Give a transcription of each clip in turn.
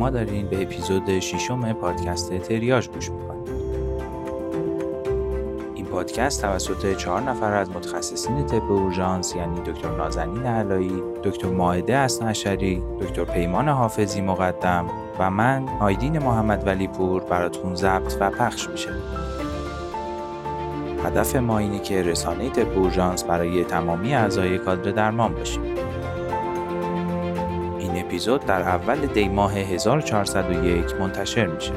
شما دارین به اپیزود ششم پادکست تریاج گوش می‌کنید. این پادکست توسط چهار نفر از متخصصین طب اورژانس یعنی دکتر نازنین علایی، دکتر ماعده اسنعشری، دکتر پیمان حافظی مقدم و من آیدین محمد ولی پور براتون ضبط و پخش میشه. هدف ما اینه که رسانه طب اورژانس برای تمامی اعضای کادر درمان باشیم. اپیزود در اول دی ماه 1401 منتشر میشه.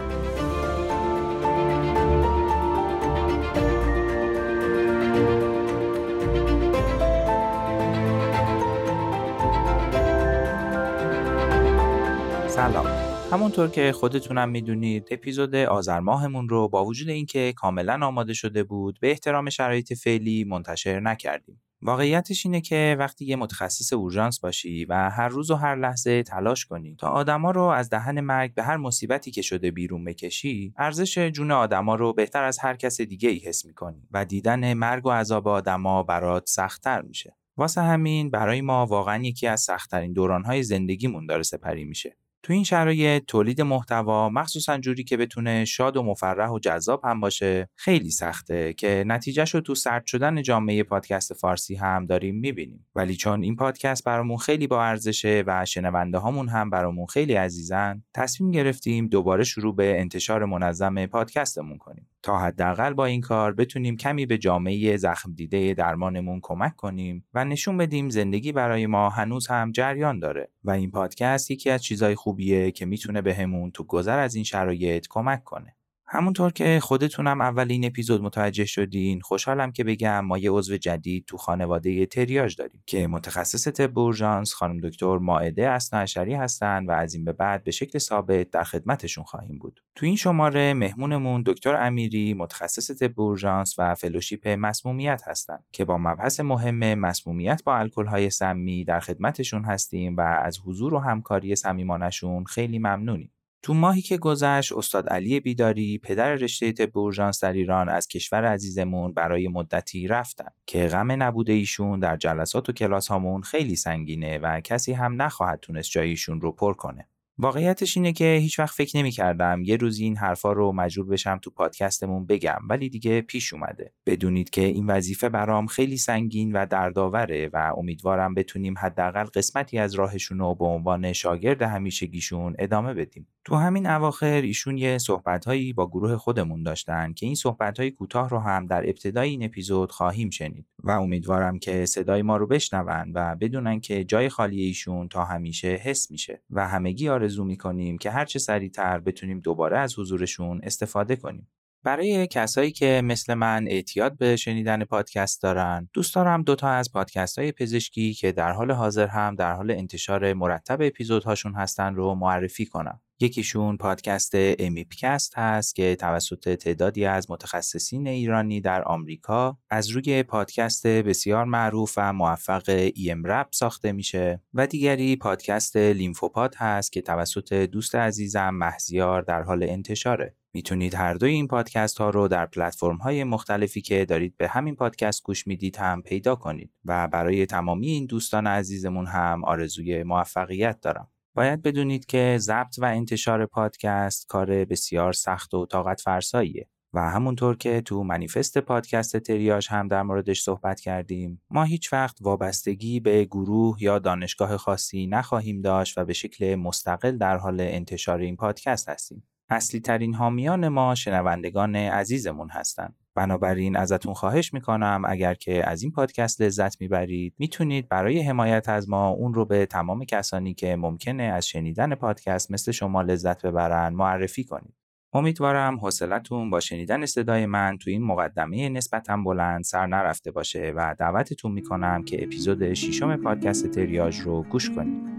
سلام همونطور که خودتونم می‌دونید اپیزود آذر ماهمون رو با وجود اینکه کاملا آماده شده بود به احترام شرایط فعلی منتشر نکردیم واقعیتش اینه که وقتی یه متخصص اورژانس باشی و هر روز و هر لحظه تلاش کنی تا آدما رو از دهن مرگ به هر مصیبتی که شده بیرون بکشی ارزش جون آدما رو بهتر از هر کس دیگه ای حس می‌کنی و دیدن مرگ و عذاب آدما برات سختتر میشه. واسه همین برای ما واقعا یکی از سختترین دورانهای زندگیمون داره سپری میشه. تو این شرایط تولید محتوا مخصوصا جوری که بتونه شاد و مفرح و جذاب هم باشه خیلی سخته که نتیجهش رو تو سرد شدن جامعه پادکست فارسی هم داریم می‌بینیم. ولی چون این پادکست برامون خیلی با ارزشه و شنونده هامون هم برامون خیلی عزیزن تصمیم گرفتیم دوباره شروع به انتشار منظم پادکستمون کنیم. تا حداقل با این کار بتونیم کمی به جامعه زخم دیده درمانمون کمک کنیم و نشون بدیم زندگی برای ما هنوز هم جریان داره و این پادکست یکی از چیزای خوبیه که می‌تونه بهمون تو گذر از این شرایط کمک کنه. همونطور که خودتونم اول این اپیزود متوجه شدین خوشحالم که بگم ما یه عضو جدید تو خانواده تریاج داریم که متخصص طب اورژانس خانم دکتر ماعده اسنعشری هستن و از این به بعد به شکل ثابت در خدمتشون خواهیم بود. تو این شماره مهمونمون دکتر امیری متخصص طب اورژانس و فلوشیپ مسمومیت هستند که با مبحث مهم مسمومیت با الکل‌های سمی در خدمتشون هستیم و از حضور و همکاری صمیمانه‌شون خیلی ممنونیم. تو ماهی که گذشت استاد علی بیداری پدر رشته طب اورژانس در ایران از کشور عزیزمون برای مدتی رفتن که غم نبوده ایشون در جلسات و کلاس هامون خیلی سنگینه و کسی هم نخواهد تونست جایشون رو پر کنه. واقعیتش اینه که هیچ وقت فکر نمی کردم یه روزی این حرفا رو مجبور بشم تو پادکستمون بگم ولی دیگه پیش اومده. بدونید که این وظیفه برام خیلی سنگین و دردآوره و امیدوارم بتونیم حداقل قسمتی از راهشون رو به عنوان شاگرد همیشگیشون ادامه بدیم. تو همین اواخر ایشون یه صحبتهایی با گروه خودمون داشتن که این صحبتهای کوتاه رو هم در ابتدای این اپیزود خواهیم شنید و امیدوارم که صدای ما رو بشنون و بدونن که جای خالی ایشون تا همیشه حس میشه و همگی آرزو می‌کنیم که هرچه سریعتر بتونیم دوباره از حضورشون استفاده کنیم. برای کسایی که مثل من اعتیاد به شنیدن پادکست دارن دوست دارم دوتا از پادکست های پزشکی که در حال حاضر هم در حال انتشار مرتب اپیزودهاشون هستن رو معرفی کنم یکیشون پادکست امیپکست هست که توسط تعدادی از متخصصین ایرانی در آمریکا از روی پادکست بسیار معروف و موفق ایم رپ ساخته میشه و دیگری پادکست لیمفوپاد هست که توسط دوست عزیزم مهزیار در حال انتشاره می‌تونید هر دوی این پادکست ها رو در پلتفرم های مختلفی که دارید به همین پادکست گوش می‌دید هم پیدا کنید و برای تمامی این دوستان عزیزمون هم آرزوی موفقیت دارم. باید بدونید که ضبط و انتشار پادکست کار بسیار سخت و طاقت فرساییه و همونطور که تو منیفست پادکست تریاج هم در موردش صحبت کردیم ما هیچ وقت وابستگی به گروه یا دانشگاه خاصی نخواهیم داشت و به شکل مستقل در حال انتشار این پادکست هستیم اصلی ترین حامیان ما شنوندگان عزیزمون هستند. بنابراین ازتون خواهش می‌کنم اگر که از این پادکست لذت می‌برید می‌تونید برای حمایت از ما اون رو به تمام کسانی که ممکنه از شنیدن پادکست مثل شما لذت ببرن معرفی کنید. امیدوارم حوصلتون با شنیدن صدای من تو این مقدمه نسبتا بلند سر نرفته باشه و دعوتتون می‌کنم که اپیزود ششم پادکست تریاج رو گوش کنید.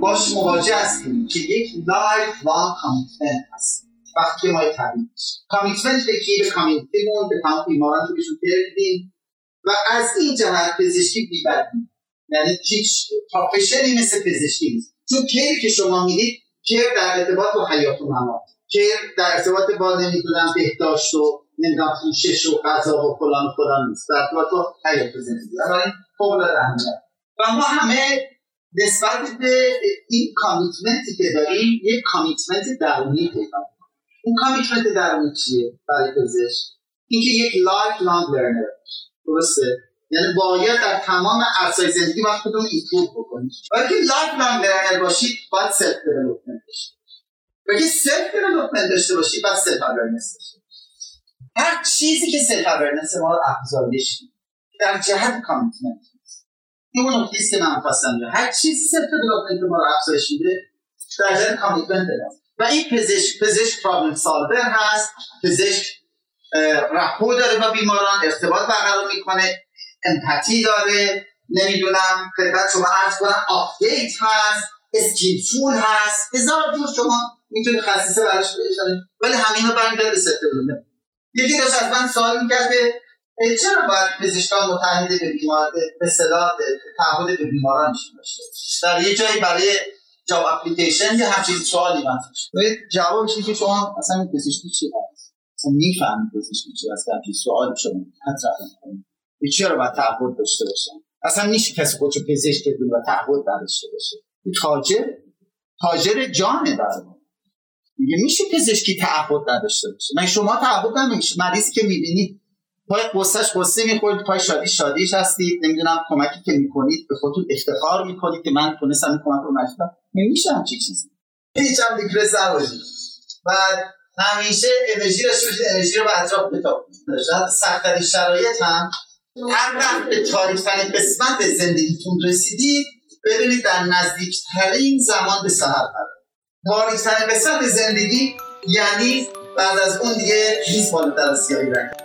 باش مواجه هستیم که یک lifelong commitment هست. وقتی ما طبیعی کامیتمنت بگیر به کامیتمنتمون به تمام بیماران که بهشون بردیم و از این جهت پزشکی بیبدیم یعنی هیچ پروفشنی مثل پزشکی نیست. چون کیری که شما می‌دید کیر در ارتباط با حیات و ممات که در ارتباط با نمی‌دونم بهداشت و نمی‌دونم پوشش و غذا و فلان و فلان نیست. در ارتباط با حیات زندگی. بنابراین فوق و ما همه نسبت به این commitment ی که داریم یک commitment درونی پیدا اون commitment درونی چیه برای پزشک؟ اینکه یک lifelong learner درسته؟ یعنی باید در تمام عرصه‌های زندگی وقت خودتون improve بکنید ولی که lifelong learner باشید باید self development داشته ولی self development داشته باشید باید self awareness داشته هر چیزی که self awareness ما رو افزایش در جهت commitment. اون نکته که من خواستم هر چیزی self development ما رو افزایش میده جهت commitment و این پزشک پزشک problem solver هست. پزشک rapport داره با بیماران ارتباط برقرار می‌کنه empathy داره. نمی‌دونم خدمت شما عرض کنم update هست skillful هست. هزار جور شما می‌تونید خصیصه براش بشنید ولی همین رو برمیگرد به سفته یکی داشت از من سوال می‌کرده چرا باید پزشکان متحد به بیمار به صلاح تعهد به بیماران باشه؟ در یه جایی برای جاب اپلیکیشن یه همچین سوالی من جوابش که شما اصلا پزشکی چی هست؟ اصلا می‌فهمید پزشکی چی هست همچین سوالی شما مطرح می‌کنید. چرا باید تعهد داشته باشن؟ اصلا میشه کسی خودشو پزشک بدون و تعهد داشته باشه؟ تاجر تاجر جانه در میگه میشه پزشکی تعهد نداشته باشه؟ من شما تعهد نمیشه مریضی که می‌بینید پای قصهش قصه می‌خورید پای شادی شادیش هستید. نمی‌دونم کمکی که می‌کنید به خودتون افتخار می‌کنید که من تونستم این کمک رو مجبورم نمیشه همچی چیزی. هیچ هم دیپرس نباشید و همیشه انرژی رو انرژی رو به اطراف بتابید سختترین شرایط هم هر وقت به تاریخترین قسمت زندگیتون رسیدید بدونید در نزدیکترین زمان به سهر قرار تاریخترین قسمت زندگی یعنی بعد از اون دیگه نیست بالاتر از سیاهی رنگ.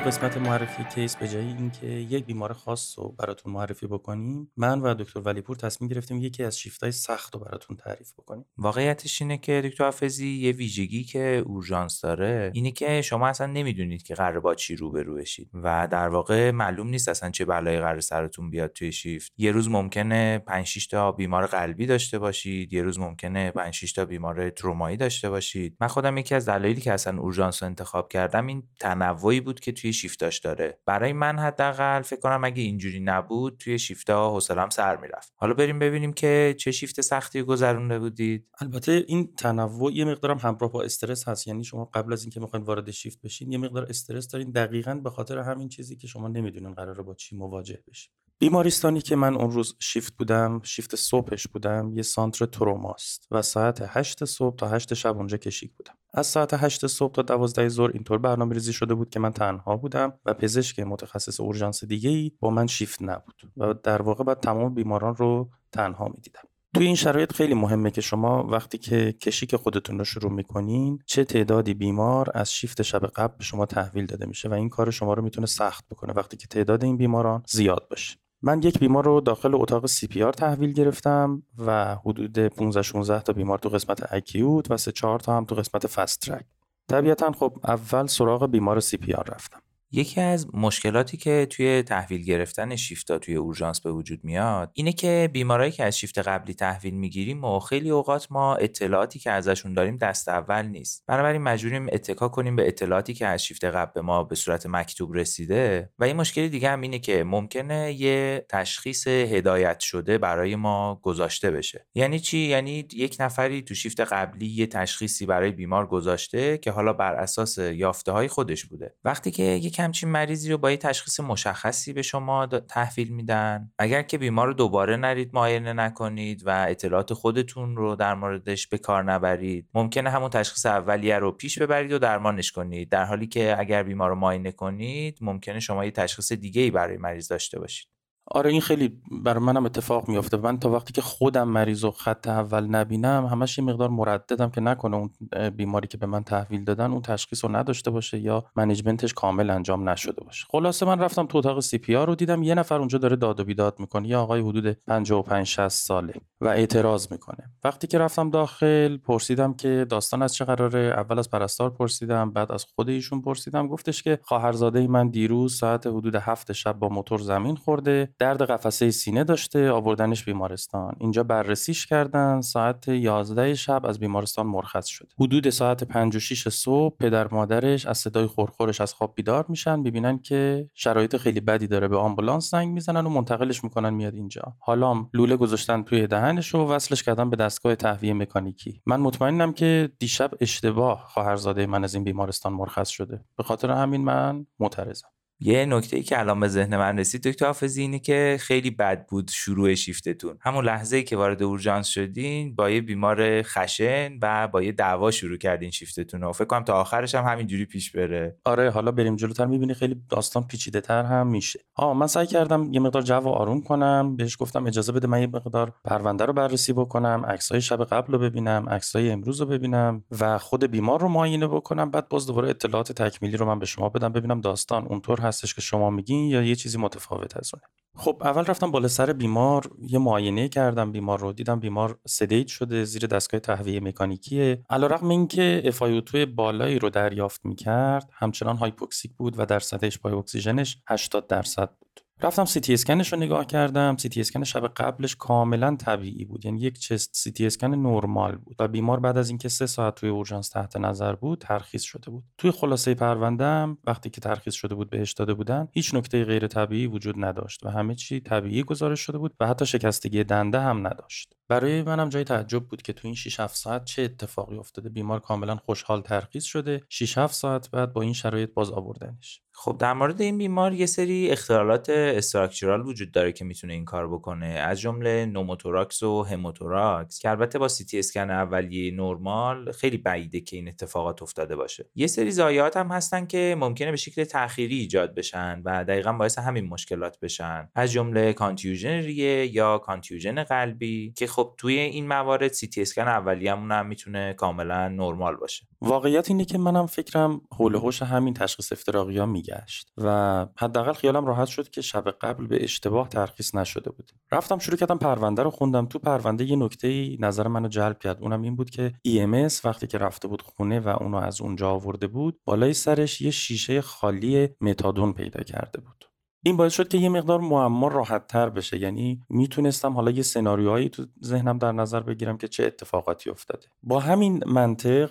تو قسمت معرفی کیس به جای اینکه یک بیمار خاص رو براتون معرفی بکنیم من و دکتر ولیپور تصمیم گرفتیم یکی از شیفتای سخت رو براتون تعریف بکنیم. واقعیتش اینه که دکتر حافظی یه ویژگی که اورژانس داره اینه که شما اصلا نمی‌دونید که قرار با چی روبرو بشید و در واقع معلوم نیست اصلا چه بلایی قرار سرتون بیاد توی شیفت. یه روز ممکنه 5 6 تا بیمار قلبی داشته باشید یه روز ممکنه 5 6 تا بیمار ترومایی داشته باشید. من خودم یکی از دلایلی که اصلا اورژانس رو انتخاب کردم این تنوعی بود که توی شیفتاش داره. برای من حداقل فکر کنم اگه اینجوری نبود توی شیفتا حوصله‌ام سر می‌رفت. حالا بریم ببینیم که چه شیفت سختی گذرونده بودید. البته این تنوع یه مقدارم همراه با استرس هست. یعنی شما قبل از اینکه می‌خواین وارد شیفت بشین یه مقدار استرس دارین. دقیقا به خاطر همین چیزی که شما نمی‌دونین قراره با چی مواجه بشین. بیمارستانی که من اون روز شیفت بودم شیفت صبحش بودم یه سانتر تروماست و ساعت 8 صبح تا 8 شب اونجا کشیک بودم. از ساعت 8 صبح تا 12 ظهر اینطور برنامه ریزی شده بود که من تنها بودم و پزشک متخصص اورژانس دیگه ای با من شیفت نبود و در واقع بعد تمام بیماران رو تنها می‌دیدم. توی این شرایط خیلی مهمه که شما وقتی که کشیک خودتون رو شروع می‌کنین چه تعدادی بیمار از شیفت شب قبل به شما تحویل داده میشه و این کار شما رو می‌تونه سخت بکنه وقتی که تعداد این بیماران زیاد باشه. من یک بیمار رو داخل اتاق CPR تحویل گرفتم و حدود 15 16 تا بیمار تو قسمت acute و 3 4 تا هم تو قسمت fast track طبیعتا خب اول سراغ بیمار CPR رفتم. یکی از مشکلاتی که توی تحویل گرفتن شیفتا توی اورژانس به وجود میاد اینه که بیمارایی که از شیفت قبلی تحویل می‌گیریم و خیلی اوقات ما اطلاعاتی که ازشون داریم دست اول نیست. بنابراین مجبوریم اتکا کنیم به اطلاعاتی که از شیفت قبل به ما به صورت مکتوب رسیده و این مشکلی دیگه هم اینه که ممکنه یه تشخیص هدایت شده برای ما گذاشته بشه. یعنی چی؟ یعنی یک نفری تو شیفت قبلی یه تشخیصی برای بیمار گذاشته که حالا بر اساس یافته های خودش بوده. وقتی که همچین مریضی رو با یه تشخیص مشخصی به شما تحویل میدن؟ اگر که بیمار رو دوباره نرید معاینه نکنید و اطلاعات خودتون رو در موردش به کار نبرید ممکنه همون تشخیص اولیه رو پیش ببرید و درمانش کنید. در حالی که اگر بیمار رو معاینه کنید ممکنه شما یه تشخیص دیگه ای برای مریض داشته باشید. آره این خیلی برای منم اتفاق میافته. من تا وقتی که خودم مریض و خط اول نبینم همش یه مقدار مرددم که نکنه اون بیماری که به من تحویل دادن اون تشخیص رو نداشته باشه یا منیجمنتش کامل انجام نشده باشه. خلاصه من رفتم تو اتاق سی پی رو دیدم یه نفر اونجا داره داد و بیداد می‌کنه. یه آقای حدود 55 60 ساله و اعتراض می‌کنه. وقتی که رفتم داخل پرسیدم که داستان از چه قراره؟ اول از پرستار پرسیدم بعد از خود ایشون پرسیدم. گفتش که خواهرزاده من دیروز ساعت حدود هفت شب با موتور زمین خورده. درد قفسه سینه داشته آوردنش بیمارستان. اینجا بررسیش کردن ساعت 11 شب از بیمارستان مرخص شده. حدود ساعت 5 و 6 صبح پدر مادرش از صدای خورخورش از خواب بیدار میشن می‌بینن که شرایط خیلی بدی داره. به آمبولانس زنگ می‌زنن و منتقلش می‌کنن میاد اینجا. حالا لوله گذاشتن توی دهنش و وصلش کردن به دستگاه تهویه مکانیکی. من مطمئنم که دیشب اشتباه خواهرزاده من از این بیمارستان مرخص شده. به خاطر همین من معترضم. یه نکته ای که الان به ذهن من رسید دکتر حافظی اینه که خیلی بد بود شروع شیفتتون. همون لحظه ای که وارد اورژانس شدین با یه بیمار خشن و با یه دعوا شروع کردین شیفتتون رو. فکر کنم تا آخرش هم همینجوری پیش بره. آره حالا بریم جلوتر. می‌بینی خیلی داستان پیچیده تر هم میشه. آ من سعی کردم یه مقدار جو آروم کنم. بهش گفتم اجازه بده من یه مقدار پرونده رو بررسی بکنم عکسای شب قبل رو ببینم عکسای امروز رو ببینم و خود بیمار رو معاینه بکنم. بعد باز دوباره اطلاعات تکمیلی رو من به شما بدم ببینم داستان اونطور هستش که شما میگین یا یه چیزی متفاوت از اونه؟ خب اول رفتم بالا سر بیمار یه معاینه کردم بیمار رو دیدم بیمار sedate شده زیر دستگاه تهویه مکانیکیه. علیرغم اینکه FiO2 بالایی رو دریافت می‌کرد همچنان hypoxic بود و درصد اشباع اکسیژنش 80 درصد بود. رفتم سی تی اسکنش رو نگاه کردم. سی تی اسکن شب قبلش کاملا طبیعی بود. یعنی یک chest سی تی اسکن نرمال بود. و بیمار بعد از اینکه سه ساعت توی اورژانس تحت نظر بود ترخیص شده بود. توی خلاصه پروندهم وقتی که ترخیص شده بود بهش داده بودن هیچ نکته غیر طبیعی وجود نداشت و همه چی طبیعی گزارش شده بود و حتی شکستگی دنده هم نداشت. برای منم جای تعجب بود که تو این 6 7 ساعت چه اتفاقی افتاده. بیمار کاملا خوشحال ترخیص شده. 6 7 ساعت بعد با این شرایط باز آوردنش. خب در مورد این بیمار یه سری اختلالات structural وجود داره که می‌تونه این کار بکنه از جمله pneumothorax و hemothorax که البته با سی تی اسکن اولیه نرمال خیلی بعیده که این اتفاقات افتاده باشه. یه سری ضایعات هم هستن که ممکنه به شکل تأخیری ایجاد بشن و دقیقا باعث همین مشکلات بشن. از جمله contusion ریه یا contusion قلبی که خب توی این موارد سی تی اسکن اولیه‌مون هم می‌تونه کاملا نرمال باشه. واقعیت اینه که منم فکرم حول هوش همین تشخیص افتراقی میگشت و حداقل خیالم راحت شد که شب قبل به اشتباه ترخیص نشده بود رفتم شروع کردم پرونده رو خوندم. تو پرونده یه نکته نظر منو جلب کرد. اونم این بود که EMS وقتی که رفته بود خونه و اونو از اونجا آورده بود بالای سرش یه شیشه خالی متادون پیدا کرده بود. این باعث شد که یه مقدار معما راحت تر بشه. یعنی می‌تونستم حالا یه سناریوهایی تو ذهنم در نظر بگیرم که چه اتفاقاتی افتاده. با همین منطق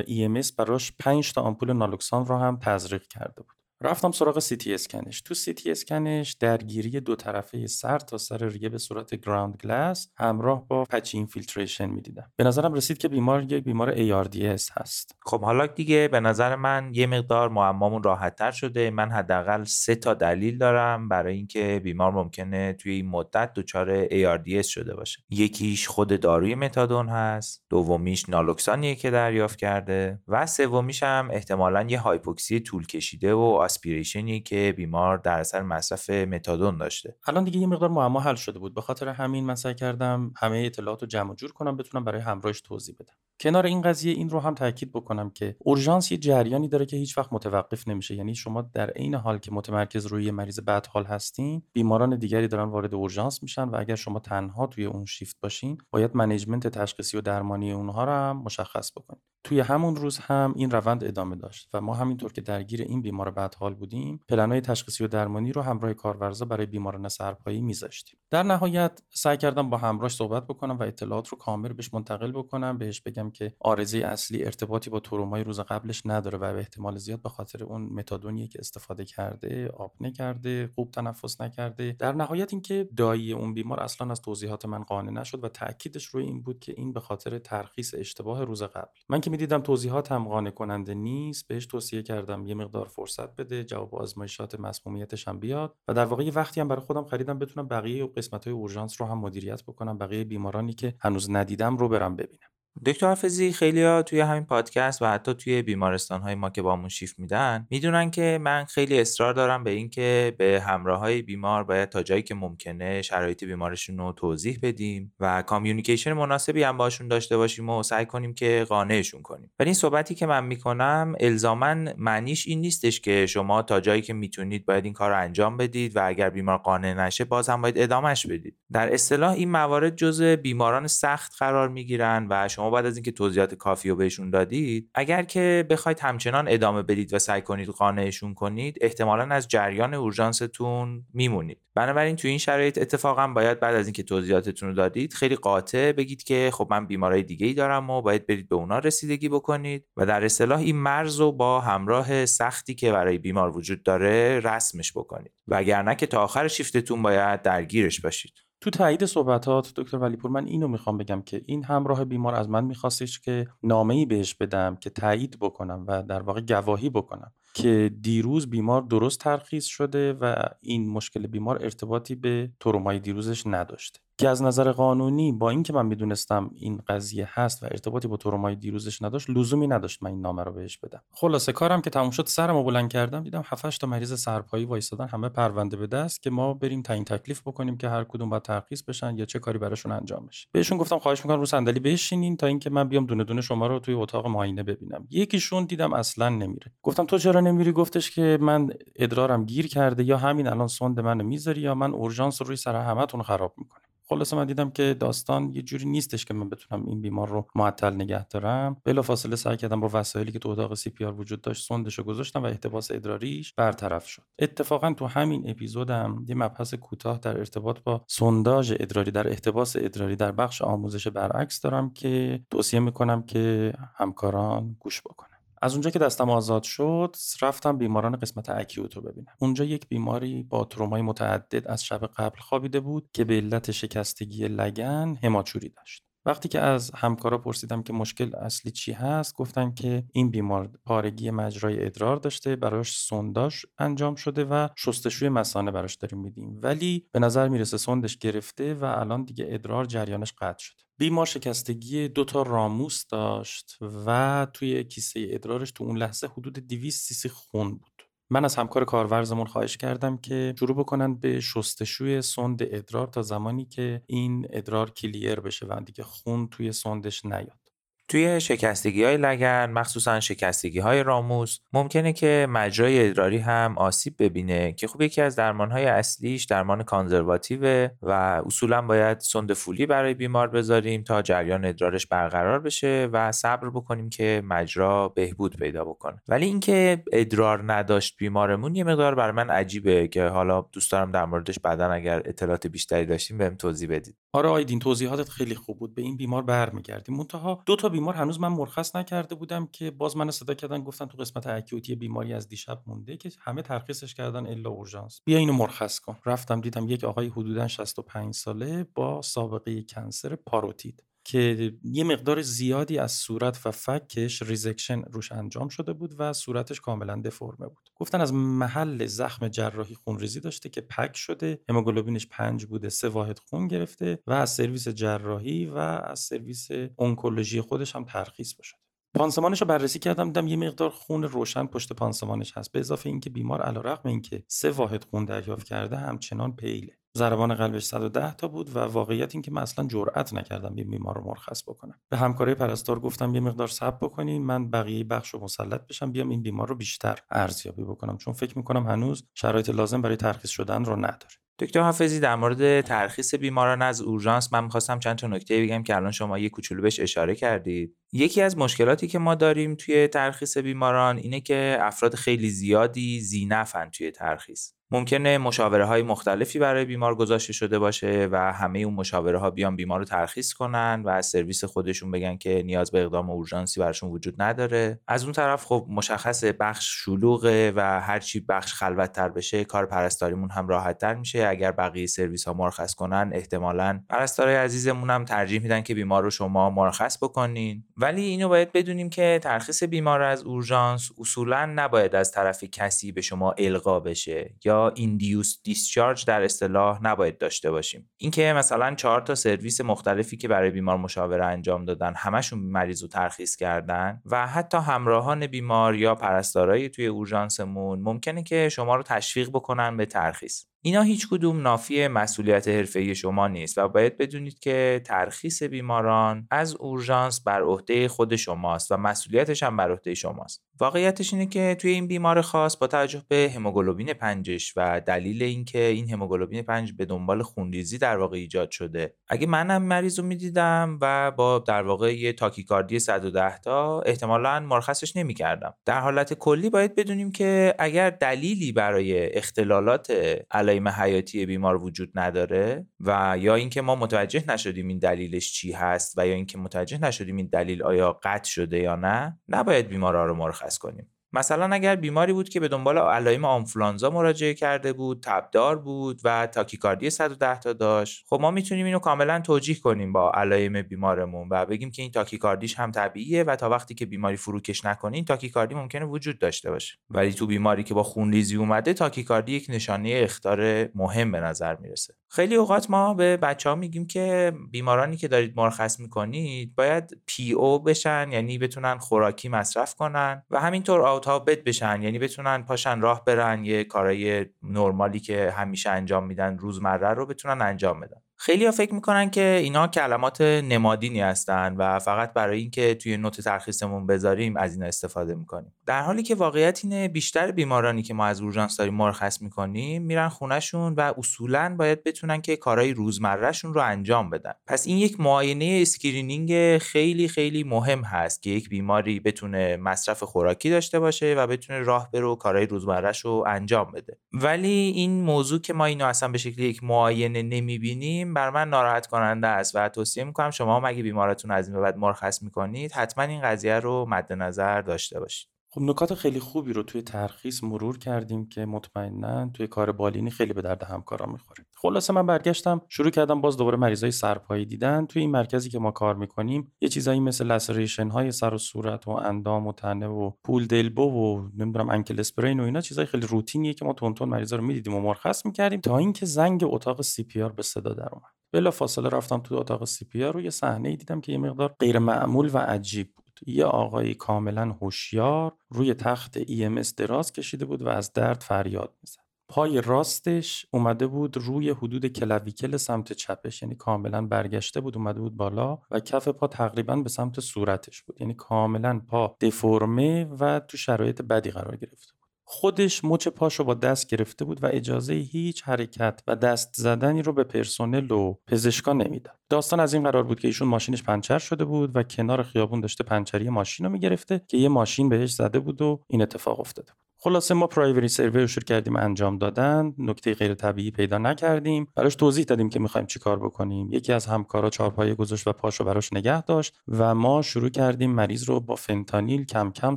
EMS براش 5 تا آمپول نالوکسان رو هم تزریق کرده بود. رفتم سراغ سی تی اسکنش. تو سی تی اسکنش درگیری دو طرفه سر تا سر ریه به صورت ground glass همراه با patchy infiltration می‌دیدم. به نظرم رسید که بیمار یک بیمار ARDS هست. خب حالا دیگه به نظر من یه مقدار معمامون راحت تر شده. من حداقل سه تا دلیل دارم برای اینکه بیمار ممکنه توی این مدت دچار ARDS شده باشه. یکیش خود داروی متادون هست. دومیش نالوکسانیه که دریافت کرده. و سومیش هم احتمالا یه هایپوکسی طول کشیده و aspiration ی که بیمار در اثر مصرف متادون داشته. الان دیگه یه مقدار معما حل شده بود. به خاطر همین من سعی کردم همه اطلاعات رو جمع جور کنم بتونم برای همراهش توضیح بدم. کنار این قضیه این رو هم تاکید بکنم که اورژانس یه جریانی داره که هیچ وقت متوقف نمیشه. یعنی شما در عین حال که متمرکز روی مریض بد حال هستین بیماران دیگری دارن وارد اورژانس میشن و اگر شما تنها توی اون شیفت باشین باید management تشخیصی و درمانی اونها رو هم مشخص بکنید توی همون روز هم این روند ادامه داشت و ما همینطور که درگیر این بیمار بدحال بودیم پلنهای تشخیصی و درمانی رو همراه کارورزا برای بیماران سرپایی میذاشتیم. در نهایت سعی کردم با همراهش صحبت بکنم و اطلاعات رو کامل بهش منتقل بکنم بهش بگم که آرزه اصلی ارتباطی با ترومای روز قبلش نداره و به احتمال زیاد به خاطر اون متادونی که استفاده کرده آب نکرده خوب تنفس نکرده. در نهایت اینکه دایی اون بیمار اصلا از توضیحات من قانع نشد و تاکیدش روی این بود که این به خاطر ترخیص اشتباه روز قبل. من که می‌دیدم توضیحات هم قانع کننده نیست بهش توصیه کردم یه مقدار فرصت جواب آزمایشات مسمومیتش هم بیاد و در واقع یه وقتی هم برای خودم خریدم بتونم بقیه قسمت های اورژانس رو هم مدیریت بکنم بقیه بیمارانی که هنوز ندیدم رو برم ببینم. دکتر حافظی خیلی ها توی همین پادکست و حتی توی بیمارستان های ما که بامون شیفت میدن می‌دونن که من خیلی اصرار دارم به اینکه به همراه های بیمار باید تا جایی که ممکنه شرایط بیمارشون رو توضیح بدیم و کامیونیکیشن مناسبی هم باشون داشته باشیم و سعی کنیم که قانعشون کنیم. ولی این صحبتی که من می‌کنم الزاما معنیش این نیستش که شما تا جایی که می‌تونید باید این کار رو انجام بدید و اگر بیمار قانع نشه باز هم باید ادامهش بدید. در اصطلاح این موارد جزء بیماران سخت قرار می‌گیرن و شما بعد از اینکه توضیحات کافی رو بهشون دادید اگر که بخواید همچنان ادامه بدید و سعی کنید قانعشون کنید احتمالا از جریان اورژانستون میمونید. بنابراین تو این شرایط اتفاقا باید بعد از اینکه توضیحاتتون رو دادید خیلی قاطع بگید که خب من بیمارای دیگه ای دارم و باید برید به اونا رسیدگی بکنید و در اصطلاح این مرز رو با همراه سختی که برای بیمار وجود داره رسمش بکنید. وگرنه که تا آخر شیفتتون باید درگیرش باشید. تو تایید صحبتات دکتر ولیپور من اینو می‌خوام بگم که این همراه بیمار از من میخواستش که نامه ای بهش بدم که تایید بکنم و در واقع گواهی بکنم. که دیروز بیمار درست ترخیص شده و این مشکل بیمار ارتباطی به ترومای دیروزش نداشته که از نظر قانونی با اینکه من می‌دونستم این قضیه هست و ارتباطی با ترومای دیروزش نداشت لزومی نداشت من این نامه رو بهش بدم. خلاصه کارم که تموم شد سرمو بلند کردم دیدم 7 تا مریض سرپایی وایسادن همه پرونده به دست که ما بریم تعیین تکلیف بکنیم که هر کدوم باید ترخیص بشن یا چه کاری براشون انجام بشه. بهشون گفتم خواهش می‌کنم رو صندلی بشینین تا اینکه من بیام دونه دونه شما رو توی اتاق معاینه ببینم. یکیشون دیدم اصلا نمیره. گفتم تو چرا نمیری گفتش که من ادرارم گیر کرده یا همین الان سوند منو می‌ذاری یا من اورژانس رو روی سر همتون خراب می‌کنم. خلاصه من دیدم که داستان یه جوری نیستش که من بتونم این بیمار رو معطل نگه دارم. فاصله سعی کردم با وسایلی که تو اتاق CPR وجود داشت سوندش رو گذاشتم و احتباس ادراریش برطرف شد. اتفاقا تو همین اپیزودم یه مبحث کوتاه در ارتباط با سونداژ ادراری در احتباس ادراری در بخش آموزش برعکس دارم که توصیه می‌کنم که همکاران گوش بکنن از اونجا که دستم آزاد شد رفتم بیماران قسمت اکیوت رو ببینم. اونجا یک بیماری با ترومای متعدد از شب قبل خوابیده بود که به علت شکستگی لگن هماچوری داشت. وقتی که از همکارا پرسیدم که مشکل اصلی چی هست گفتن که این بیمار پارگی مجرای ادرار داشته براش سونداش انجام شده و شستشوی مسانه براش داریم میدیم. ولی به نظر می‌رسه سندش گرفته و الان دیگه ادرار جریانش قطع شده. بیمار شکستگی دو تا راموس داشت و توی کیسه ادرارش تو اون لحظه حدود 200 سیسی خون بود. من از همکار کارورزمون خواهش کردم که شروع بکنن به شستشوی سند ادرار تا زمانی که این ادرار کلیر بشه و دیگه خون توی سندش نیاد. توی شکستگی های لگن مخصوصا شکستگی های راموس ممکنه که مجرای ادراری هم آسیب ببینه که خب یکی از درمان های اصلیش درمان کانزرواتیو و اصولا باید سند فولی برای بیمار بذاریم تا جریان ادرارش برقرار بشه و صبر بکنیم که مجرا بهبود پیدا بکنه. ولی اینکه ادرار نداشت بیمارمون یه مقدار برای من عجیبه که حالا دوست دارم در موردش بعدا اگر اطلاعات بیشتری داشتیم بهم توضیح بدید. آره آیدین توضیحاتت خیلی خوب بود. به این بیمار برمیگردیم. منتها دو تا بیمار هنوز من مرخص نکرده بودم که باز من صدا کردن گفتن تو قسمت acute ی بیماری از دیشب مونده که همه ترخیصش کردن الا اورژانس. بیا اینو مرخص کن. رفتم دیدم یک آقای حدودا 65 ساله با سابقه cancer پاروتید. که یه مقدار زیادی از صورت و فکش resection روش انجام شده بود و صورتش کاملا دفرمه بود. گفتن از محل زخم جراحی خونریزی داشته که pack شده هموگلوبینش پنج بوده سه واحد خون گرفته و از سرویس جراحی و از سرویس اونکولوژی خودش هم ترخیص بشده پانسمانش رو بررسی کردم دیدم یه مقدار خون روشن پشت پانسمانش هست. به اضافه اینکه بیمار علیرغم اینکه سه واحد خون دریافت کرده همچنان پیله. ضربان قلبش 110 تا بود و واقعیت این که من اصلا جرئت نکردم این بیمار رو مرخص بکنم. به همکارای پرستار گفتم یه مقدار صبر بکنین من بقیه بخش رو مسلط بشم بیام این بیمار رو بیشتر ارزیابی بکنم. چون فکر می‌کنم هنوز شرایط لازم برای ترخیص شدن رو نداره. دکتر حافظی در مورد ترخیص بیماران از اورژانس من می‌خواستم چند تا نکته بگم که الان شما یه کوچولو بهش اشاره کردید. یکی از مشکلاتی که ما داریم توی ترخیص بیماران اینه که افراد خیلی زیادی زینفن توی ترخیص. ممکنه مشاوره های مختلفی برای بیمار گذاشته شده باشه و همه اون مشاوره ها بیان بیمار رو ترخیص کنن و از سرویس خودشون بگن که نیاز به اقدام اورژانسی براشون وجود نداره. از اون طرف خب مشخص بخش شلوغه و هرچی بخش خلوتتر بشه کار پرستاریمون هم راحتتر میشه. اگر بقیه سرویس ها مرخص کنن احتمالا پرستارای عزیزمون هم ترجیح میدن که بیمار رو شما مرخص بکنین. ولی اینو باید بدونیم که ترخیص بیمار از اورژانس اصولا نباید از طرف کسی به شما القا بشه یا induced discharge در اصطلاح نباید داشته باشیم. اینکه مثلا چهار تا سرویس مختلفی که برای بیمار مشاوره انجام دادن همشون مریض رو ترخیص کردن و حتی همراهان بیمار یا پرستارایی توی اورژانسمون ممکنه که شما رو تشویق بکنن به ترخیص. اینا هیچ کدوم نافی مسئولیت حرفه‌ای شما نیست و باید بدونید که ترخیص بیماران از اورژانس بر عهده خود شماست و مسئولیتش هم بر عهده شماست. واقعیتش اینه که توی این بیمار خاص با توجه به هموگلوبین پنجش و دلیل اینکه این هموگلوبین پنج به دنبال خونریزی در واقع ایجاد شده اگه منم مریض رو می‌دیدم و با در واقع یه تاکیکاردی 110 تا احتمالا مرخصش نمی‌کردم در حالت کلی باید بدونیم که اگر دلیلی برای اختلالات علائم حیاتی بیمار وجود نداره و یا اینکه ما متوجه نشدیم این دلیلش چی هست و یا اینکه متوجه نشدیم این دلیل آیا قطع شده یا نه نباید بیمارا رو مرخص کنیم. مثلا اگر بیماری بود که به دنبال علائم آنفولانزا مراجعه کرده بود تبدار بود و تاکیکاردی 110 تا داشت خب ما می‌تونیم اینو کاملا توجیه کنیم با علائم بیمارمون و بگیم که این تاکیکاردیش هم طبیعیه و تا وقتی که بیماری فروکش نکنه این تاکیکاردی ممکنه وجود داشته باشه. ولی تو بیماری که با خونریزی اومده تاکیکاردی یک نشانه اختار مهم به نظر می‌رسه. خیلی اوقات ما به بچه ها میگیم که بیمارانی که دارید مرخص می‌کنید باید پی او بشن یعنی بتونن خوراکی مصرف کنن و همینطور out of bed بشن یعنی بتونن پاشن راه برن یه کارای نرمالی که همیشه انجام میدن روزمره رو بتونن انجام بدن. خیلی ها فکر می‌کنن که اینا کلمات نمادینی هستن و فقط برای اینکه توی note ترخیصمون بذاریم از اینا استفاده می‌کنیم. در حالی که واقعیت اینه بیشتر بیمارانی که ما از اورژانس داریم مرخص می‌کنیم میرن خونهشون و اصولا باید بتونن که کارهای روزمرهشون رو انجام بدن. پس این یک معاینه screening خیلی خیلی مهم هست که یک بیماری بتونه مصرف خوراکی داشته باشه و بتونه راه بره و کارهای روزمرهش رو انجام بده. ولی این موضوع که ما اینو اصلا به شکل یک معاینه نمی‌بینیم بر من ناراحت کننده است و توصیه می‌کنم شما هم اگه بیمارتون از این به بعد مرخص می‌کنید حتما این قضیه رو مد نظر داشته باشید. خب نکات خیلی خوبی رو توی ترخیص مرور کردیم که مطمئنا توی کار بالینی خیلی به درد همکاران می‌خوره. خلاصه من برگشتم شروع کردم باز دوباره مریضای سرپایی دیدن. توی این مرکزی که ما کار می‌کنیم یه چیزایی مثل laceration های سر و صورت و اندام و تنه و pulled elbow و نمی‌دونم ankle sprain و اینا چیزای خیلی روتینیه که ما تون تون مریضا رو می‌دیدیم و مرخص می‌کردیم تا اینکه زنگ اتاق CPR به صدا در اومد. بلا فاصله رفتم تو اتاق CPR رو یه صحنه دیدم که یه مقدار غیر معمول و عجیب بود. یه آقایی کاملا هوشیار روی تخت EMS دراز کشیده بود و از درد فریاد می‌زد. پای راستش اومده بود روی حدود کلویکل سمت چپش یعنی کاملا برگشته بود اومده بود بالا و کف پا تقریبا به سمت صورتش بود. یعنی کاملا پا دفرمه و تو شرایط بدی قرار گرفته خودش مچ پاشو با دست گرفته بود و اجازه هیچ حرکت و دست زدنی رو به پرسنل و پزشکان نمی‌داد. داستان از این قرار بود که ایشون ماشینش پنچر شده بود و کنار خیابون داشته پنچری ماشین رو می‌گرفته که یه ماشین بهش زده بود و این اتفاق افتاده بود. خلاصه ما پرایوری سروی رو شروع کردیم انجام دادن. نکته غیر طبیعی پیدا نکردیم. براش توضیح دادیم که می‌خوایم چیکار بکنیم. یکی از همکارا چارپایه گذاشت و پاشو براش نگه داشت و ما شروع کردیم مریض رو با فنتانیل کم کم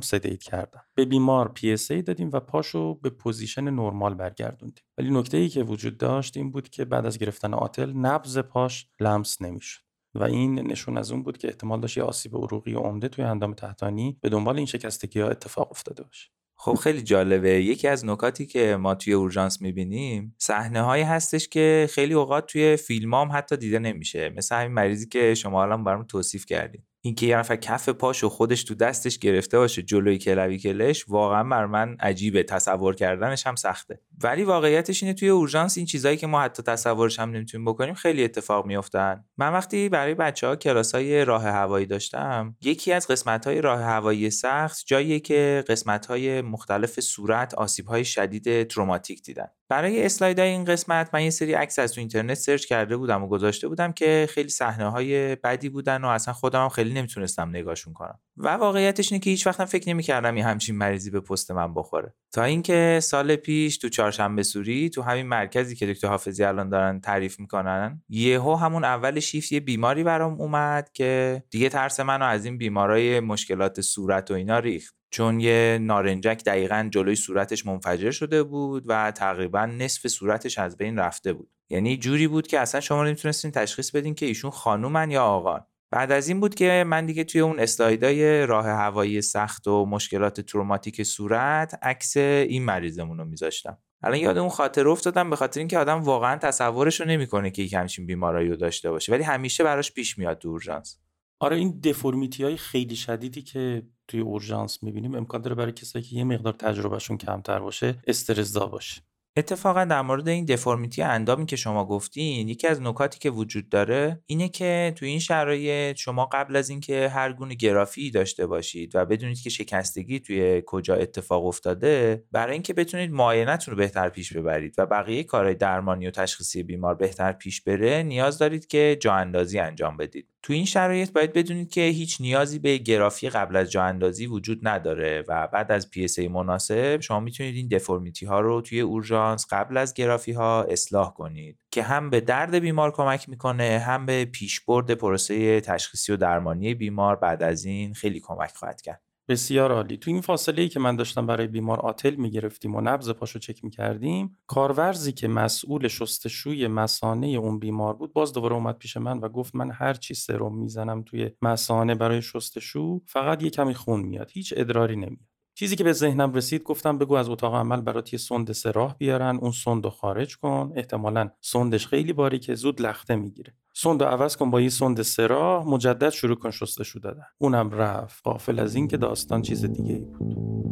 sedate کردن. به بیمار PSA دادیم و پاشو به پوزیشن نرمال برگردوندیم. ولی نکته ای که وجود داشت این بود که بعد از گرفتن آتل نبض پاش لمس نمی‌شد. و این نشون از اون بود که احتمال داشت یه آسیب عروقی عمده توی اندام تحتانی به دنبال این شکستگی ها اتفاق افتاده باشه. خب خیلی جالبه. یکی از نکاتی که ما توی اورژانس می‌بینیم صحنه هایی هستش که خیلی اوقات توی فیلم هم حتی دیده نمیشه. مثل همین مریضی که شما الان برام توصیف کردیم اینکه یه نفر کف پاشو خودش تو دستش گرفته باشه جلوی کلش واقعا بر من عجیبه. تصور کردنش هم سخته. ولی واقعیتش اینه توی اورژانس این چیزایی که ما حتی تصورش هم نمی‌تونیم بکنیم خیلی اتفاق میافتن. من وقتی برای بچه ها کلاس های راه هوایی داشتم یکی از قسمت های راه هوایی سخت جاییه که قسمت های مختلف صورت آسیب های شدید تروماتیک دیدن. برای اسلاید های این قسمت من یه سری عکس از تو اینترنت سرچ کرده بودم و گذاشته بودم که خیلی صحنه های بدی بودن و اصلا خودم خیلی نمی‌تونستم نگاهشون کنم. و واقعیتش اینه که هیچ وقتم فکر نمی‌کردم یه همچین مریضی به پست من بخوره. تا اینکه سال پیش تو چهارشنبه سوری تو همین مرکزی که دکتر حافظی الان دارن تعریف می‌کنن یهو همون اول شیفت یه بیماری برام اومد که دیگه ترس منو از این بیمارای مشکلات صورت و اینا ریخت. چون یه نارنجک دقیقا جلوی صورتش منفجر شده بود و تقریبا نصف صورتش از بین رفته بود. یعنی جوری بود که اصلا شما نمی‌تونستین تشخیص بدین که ایشون خانومن یا آقان. بعد از این بود که من دیگه توی اون اسلایدای راه هوایی سخت و مشکلات تروماتیک صورت عکس این مریضمون رو میذاشتم. الان یاد اون خاطر افتادم به خاطر اینکه آدم واقعا تصورش رو نمی‌کنه که یک همچین بیمارایی رو داشته باشه. ولی همیشه براش پیش میاد تو اورژانس. آره این دفرمیتی های خیلی شدیدی که توی اورژانس می‌بینیم امکان داره برای کسایی که یه مقدار تجربهشون کمتر باشه استرزا باشه. اتفاقا در مورد این دفرمیتی اندامی که شما گفتین یکی از نکاتی که وجود داره اینه که تو این شرایط شما قبل از اینکه هر گونه گرافی داشته باشید و بدونید که شکستگی توی کجا اتفاق افتاده برای اینکه بتونید معاینتون رو بهتر پیش ببرید و بقیه کارهای درمانی و تشخیصی بیمار بهتر پیش بره نیاز دارید که جا اندازی انجام بدید. تو این شرایط باید بدونید که هیچ نیازی به گرافی قبل از جا اندازی وجود نداره و بعد از پی مناسب شما می‌تونید این دفرمیتی ها رو توی اورژانس قبل از گرافی ها اصلاح کنید که هم به درد بیمار کمک می‌کنه هم به پیشبرد پروسه تشخیصی و درمانی بیمار بعد از این خیلی کمک خواهد کرد. بسیار عالی. تو این فاصله ای که من داشتم برای بیمار آتل می‌گرفتیم و نبض پاشو چک می‌کردیم کارورزی که مسئول شستشوی مسانه اون بیمار بود باز دوباره اومد پیش من و گفت من هر چی سرم می‌زنم توی مسانه برای شستشو فقط یه کمی خون میاد. هیچ ادراری نمیاد. چیزی که به ذهنم رسید گفتم بگو از اتاق عمل برات یه سند سراح بیارن اون سند رو خارج کن. احتمالا سندش خیلی باریکه زود لخته می‌گیره. سند رو عوض کن با یه سند سراح مجدد شروع کن شستشو دادن. اونم رفت قافل از این که داستان چیز دیگه ای بود.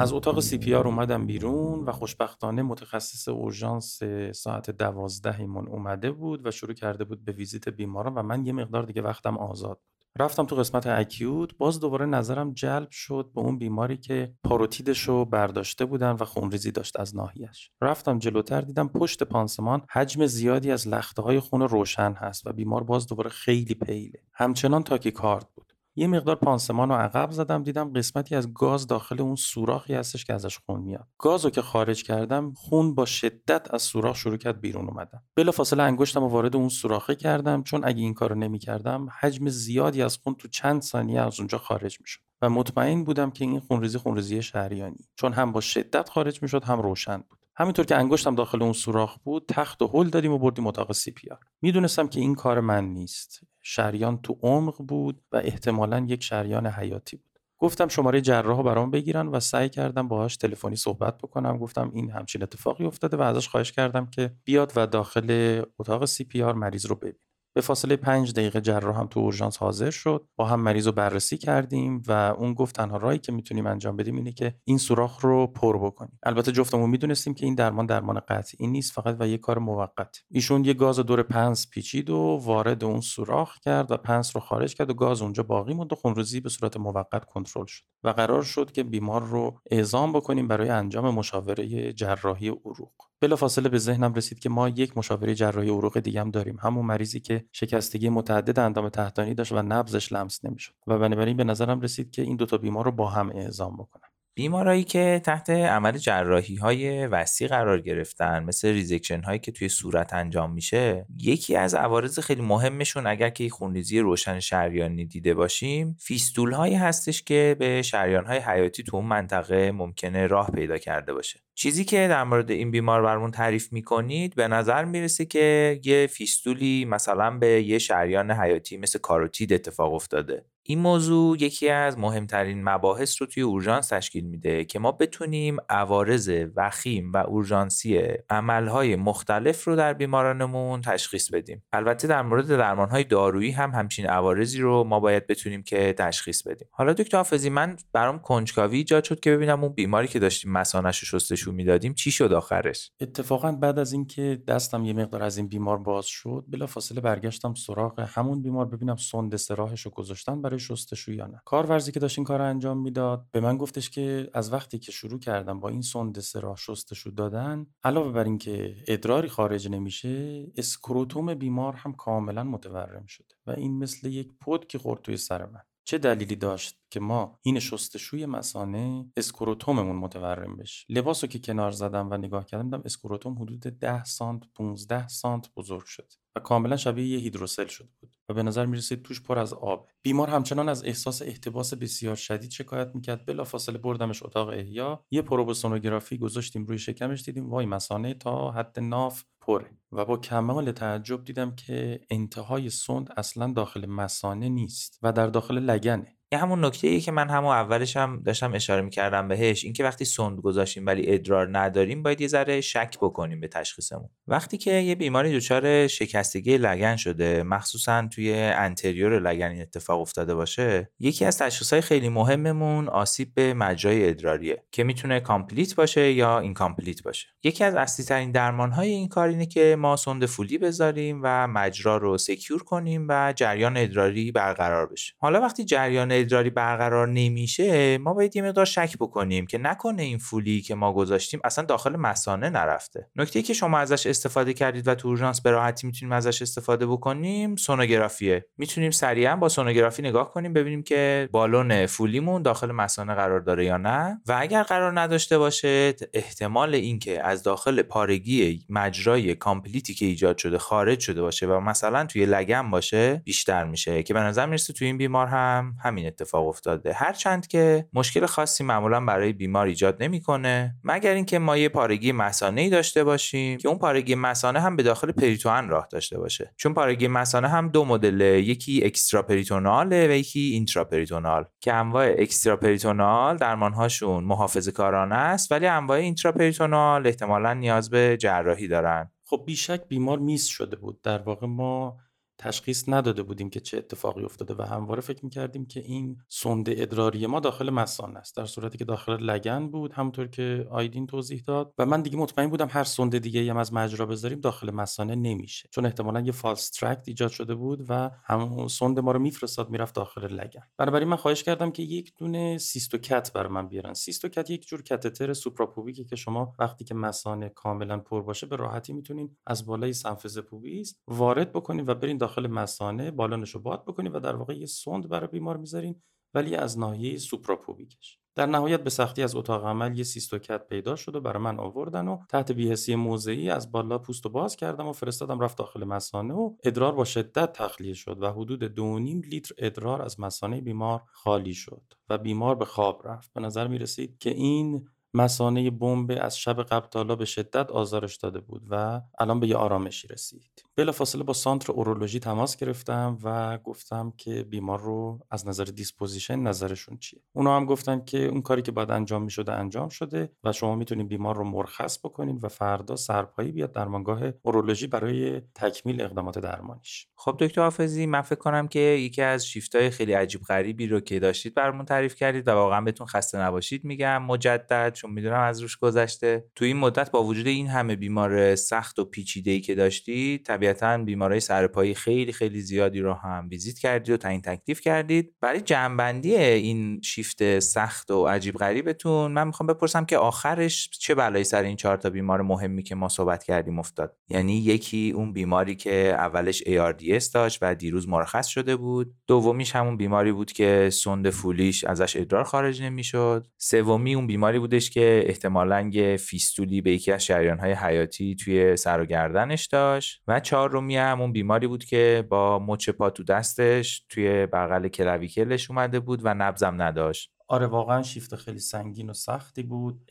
از اتاق CPR اومدم بیرون و خوشبختانه متخصص اورژانس ساعت دوازدهمون اومده بود و شروع کرده بود به ویزیت بیماران و من یه مقدار دیگه وقتم آزاد رفتم تو قسمت acute باز دوباره نظرم جلب شد به اون بیماری که پاروتیدش رو برداشته بودن و خونریزی داشت از ناحیش رفتم جلوتر دیدم پشت پانسمان حجم زیادی از لخته های خون روشن هست و بیمار باز دوباره خیلی pale ه. همچنان tachycard بود. یه مقدار پانسمان رو عقب زدم دیدم قسمتی از گاز داخل اون سوراخی هستش که ازش خون میاد. گاز که خارج کردم خون با شدت از سوراخ شروع کرد بیرون اومدن. فاصله انگشتم رو وارد اون سوراخه کردم چون اگه این کارو نمی‌کردم حجم زیادی از خون تو چند ثانیه از اونجا خارج می‌شد. و مطمئن بودم که این خونریزی خونریزی شهریانی. چون هم با شدت خارج می‌شد هم روشن بود. همینطور که انگشتم داخل اون سوراخ بود تخت و هل دادیم و بردیم اتاق سی پی آر می‌دونستم که این کار من نیست. شریان تو عمق بود و احتمالا یک شریان حیاتی بود. گفتم شماره جراح رو برام بگیرن و سعی کردم باهاش تلفنی صحبت بکنم. گفتم این همچین اتفاقی افتاده و ازش خواهش کردم که بیاد و داخل اتاق CPR مریض رو ببین به فاصله پنج دقیقه جراح هم تو اورژانس حاضر شد. با هم مریض رو بررسی کردیم و اون گفت تنها راهی که می‌تونیم انجام بدیم اینه که این سوراخ رو پر بکنیم. البته جفتمون می‌دونستیم که این درمان درمان قطعی نیست فقط و یه کار موقت. ایشون یه گاز دور پنس پیچید و وارد اون سوراخ کرد و پنس رو خارج کرد و گاز اونجا باقی موند و خونریزی به صورت موقت کنترل شد و قرار شد که بیمار رو اعزام بکنیم برای انجام مشاوره جراحی عروق. بلافاصله به ذهنم رسید که ما یک مشاوره جراحی عروق دیگه هم داریم. همون مریضی که شکستگی متعدد اندام تحتانی داشت و نبضش لمس نمی‌شد. و بنابراین به نظرم رسید که این دوتا بیمار رو با هم اعزام بکنم بیمارایی که تحت عمل جراحی های وسیع قرار گرفتن مثل resection هایی که توی صورت انجام میشه یکی از عوارض خیلی مهمشون اگر که خونریزی روشن شریانی دیده باشیم فیستول هایی هستش که به شریان های حیاتی تو اون منطقه ممکنه راه پیدا کرده باشه. چیزی که در مورد این بیمار برامون تعریف می‌کنید به نظر می‌رسه که یه فیستولی مثلا به یه شریان حیاتی مثل کاروتید اتفاق افتاده. این موضوع یکی از مهمترین مباحث رو توی اورژانس تشکیل میده که ما بتونیم عوارض وخیم و اورژانسی عملهای مختلف رو در بیمارانمون تشخیص بدیم. البته در مورد درمانهای دارویی هم همچین عوارضی رو ما باید بتونیم که تشخیص بدیم. حالا دکتر حافظی من برام کنجکاوی ایجاد شد که ببینم اون بیماری که داشتیم مثانه‌اش شستشو می‌دادیم چی شد آخرش؟ اتفاقا بعد از اینکه دستم یه مقدار از این بیمار باز شد بلافاصله برگشتم سراغ همون بیمار ببینم سند سراحش رو گذاشتن برای شستشو یا نه. کارورزی که داشت این کار انجام می‌داد به من گفتش که از وقتی که شروع کردم با این سند سراح شستشو دادن علاوه بر اینکه ادراری خارج نمیشه اسکروتوم بیمار هم کاملا متورم شده و این مثل یک پتک خورد توی سر من. چه دلیلی داشت که ما این شستشوی مثانه scrotumمون متورم بشه؟ لباسو که کنار زدم و نگاه کردم دیدم scrotum حدود 10 سانت 15 سانت بزرگ شد و کاملا شبیه یه hydrocele شده بود و به نظر می‌رسید توش پر از آب بیمار همچنان از احساس احتباس بسیار شدید شکایت می‌کرد. بلافاصله بردمش اتاق احیا. یه پروب سونوگرافی گذاشتیم روی شکمش دیدیم وای مثانه تا حد ناف پره و با کمال تعجب دیدم که انتهای سوند اصلا داخل مثانه نیست و در داخل لگنه. یه همون نکته ای که من همون اولش هم داشتم اشاره می‌کردم بهش اینکه وقتی سوند گذاشتیم ولی ادرار نداریم باید یه ذره شک بکنیم به تشخیصمون. وقتی که یه بیماری دچار شکستگی لگن شده مخصوصا توی anterior لگن این اتفاق افتاده باشه یکی از تشخیصهای خیلی مهممون آسیب به مجرای ادراریه که می‌تونه complete باشه یا incomplete باشه. یکی از اصلی ترین درمان های این کار اینه که ما سوند فولی بذاریم و مجرا رو secure کنیم و جریان ادراری برقرار بشه. حالا وقتی جریان ادراری برقرار نمیشه ما باید یه مقدار شک بکنیم که نکنه این فولی که ما گذاشتیم اصلا داخل مثانه نرفته. نکته که شما ازش استفاده کردید و تو اورژانس به راحتی می‌تونیم ازش استفاده بکنیم سونوگرافیه. می‌تونیم سریعا با سونوگرافی نگاه کنیم ببینیم که بالون فولیمون داخل مثانه قرار داره یا نه. و اگر قرار نداشته باشه احتمال اینکه از داخل پارگی مجرای complete ی که ایجاد شده خارج شده باشه و مثلا توی لگن باشه بیشتر میشه. که به نظر می‌رسه توی این بیمار هم همین اتفاق افتاده. هرچند که مشکل خاصی معمولا برای بیمار ایجاد نمی‌کنه مگر اینکه ما یه پارگی مثانه ای داشته باشیم که اون پارگی مثانه هم به داخل پریتوئن راه داشته باشه. چون پارگی مثانه هم دو مدل یکی extraperitoneal ه و یکی intraperitoneal که انواع extraperitoneal درمانهاشون محافظه کارانه است ولی انواع intraperitoneal احتمالا نیاز به جراحی دارن. خب بیشک بیمار miss شده بود. در واقع ما تشخیص نداده بودیم که چه اتفاقی افتاده و همواره فکر می‌کردیم که این سوند ادراری ما داخل مثانه است در صورتی که داخل لگن بود همونطور که آیدین توضیح داد. و من دیگه مطمئن بودم هر سوند دیگه هم از مجرا بذاریم داخل مثانه نمیشه چون احتمالا یه false tract ایجاد شده بود و همون سوند ما رو میفرستاد می‌رفت داخل لگن. بنابراین من خواهش کردم که یک دونه Cystocath برای من بیارن. Cystocath یک جور کاتتر suprapubic ه که شما وقتی که مثانه کاملا پر باشه به راحتی می‌تونین از بالای سمفیز پوبیس وارد بکنین و برین مثانه بالونش رو باد بکنید و در واقع یه سوند برای بیمار می‌ذارین ولی از ناحیه suprapubic ش در نهایت به سختی از اتاق عمل یه Cystocath پیدا شد و برای من آوردن و تحت بی‌حسی موضعی از بالا پوست و باز کردم و فرستادم رفت داخل مثانه و ادرار با شدت تخلیه شد و حدود 2.5 لیتر ادرار از مثانه بیمار خالی شد و بیمار به خواب رفت. به نظر می رسید که این مثانه بمب از شب قبل تا به شدت آزارش داده بود و الان به یه آرامشی رسید. بلافاصله با center اورولوژی تماس گرفتم و گفتم که بیمار رو از نظر disposition نظرشون چیه. اونا هم گفتن که اون کاری که باید انجام می‌شده انجام شده و شما می‌تونید بیمار رو مرخص بکنید و فردا سرپایی بیاد درمانگاه اورولوژی برای تکمیل اقدامات درمانیش. خب دکتر حافظی من فکر کنم که یکی از شیفتای خیلی عجیب غریبی رو که داشتید برامون تعریف کردید و واقعا بهتون خسته نباشید میگم. مجدد چون می‌دونم از روش گذشته. تو این مدت با وجود این همه بیمار سخت و پیچیده که داشتید طبیعتا بیمارای سرپایی خیلی خیلی زیادی رو هم ویزیت کردید و تعیین تکلیف کردید. برای جنبندی این شیفت سخت و عجیب غریبتون من می‌خوام بپرسم که آخرش چه بلایی سر این چهار تا بیمار مهمی که ما صحبت کردیم افتاد؟ یعنی یکی اون بیماری که اولش ARDS داشت و دیروز مرخص شده بود. دومیش همون بیماری بود که سند فولیش ازش ادرار خارج نمی‌شد. سومی اون بیماری بودش که احتمالاً فیستولی به یکی از شریانهای حیاتی توی سر و گردنش داشت. و چهارمی هم اون بیماری بود که با مچ پا تو دستش توی بغل کلویکلش اومده بود و نبزم نداشت. آره واقعا شیفت خیلی سنگین و سختی بود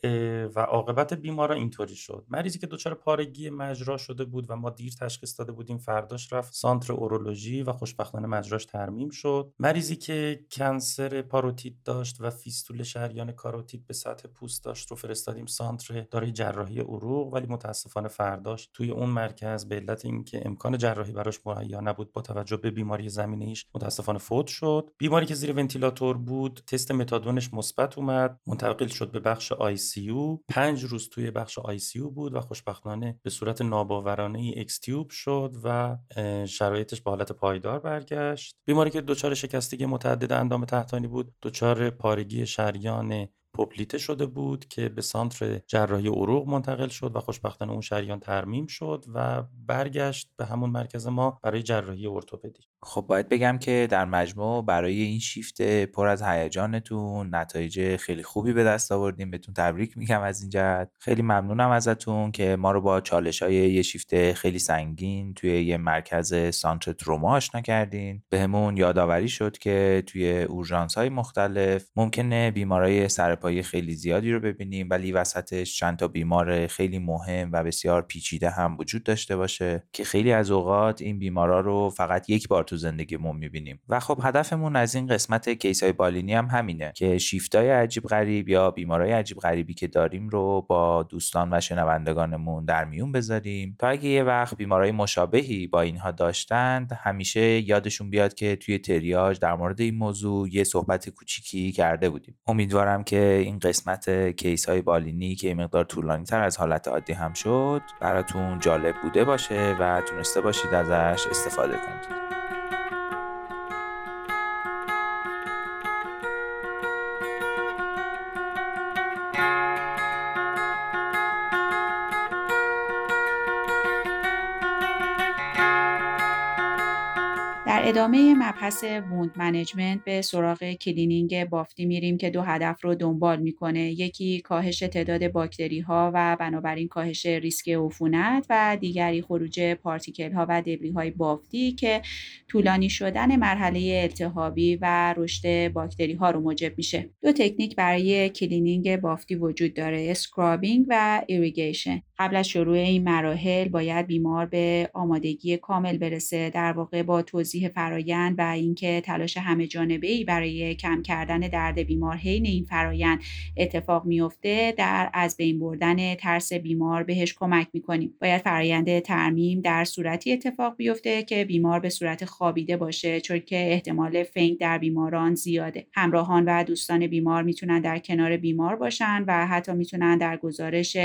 و عاقبت بیمارا اینطوری شد. مریضی که دچار پارگی مجرا شده بود و ما دیر تشخیص داده بودیم فرداش رفت سانتر اورولوژی و خوشبختانه مجراش ترمیم شد. مریضی که کنسر پاروتید داشت و فیستول شریان کاروتید به سطح پوست داشت رو فرستادیم سانتر دارای جراحی عروق ولی متاسفانه فرداش توی اون مرکز به علت اینکه امکان جراحی براش مهیا نبود با توجه به بیماری زمینه متاسفانه فوت شد. بیماری که زیر ونتیلاتور بود تست متادون متادونش مثبت اومد منتقل شد به بخش ICU پنج روز توی بخش ICU بود و خوشبختانه به صورت ناباورانه ای extube شد و شرایطش به حالت پایدار برگشت. بیماری که دچار شکستگی متعدد اندام تحتانی بود دچار پارگی شریان popliteal شده بود که به center جراحی عروق منتقل شد و خوشبختانه اون شریان ترمیم شد و برگشت به همون مرکز ما برای جراحی ارتوپدی. خب باید بگم که در مجموع برای این شیفت پر از هیجانتون نتایج خیلی خوبی به دست آوردیم. بهتون تبریک میگم از این جهت. خیلی ممنونم ازتون که ما رو با چالش های یه شیفت خیلی سنگین توی یه مرکز سانتر تروما آشنا کردین. بهمون یادآوری شد که توی اورژانس های مختلف ممکنه بیمارای سرپایی خیلی زیادی رو ببینیم ولی وسطش چند تا بیمار خیلی مهم و بسیار پیچیده هم وجود داشته باشه که خیلی از اوقات این بیمارا رو فقط یک بار تو زندگیمون می‌بینیم. و خب هدفمون از این قسمت کیس های بالینی هم همینه که شیفتای عجیب غریب یا بیمارای عجیب غریبی که داریم رو با دوستان و شنوندگانمون در میون بذاریم تا اگه یه وقت بیمارای مشابهی با اینها داشتند همیشه یادشون بیاد که توی تریاج در مورد این موضوع یه صحبت کوچیکی کرده بودیم. امیدوارم که این قسمت کیس های بالینی که مقدار طولانی تر از حالت عادی هم شد براتون جالب بوده باشه و تونسته باشید ازش استفاده کنید. ادامه مبحث wound management به سراغ cleaning بافتی میریم که دو هدف رو دنبال می‌کنه. یکی کاهش تعداد باکتری ها و بنابراین کاهش ریسک عفونت و دیگری خروج particle ها و debris های بافتی که طولانی شدن مرحله التهابی و رشد باکتری ها رو موجب میشه. دو تکنیک برای cleaning بافتی وجود داره scrubbing و irrigation قبل از شروع این مراحل باید بیمار به آمادگی کامل برسه در واقع با توضیح فرایند و اینکه تلاش همه جانبه ای برای کم کردن درد بیمار حین این فرایند اتفاق میفته در از بین بردن ترس بیمار بهش کمک می‌کنیم. باید فرایند ترمیم در صورتی اتفاق بیفته که بیمار به صورت خوابیده باشه چون که احتمال fainting در بیماران زیاده. همراهان و دوستان بیمار می‌تونن در کنار بیمار باشن و حتی می‌تونن در گزارش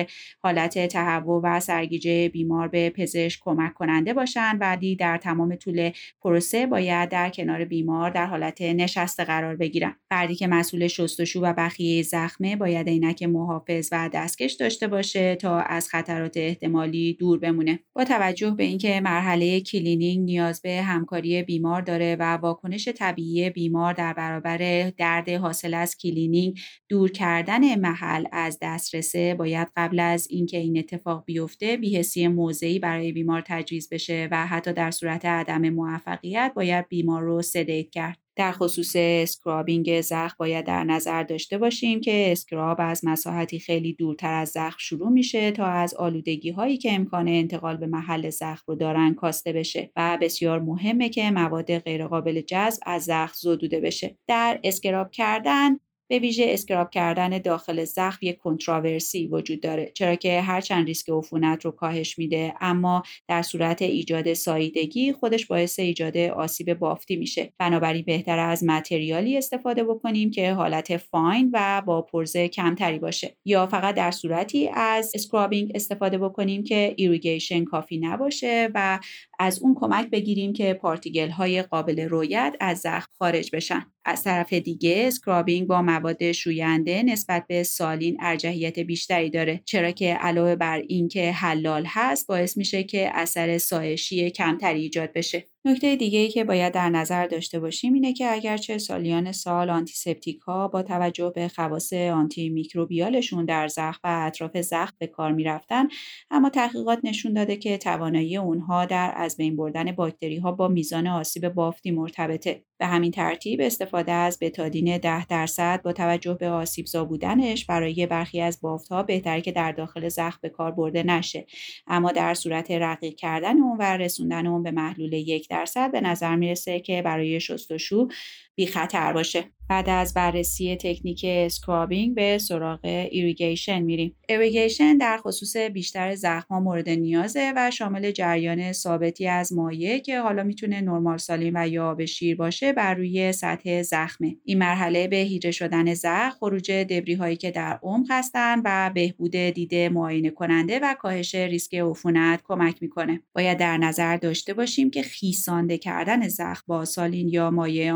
حالت تهوع و سرگیجه بیمار به پزشک کمک کننده باشن ولی در تمام طول پروسه باید در کنار بیمار در حالت نشسته قرار بگیرن فردی که مسئول شستشو و بخیه زخمه باید عینک محافظ و دستکش داشته باشه تا از خطرات احتمالی دور بمونه. با توجه به اینکه مرحله cleaning نیاز به همکاری بیمار داره و واکنش طبیعی بیمار در برابر درد حاصل از cleaning دور کردن محل از دسترسه باید قبل از اینکه این اتفاق بیفته بی‌حسی موضعی برای بیمار تجویز بشه و حتی در صورت عدم موفقیت باید بیمار رو sedate کرد. در خصوص scrubbing زخم باید در نظر داشته باشیم که scrub از مساحتی خیلی دورتر از زخم شروع میشه تا از آلودگی هایی که امکان انتقال به محل زخم رو دارن کاسته بشه و بسیار مهمه که مواد غیرقابل جذب از زخم زدوده بشه. در scrub کردن به ویژه scrub کردن داخل زخم یک controversy وجود داره چرا که هرچند ریسک عفونت رو کاهش میده اما در صورت ایجاد ساییدگی خودش باعث ایجاد آسیب بافتی میشه. بنابراین بهتر از material ی استفاده بکنیم که حالت fine و با پرزه کمتری باشه. یا فقط در صورتی از scrubbing استفاده بکنیم که irrigation کافی نباشه و از اون کمک بگیریم که particle های قابل رویت از زخم خارج بشن. از طرف دیگه scrubbing با مواد شوینده نسبت به saline ارجحیت بیشتری داره. چرا که علاوه بر اینکه حلال هست باعث میشه که اثر سایشی کمتری ایجاد بشه. نکته دیگه ای که باید در نظر داشته باشیم اینه که اگرچه سالیان سال آنتیسپتیک ها با توجه به خواص آنتی میکروبیالشون در زخم و اطراف زخم به کار می‌رفتن اما تحقیقات نشون داده که توانایی اونها در از بین بردن باکتری ها با میزان آسیب بافتی مرتبطه. به همین ترتیب استفاده از بتادین 10 درصد با توجه به آسیبزا بودنش برای برخی از بافت ها بهتره که در داخل زخم به کار برده نشه. اما در صورت رقیق کردن اون و رسوندن اون به محلول یک درصد به نظر می‌رسه که برای شستشو بی خطر باشه. بعد از بررسی تکنیک scrubbing به سراغ irrigation میریم. irrigation در خصوص بیشتر زخم مورد نیازه و شامل جریان ثابتی از مایع که حالا می‌تونه normal saline و یا آب شیر باشه بر روی سطح زخمه. این مرحله به هیدره شدن زخم خروج debris هایی که در عمق هستند و بهبود دیده معاینه کننده و کاهش ریسک عفونت کمک می‌کنه. باید در نظر داشته باشیم که خیسانده کردن زخم با saline یا مایع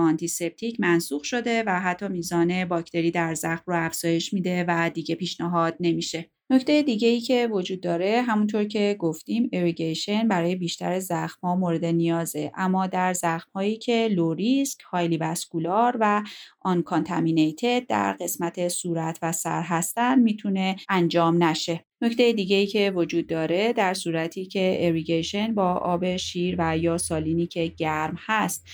antiseptic منسوخ شده و حتی میزان باکتری در زخم رو افزایش میده و دیگه پیشنهاد نمیشه نکته دیگه ای که وجود داره همونطور که گفتیم irrigation برای بیشتر زخم ها مورد نیازه اما در زخم هایی که low risk، highly vascular و uncontaminated در قسمت صورت و سر هستن می‌تونه انجام نشه. نکته دیگه ای که وجود داره در صورتی که irrigation با آب شیر و یا saline ی که گرم هست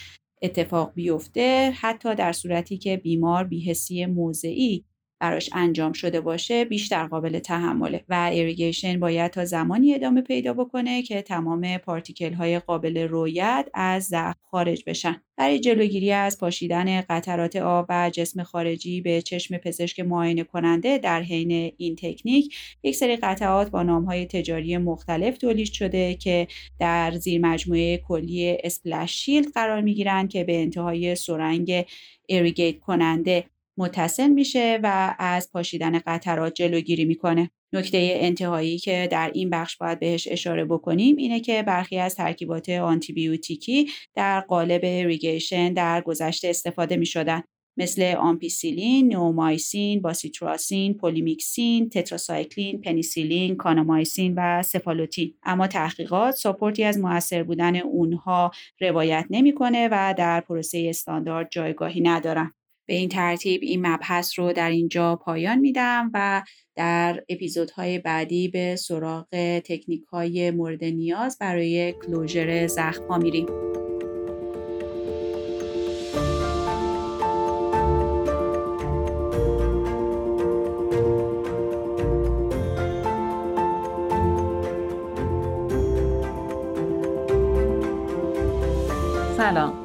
اتفاق بیفته حتی در صورتی که بیمار بیهسی موضعی براش انجام شده باشه بیشتر قابل تحمله و ایریگیشن باید تا زمانی ادامه پیدا بکنه که تمام پارتیکل های قابل رویت از زخم خارج بشن. برای جلوگیری از پاشیدن قطرات آب و جسم خارجی به چشم پزشک معاینه کننده در حین این تکنیک یک سری قطعات با های تجاری مختلف تولید شده که در زیر مجموعه کلی splash shield قرار می گیرند که به انتهای سرنگ irrigate کننده متصل میشه و از پاشیدن قطرات جلوگیری می‌کنه. نکته انتهایی که در این بخش باید بهش اشاره بکنیم اینه که برخی از ترکیبات آنتی‌بیوتیکی در قالب irrigation در گذشته استفاده می شدن. مثل آمپیسیلین، نئومایسین، باسیتراسین، پولیمیکسین، تتراسایکلین، پنیسیلین، کانامایسین و سفالوتین. اما تحقیقات support ی از موثر بودن اونها روایت نمی‌کنه و در پروسه استاندارد جایگاهی ندارن. به این ترتیب این مبحث رو در اینجا پایان میدم و در اپیزودهای بعدی به سراغ تکنیک های مورد نیاز برای کلوژر زخم ها میریم.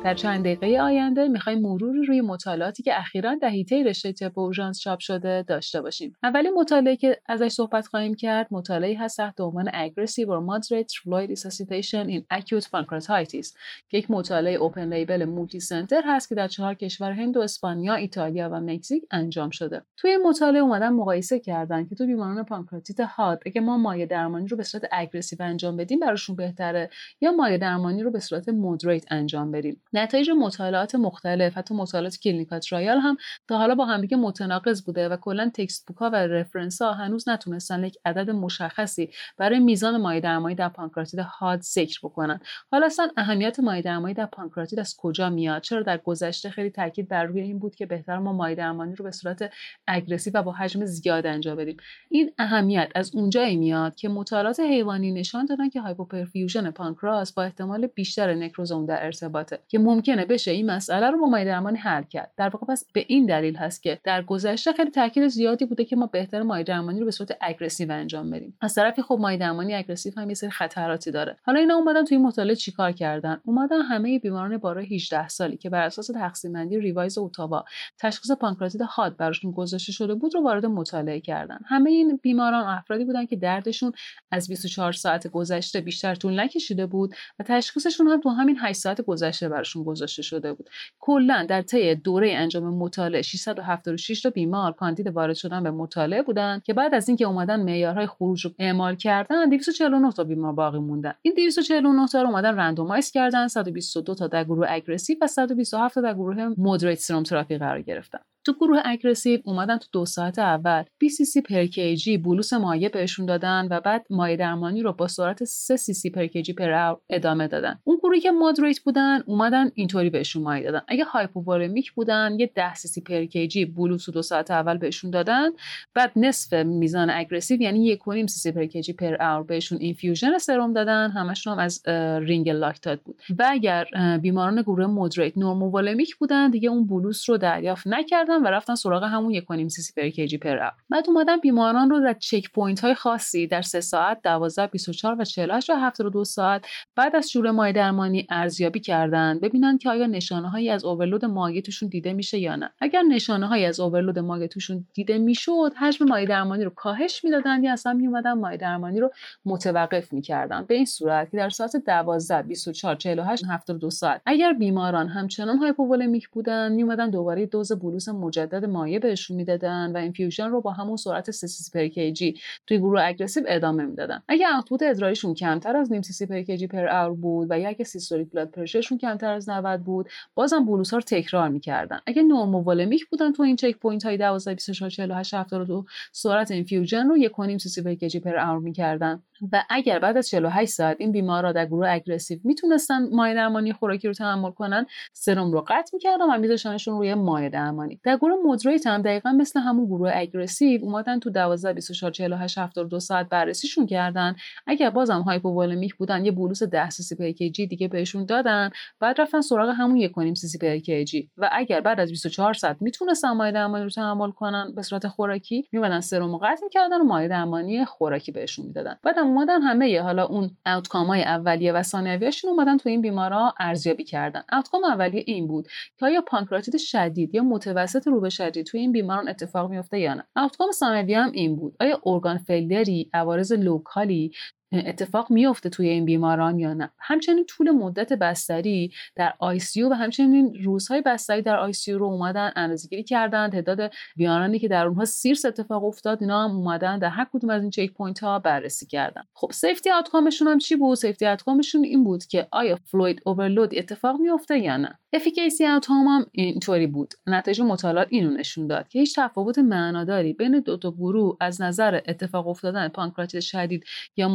در چند دقیقه آینده می‌خوایم مروری روی مطالعاتی که اخیرا در حیطه رشته طب اورژانس چاپ شده داشته باشیم اولین مطالعه که ازش صحبت خواهیم کرد مطالعه هست تحت عنوان Aggressive or Moderate Fluid Resuscitation in Acute Pancreatitis که یک مطالعه open label multicenter هست که در چهار کشور هند و اسپانیا، ایتالیا و مکزیک انجام شده. توی این مطالعه اومدن مقایسه کردن که تو بیماران پانکراتیت حاد اگه ما مایع درمانی رو به صورت aggressive انجام بدیم براشون بهتره یا مایع درمانی رو به صورت moderate انجام بدیم نتایج مطالعات مختلف حتی مطالعات clinical trial هم تا حالا با همدیگه متناقض بوده و کلا textbook ها و reference ها هنوز نتونستن یک عدد مشخصی برای میزان مایع درمانی در پانکراتیت حاد ذکر بکنن. حالا اصلا اهمیت مایع درمانی در پانکراتیت از کجا میاد؟ چرا در گذشته خیلی تاکید بر روی این بود که بهتر ما مایع درمانی رو به صورت aggressive و با حجم زیاد انجام بدیم؟ این اهمیت از اونجایی میاد که مطالعات حیوانی نشان دادن که hypoperfusion پانکراس با احتمال بیشتر نکروز در ارتباطه که ممکنه بشه این مسئله رو با مایع درمانی حل کرد. در واقع پس به این دلیل هست که در گذشته خیلی تاکید زیادی بوده که ما بهتر مایع درمانی رو به صورت aggressive انجام بدیم. از طرفی خب مایع درمانی aggressive هم یه سری خطراتی داره. حالا اینا اومدن توی مطالعه چیکار کردن؟ اومدن همه بیماران بالای 18 سالی که بر اساس تقسیم بندی revised Atlanta تشخیص پانکراتیت حاد براشون گذاشته شده بود رو وارد مطالعه کردن. همه این بیماران افرادی بودن که دردشون از 24 ساعت گذشته بیشتر طول نکشیده بود و تشخیصشون هم تو همین 8 ساعت گذشته براشون گذاشته شده بود. کلا در طی دوره انجام مطالعه 676 تا بیمار کاندید وارد شدن به مطالعه بودن که بعد از اینکه اومدن معیارهای خروج رو اعمال کردن 249 تا بیمار باقی موندن. این 249 تا رو اومدن randomize کردن 122 تا در گروه aggressive و 127 تا در گروه moderate سرم تراپی قرار گرفتن. تو گروه aggressive اومدن تو دو ساعت اول. 20 cc per kg bolus مایع بهشون دادن و بعد مایع درمانی رو با سرعت 3 cc per kg per ادامه دادن. اون گروهی که moderate بودن اومدن اینطوری بهشون مایع دادن. اگه hypovolemic بودن یه 10 cc per kg bolus تو دو ساعت اول بهشون دادن. بعد نصف میزان aggressive یعنی 1.5 cc per kg per hour بهشون infusion سرم دادن. همشون هم از رینگر لاکتات بود. و اگر بیماران گروه moderate normovolemic بودن دیگه اون bolus رو دریافت نکردن و رفتن سراغ همون 1.5 cc per kg per بعد اومدن بیماران رو در checkpoint های خاصی در 3 ساعت 12 24 و 48 و 72 ساعت بعد از شروع مایع درمانی ارزیابی کردن ببینن که آیا نشانه هایی از overload مایع توشون دیده میشه یا نه. اگر نشانه هایی از overload مایع توشون دیده می‌شد حجم مایع درمانی رو کاهش می‌دادن یا اصلا میومدن مایع درمانی رو متوقف می‌کردن. به این صورت که در ساعت 12 24 48 72 ساعت. اگر بیماران همچنان hypovolemic بودن میومدن دوباره دوز bolus مجدد مایع بهشون می‌دادن و infusion رو با همون سرعت 3 سی per kg توی گروه aggressive ادامه می‌دادن. اگه output ادراریشون کمتر از نیم سی سی per kg per hour بود و یا اگه systolic blood pressure شون کمتر از 90 بود بازم bolus ها رو تکرار می‌کردن. اگه normovolemic بودن تو این checkpoint های 12 24 48 72 سرعت infusion رو 1.5 سی سی per per hour می‌کردن. و اگر بعد از 48 ساعت این بیمارا در گروه aggressive می‌تونستن مایع درمانی خوراکی رو تحمل کنن سرم رو قطع می‌کردن و میذاشتنشون روی مایع درمانی. در گروه moderate هم دقیقا مثل همون گروه aggressive اومدن تو 12 24 48 72 ساعت بررسیشون کردن. اگر بازم hypovolemic بودن یه bolus 10 سی سی جی دیگه بهشون دادن. بعد رفتن سراغ همون 1.5 سی سی جی و اگر بعد از 24 ساعت می‌تونستن مایع درمانی رو تحمل کنن به صورت خوراکی میومدن سرم رو قطع می‌کردن و مایع درمانی خوراکی بهشون می‌دادن. بعد اومدن همه حالا اون outcome های اولیه و ثانویه‌شون اومدن تو این بیمارا ارزیابی کردن. outcome اولیه این بود که آیا پانکراتیت شدید یا متوسط رو به شدید توی این بیماران اتفاق میفته یا نه. outcome ثانویه هم این بود. آیا organ failure ای عوارض local ی اتفاق میفته توی این بیماران یا نه؟ همچنین طول مدت بستری در آی و همچنین روزهای بستری در آی رو اومدن اندازه‌گیری کردن تعداد بیمارانی که در اونها SIRS اتفاق افتاد اینا هم اومدن در هر کدوم از این checkpoint ها بررسی کردن. خب safety outcome شون هم چی بود؟ safety outcome شون این بود که آیا fluid overload اتفاق میفته یا نه؟ efficacy outcome هم اینطوری بود. نتایج مطالعات اینو نشون داد که هیچ تفاوت معناداری بین دو تا گروه از نظر اتفاق افتادن پانکراتیت شدید یا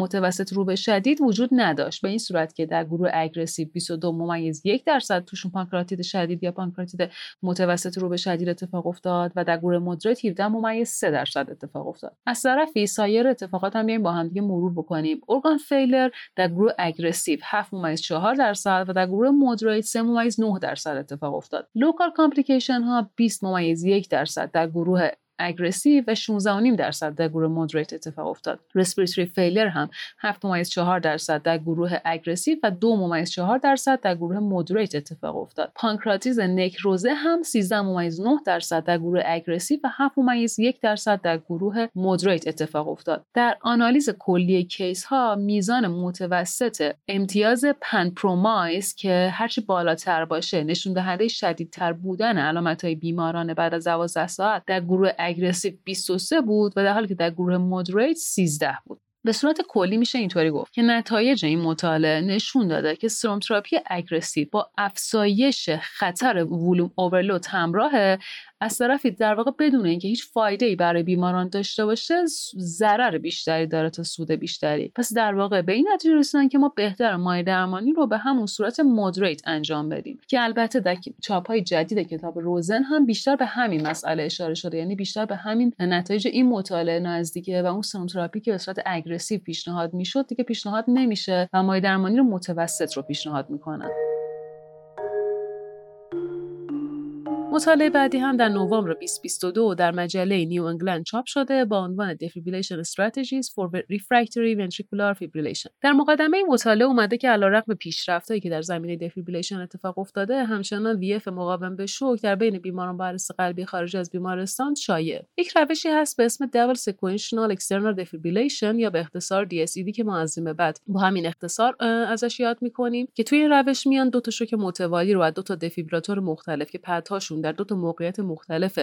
رو به شدید وجود نداشت. به این صورت که در گروه aggressive 22 ممیز یک درصد توشون پانکراتیت شدید یا پانکراتیت متوسط رو به شدید اتفاق افتاد و در گروه moderate 17 ممیز 3 درصد اتفاق افتاد. از طرفی سایر اتفاقات هم با هم دیگه مرور بکنیم. organ failure در گروه aggressive 7 ممیز 4 درصد و در گروه moderate 3 ممیز 9 درصد اتفاق افتاد. local complication ها 20 ممیز 1 درصد در گروه aggressive و 16.5 درصد در گروه moderate اتفاق افتاد. respiratory failure هم 7 ممیز 4 درصد در گروه aggressive و 2 ممیز 4 درصد در گروه moderate اتفاق افتاد. پانکراتیت نکروزه هم 13 ممیز 9 درصد در گروه aggressive و 7 ممیز 1 درصد در گروه moderate اتفاق افتاد. در آنالیز کلی case ها میزان متوسط امتیاز PAN-PROMISE که هرچی بالاتر باشه نشون دهنده شدیدتر بودن علامت های بیماران بعد از 12 ساعت در گروه aggressive 23 بود و در حالی که در گروه moderate 13 بود. به صورت کلی میشه اینطوری گفت که نتایج این مطالعه نشون داده که سرم‌تراپی aggressive با افزایش خطر volume overload همراهه از طرفی در واقع بدون اینکه هیچ فایده ای برای بیماران داشته باشه ضرر بیشتری داره تا سود بیشتری. پس در واقع به این نتیجه رسیدن که ما بهتر مایع درمانی رو به همون صورت moderate انجام بدیم. که البته در چاپ های جدید کتاب روزن هم بیشتر به همین مسئله اشاره شده. یعنی بیشتر به همین نتایج این مطالعه نزدیکه و اون سرم‌تراپی که به صورت aggressive پیشنهاد می‌شد دیگه پیشنهاد نمیشه و مایع درمانی رو متوسط رو پیشنهاد می‌کنن. مطالعه بعدی هم در نوامبر 2022 در مجله نیو انگلند چاپ شده با عنوان Defibrillation Strategies for Refractory Ventricular Fibrillation. در مقدمه این مطالعه اومده که علیرغم پیشرفتایی که در زمینه defibrillation اتفاق افتاده همچنان VF مقاوم به شوک در بین بیماران با قلبی خارج از بیمارستان شایعه. یک روشی هست به اسم Double Sequential External Defibrillation یا به اختصار DSED که ما از بعد با همین اختصار ازش یاد می‌کنیم که توی این روش میان دو تا شوک متوالی رو از دو تا دفیبریلاتور مختلف که پدهاشون در دو تا موقعیت مختلف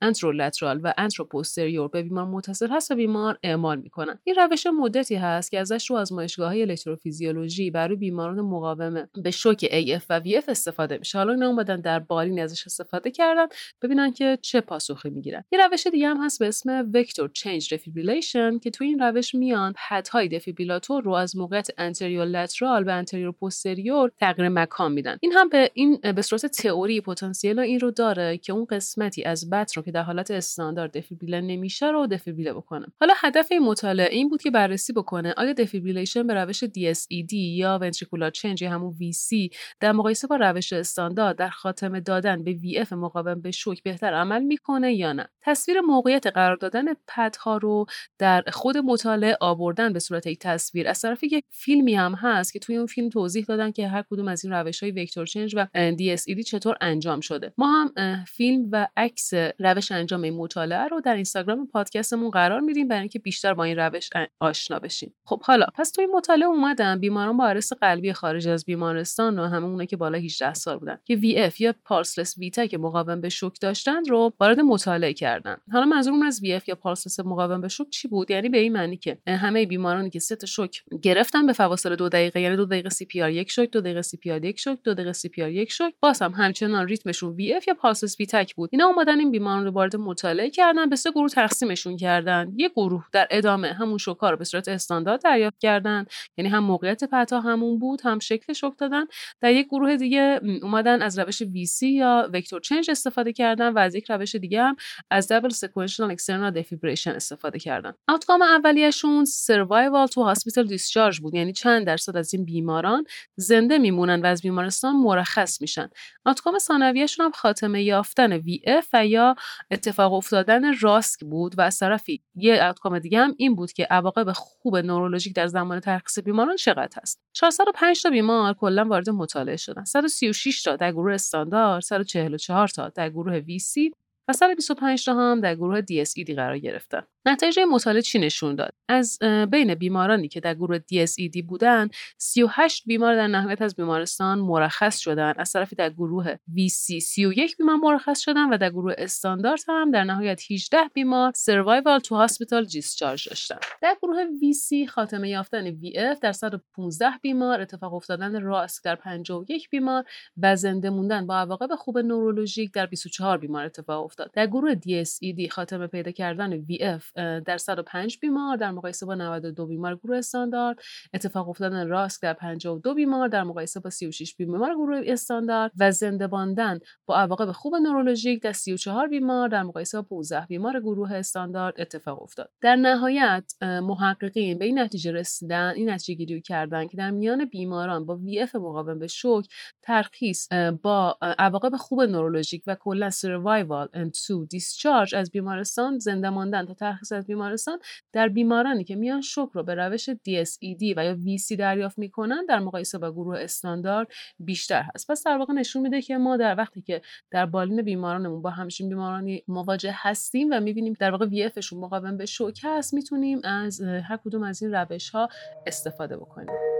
anterolateral و anteroposterior به بیمار متصل هست و بیمار اعمال می‌کنن. این روش مدتی هست که ازش تو آزمایشگاه های الکتروفیزیولوژی برای بیماران مقاوم به شوک AF و VF استفاده میشه. حالا اینا اومدن در بالین ازش استفاده کردن ببینن که چه پاسخی می‌گیرن. یه روش دیگه هم هست به اسم vector change defibrillation که تو این روش میان پدهای دفیبریلاتور رو از موقعیت anterior lateral به anterior posterior تغییر مکان میدن. این هم به این به صورت تئوری پتانسیل این رو داره که اون قسمتی از بطن که در حالت استاندارد دفیبریله نمیشه رو دفیبریله بکنه حالا هدف این مطالعه این بود که بررسی بکنه آیا defibrillation به روش DSED یا ventricular change یا همون VC در مقایسه با روش استاندارد در خاتمه دادن به VF مقاوم به شوک بهتر عمل می‌کنه یا نه. تصویر موقعیت قرار دادن پدها رو در خود مطالعه آوردن به صورت یک تصویر. از طرف یک فیلمی هم هست که توی اون فیلم توضیح دادن که هر کدوم از این روش های vector change و DSED چطور انجام شده. ما هم فیلم و عکس روش انجام این مطالعه رو در اینستاگرام پادکستمون قرار میدیم برای اینکه بیشتر با این روش آشنا بشین خب حالا پس تو این مطالعه اومدن بیماران با ارست قلبی خارج از بیمارستان و همه اونایی که بالا 18 سال بودن که VF یا pulseless VT که مقاوم به شوک داشتن رو وارد مطالعه کردن. حالا منظورم از VF یا pulseless مقاوم به شوک چی بود؟ یعنی به این معنی که همه بیمارانی که ست شوک گرفتن به فواصل دو دقیقه یعنی دو دقیقه CPR یک شوک دو دقیقه CPR یک شوک دو دقیقه CPR یک شوک باز هم همچنان ریتمشون VF یا pulseless V-tach بود. اینا اومدن این بیماران رو وارد مطالعه کردن به سه گروه تقسیمشون کردن. یک گروه در ادامه همون شوکا رو به صورت استاندارد دریافت کردن یعنی هم موقعیت پتا همون بود هم شکل شوک دادن در یک گروه دیگه اومدن از روش VC یا vector change استفاده کردن و از یک روش دیگه هم از double sequential external defibrillation استفاده کردن. outcome اولیه‌شون survival to hospital discharge بود یعنی چند درصد از این بیماران زنده میمونن و از بیمارستان مرخص میشن. اوتکام ثانویه‌شون هم خاتمه یافتن VF و یا اتفاق افتادن راسک بود و از طرفی یه اوتکام دیگه هم این بود که عواقب خوب نورولوژیک در زمان ترخیص بیماران چقدر هست 405 تا بیمار کلا وارد مطالعه شدن 136 تا در گروه استاندارد 144 تا در گروه VC و 125 تا هم در گروه DSED قرار گرفتن. نتایج مطالعه چی نشون داد؟ از بین بیمارانی که در گروه DSED بودن 38 بیمار در نهایت از بیمارستان مرخص شدن. از طرفی در گروه VC 31 بیمار مرخص شدن و در گروه استاندارد هم در نهایت 18 بیمار سروایوال تو هاسپیتال دیسچارج داشتن. در گروه VC خاتمه یافتن VF در 115 بیمار اتفاق افتادن راسک در 51 بیمار و زنده موندن با عواقب خوب نورولوژیک در 24 بیمار اتفاق افتاد. در گروه DSED خاتمه پیدا کردن VF در 105 بیمار در مقایسه با 92 بیمار گروه استاندارد. اتفاق افتادن راسک در 52 بیمار در مقایسه با 36 بیمار گروه استاندارد و زنده ماندن با عواقب خوب نورولوژیک در 34 بیمار در مقایسه با 15 بیمار گروه استاندارد اتفاق افتاد. در نهایت محققین به این نتیجه رسیدن این نتیجه گیری کردن که در میان بیماران با وی اف مقاوم به شوک ترخیص با عواقب خوب نورولوژیک و کلا سروایوال اند تو دیسچارج از بیمارستان زنده ماندن تا از بیمارستان در بیمارانی که میان شوک رو به روش DSED و یا VC دریافت می‌کنن در مقایسه با گروه استاندارد بیشتر هست. پس در واقع نشون میده که ما در وقتی که در بالین بیمارانمون با همچین بیمارانی مواجه هستیم و می‌بینیم در واقع ویفشون مقاوم به شوک هست می‌تونیم از هر کدوم از این روش ها استفاده بکنیم.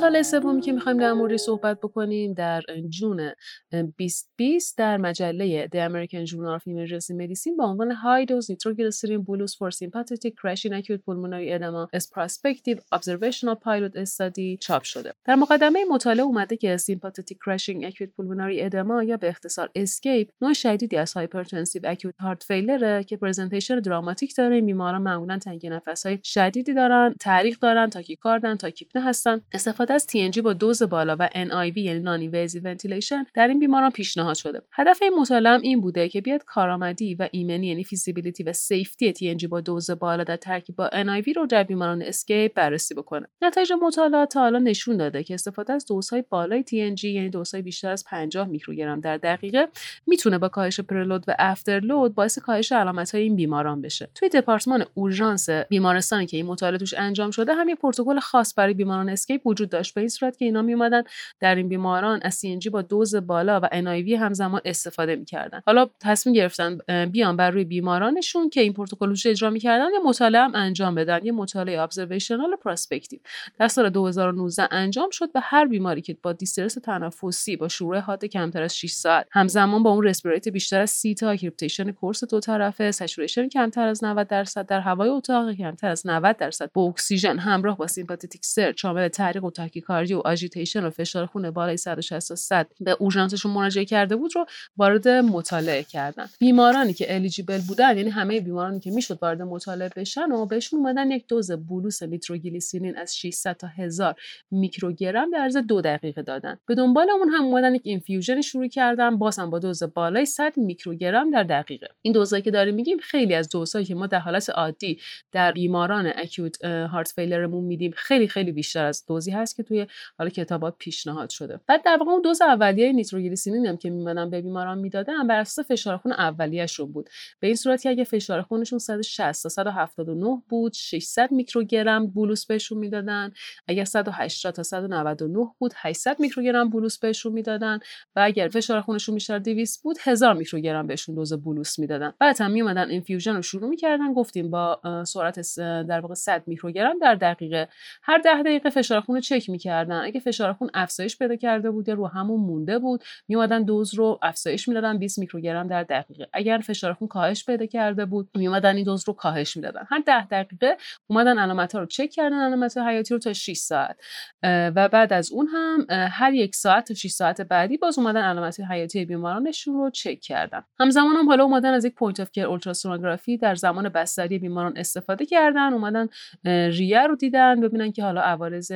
مطالعه سومی که می‌خوایم در مورد صحبت بکنیم در جون 2020 در مجله The American Journal of Emergency Medicine با عنوان High Dose Nitroglycerin Bolus for Sympathetic Crash in Acute Pulmonary Edema as Prospective Observational Pilot Study چاپ شده. در مقدمه مطالعه اومده که Sympathetic Crashing Acute Pulmonary Edema یا به اختصار ESCAPE نوع شدیدی از Hypertensive Acute Heart Failure که پرزنتیشن دراماتیک داره این بیماران معمولا تنگی نفسهای شدیدی دارن تعریق دارن تاکیکاردن تاکیپنه هستن استفاده از TNG با دوز بالا و NIV یعنی نان ventilation در این بیماران پیشنهاد شده. هدف این مطالعه این بوده که بیاد کارآمدی و ایمنی یعنی feasibility و safety TNG با دوز بالا در ترکیب با NIV رو در بیماران SCAPE بررسی بکنه. نتایج مطالعات تا حالا نشون داده که استفاده از دوزهای بالای TNG یعنی دوزهای بیشتر از 50 میکروگرم در دقیقه می‌تونه با کاهش preload و afterload باعث کاهش علامت‌های این بیماران بشه. توی دپارتمان اورژانس بیمارستانی که این مطالعه توش انجام شده هم یه پروتکل خاص برای بیماران SCAPE وجود داشت. به این صورت که اینا میومدن در این بیماران از TNG با دوز بالا و NIV همزمان استفاده می‌کردن. حالا تصمیم گرفتن بیان بر روی بیمارانشون که این پروتکل اجرا می‌کردن؟ یه مطالعه هم انجام بدن یه مطالعه observational prospective در سال 2019 انجام شد به هر بیماری که با distress تنفسی با شروع حاد کمتر از 6 ساعت همزمان با اون respiratory rate بیشتر از 30 تا crepitation coarse دو طرفه saturation کمتر از 90 درصد در هوای اتاق کمتر از 90 درصد با اکسیژن همراه با sympathetic surge شامل تحریک و تاکیکاردی و agitation و فشار خون بالای 160 100 به اورژانسشون مراجعه کرده بود رو وارد مطالعه کردن. بیمارانی که eligible بودن یعنی همه بیمارانی که می‌شد وارد مطالعه بشن و بهشون اومدن یک دوز bolus نیتروگلیسرین از 600 تا 1000 میکروگرم در عرض دو دقیقه دادن. به دنبال اون هم اومدن یک infusion شروع کردن باز هم با دوز بالای 100 میکروگرم در دقیقه. این دوزایی که داریم میگیم خیلی از دوزهایی که ما در حالت عادی در بیماران acute heart failure مون میدیم خیلی خیلی بیشتر از دوزی هست. هست که توی حالا کتابات پیشنهاد شده. بعد در واقع اون دوز اولیه نیتروگلیسرین هم که میمدن به بیماران می‌دادن بر اساس فشار خون اولیه‌شون بود. به این صورت که اگه فشار خونشون 160 تا 179 بود 600 میکروگرم bolus بهشون می‌دادن. اگر 180 تا 199 بود 800 میکروگرم bolus بهشون می‌دادن. و اگر فشار خونشون بیشتر 200 بود 1000 میکروگرم بهشون دوز bolus می‌دادن. بعد هم میومدن infusion رو شروع می‌کردن. گفتیم با سرعت در واقع 100 میکروگرم در دقیقه هر 10 دقیقه فشار خون رو چک می‌کردن. اگه فشار خون افزایش پیدا کرده بود یا رو همون مونده بود میومدن دوز رو افزایش می‌دادن 20 میکروگرم در دقیقه. اگر فشار خون کاهش پیدا کرده بود میومدن این دوز رو کاهش می‌دادن. هر 10 دقیقه اومدن علامت ها رو چک کردن علامت حیاتی رو تا 6 ساعت. و بعد از اون هم هر یک ساعت تا 6 ساعت بعدی باز اومدن علامت حیاتی بیمارانشون رو چک کردن. همزمان هم حالا اومدن از یک point of care اولتراسونوگرافی در زمان بستری بیماران استفاده کردن اومدن ریه رو دیدن ببینن که حالا عوارض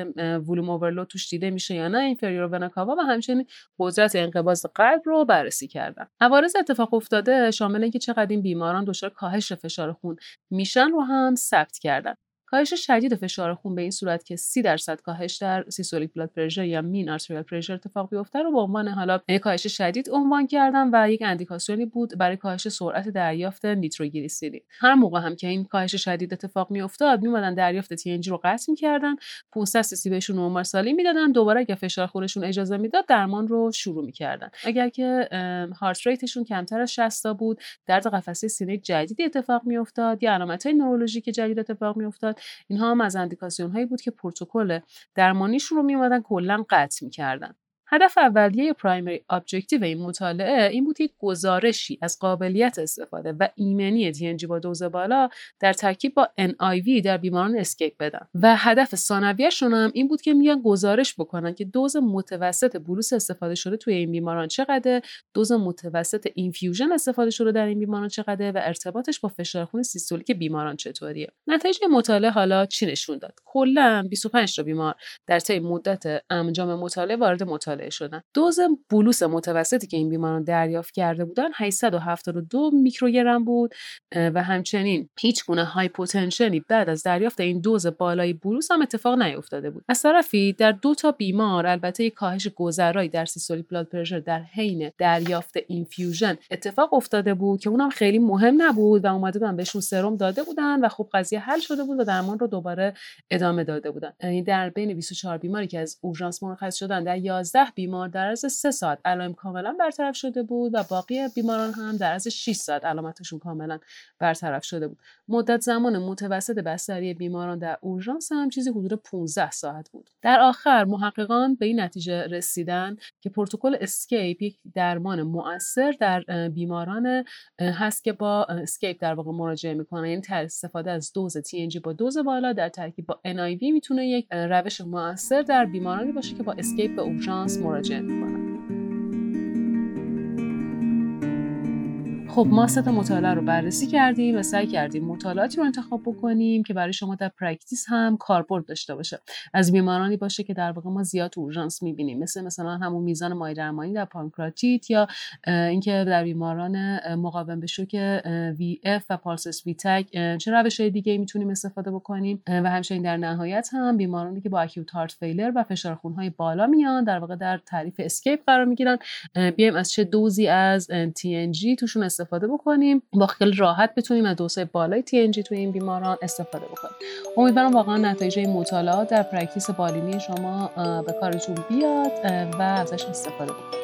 volume overload توش دیده میشه یا نه inferior vena cava و همچنین قدرت انقباض قلب رو بررسی کردن. عوارض اتفاق افتاده شامل اینکه چقدر این بیماران دچار کاهش فشار خون میشن رو هم ثبت کردن. کاهش شدید فشار خون به این صورت که 30 درصد کاهش در systolic blood pressure یا mean arterial pressure اتفاق بیفته رو به عنوان حالا یک کاهش شدید عنوان کردن و یک اندیکاسیونی بود برای کاهش سرعت دریافت نیتروگلیسرین هر موقع هم که این کاهش شدید اتفاق میافتاد میومدن دریافت TNG رو قطع می‌کردن 500 سی‌سی بهشون normal saline می‌دادن دوباره اگه فشار خونشون اجازه می‌داد درمان رو شروع می‌کردن. اگر که heart rate شون کمتر از 60 بود درد قفسه سینه جدیدی اتفاق میافتاد یا علامت‌های نورولوژیک جدید اتفاق میافتاد. اینها هم از اندیکاسیون هایی بود که پروتکل درمانیشون رو میومدن کلا قطع می‌کردن. هدف اولیه primary objective این مطالعه این بود که گزارشی از قابلیت استفاده و ایمنی TNG با دوز بالا در ترکیب با NIV در بیماران SCAPE بدن. و هدف ثانویه‌شون هم این بود که میان گزارش بکنن که دوز متوسط bolus استفاده شده توی این بیماران چقدره دوز متوسط infusion استفاده شده در این بیماران چقدره و ارتباطش با فشار خون سیستولیک بیماران چطوریه. نتایج مطالعه حالا چی نشون داد؟ کلا 25 تا بیمار در طی مدت انجام مطالعه وارد مطالعه شدن. دوز bolus متوسطی که این بیماران دریافت کرده بودن 872 میکروگرم بود و همچنین هیچ گونه hypotension ی بعد از دریافت این دوز بالای bolus هم اتفاق نیفتاده بود. از طرفی در دو تا بیمار البته یک کاهش گذرایی در systolic blood pressure در حین دریافت infusion اتفاق افتاده بود که اونم خیلی مهم نبود و اومده بودن بهشون سرم داده بودن و خب قضیه حل شده بود و درمان رو دوباره ادامه داده بودن. یعنی در بین 24 بیماری که از اورژانس مرخص شدن در 11 بیمار در عرض 3 ساعت. علائم کاملا برطرف شده بود و باقی بیماران هم در عرض 6 ساعت علامتشون کاملا برطرف شده بود. مدت زمان متوسط بستری بیماران در اورژانس هم چیزی حدود 15 ساعت بود. در آخر محققان به این نتیجه رسیدن که پروتکل SCAPE یک درمان مؤثر در بیماران هست که با SCAPE در واقع مراجعه می‌کنن. یعنی استفاده از دوز TNG با دوز بالا در ترکیب با NIV می‌تونه یک روش مؤثر در بیمارانی باشه که با SCAPE به اورژانس مراجعه می‌کنن خب ما سه تا مطالعه رو بررسی کردیم و سعی کردیم مطالعاتی رو انتخاب بکنیم که برای شما در practice هم کاربرد داشته باشه. از بیمارانی باشه که در واقع ما زیاد اورژانس می‌بینیم. مثل مثلا همون میزان مایع درمانی در پانکراتیت یا اینکه در بیماران مقاوم به شوک VF و pulseless V-tach چه روش دیگه می‌تونیم استفاده بکنیم. و همچنین در نهایت هم بیمارانی که با acute heart failure و فشار خونهای بالا میان در واقع در تعریف SCAPE قرار می‌گیرن. بیایم از چه دوزی از TNG توشون استفاده بکنیم. با خیلی راحت بتونیم از دوزای بالای TNG توی این بیماران استفاده بکنیم. امیدوارم واقعا نتایج این مطالعات در practice بالینی شما به کارتون بیاد و ازش استفاده بکنید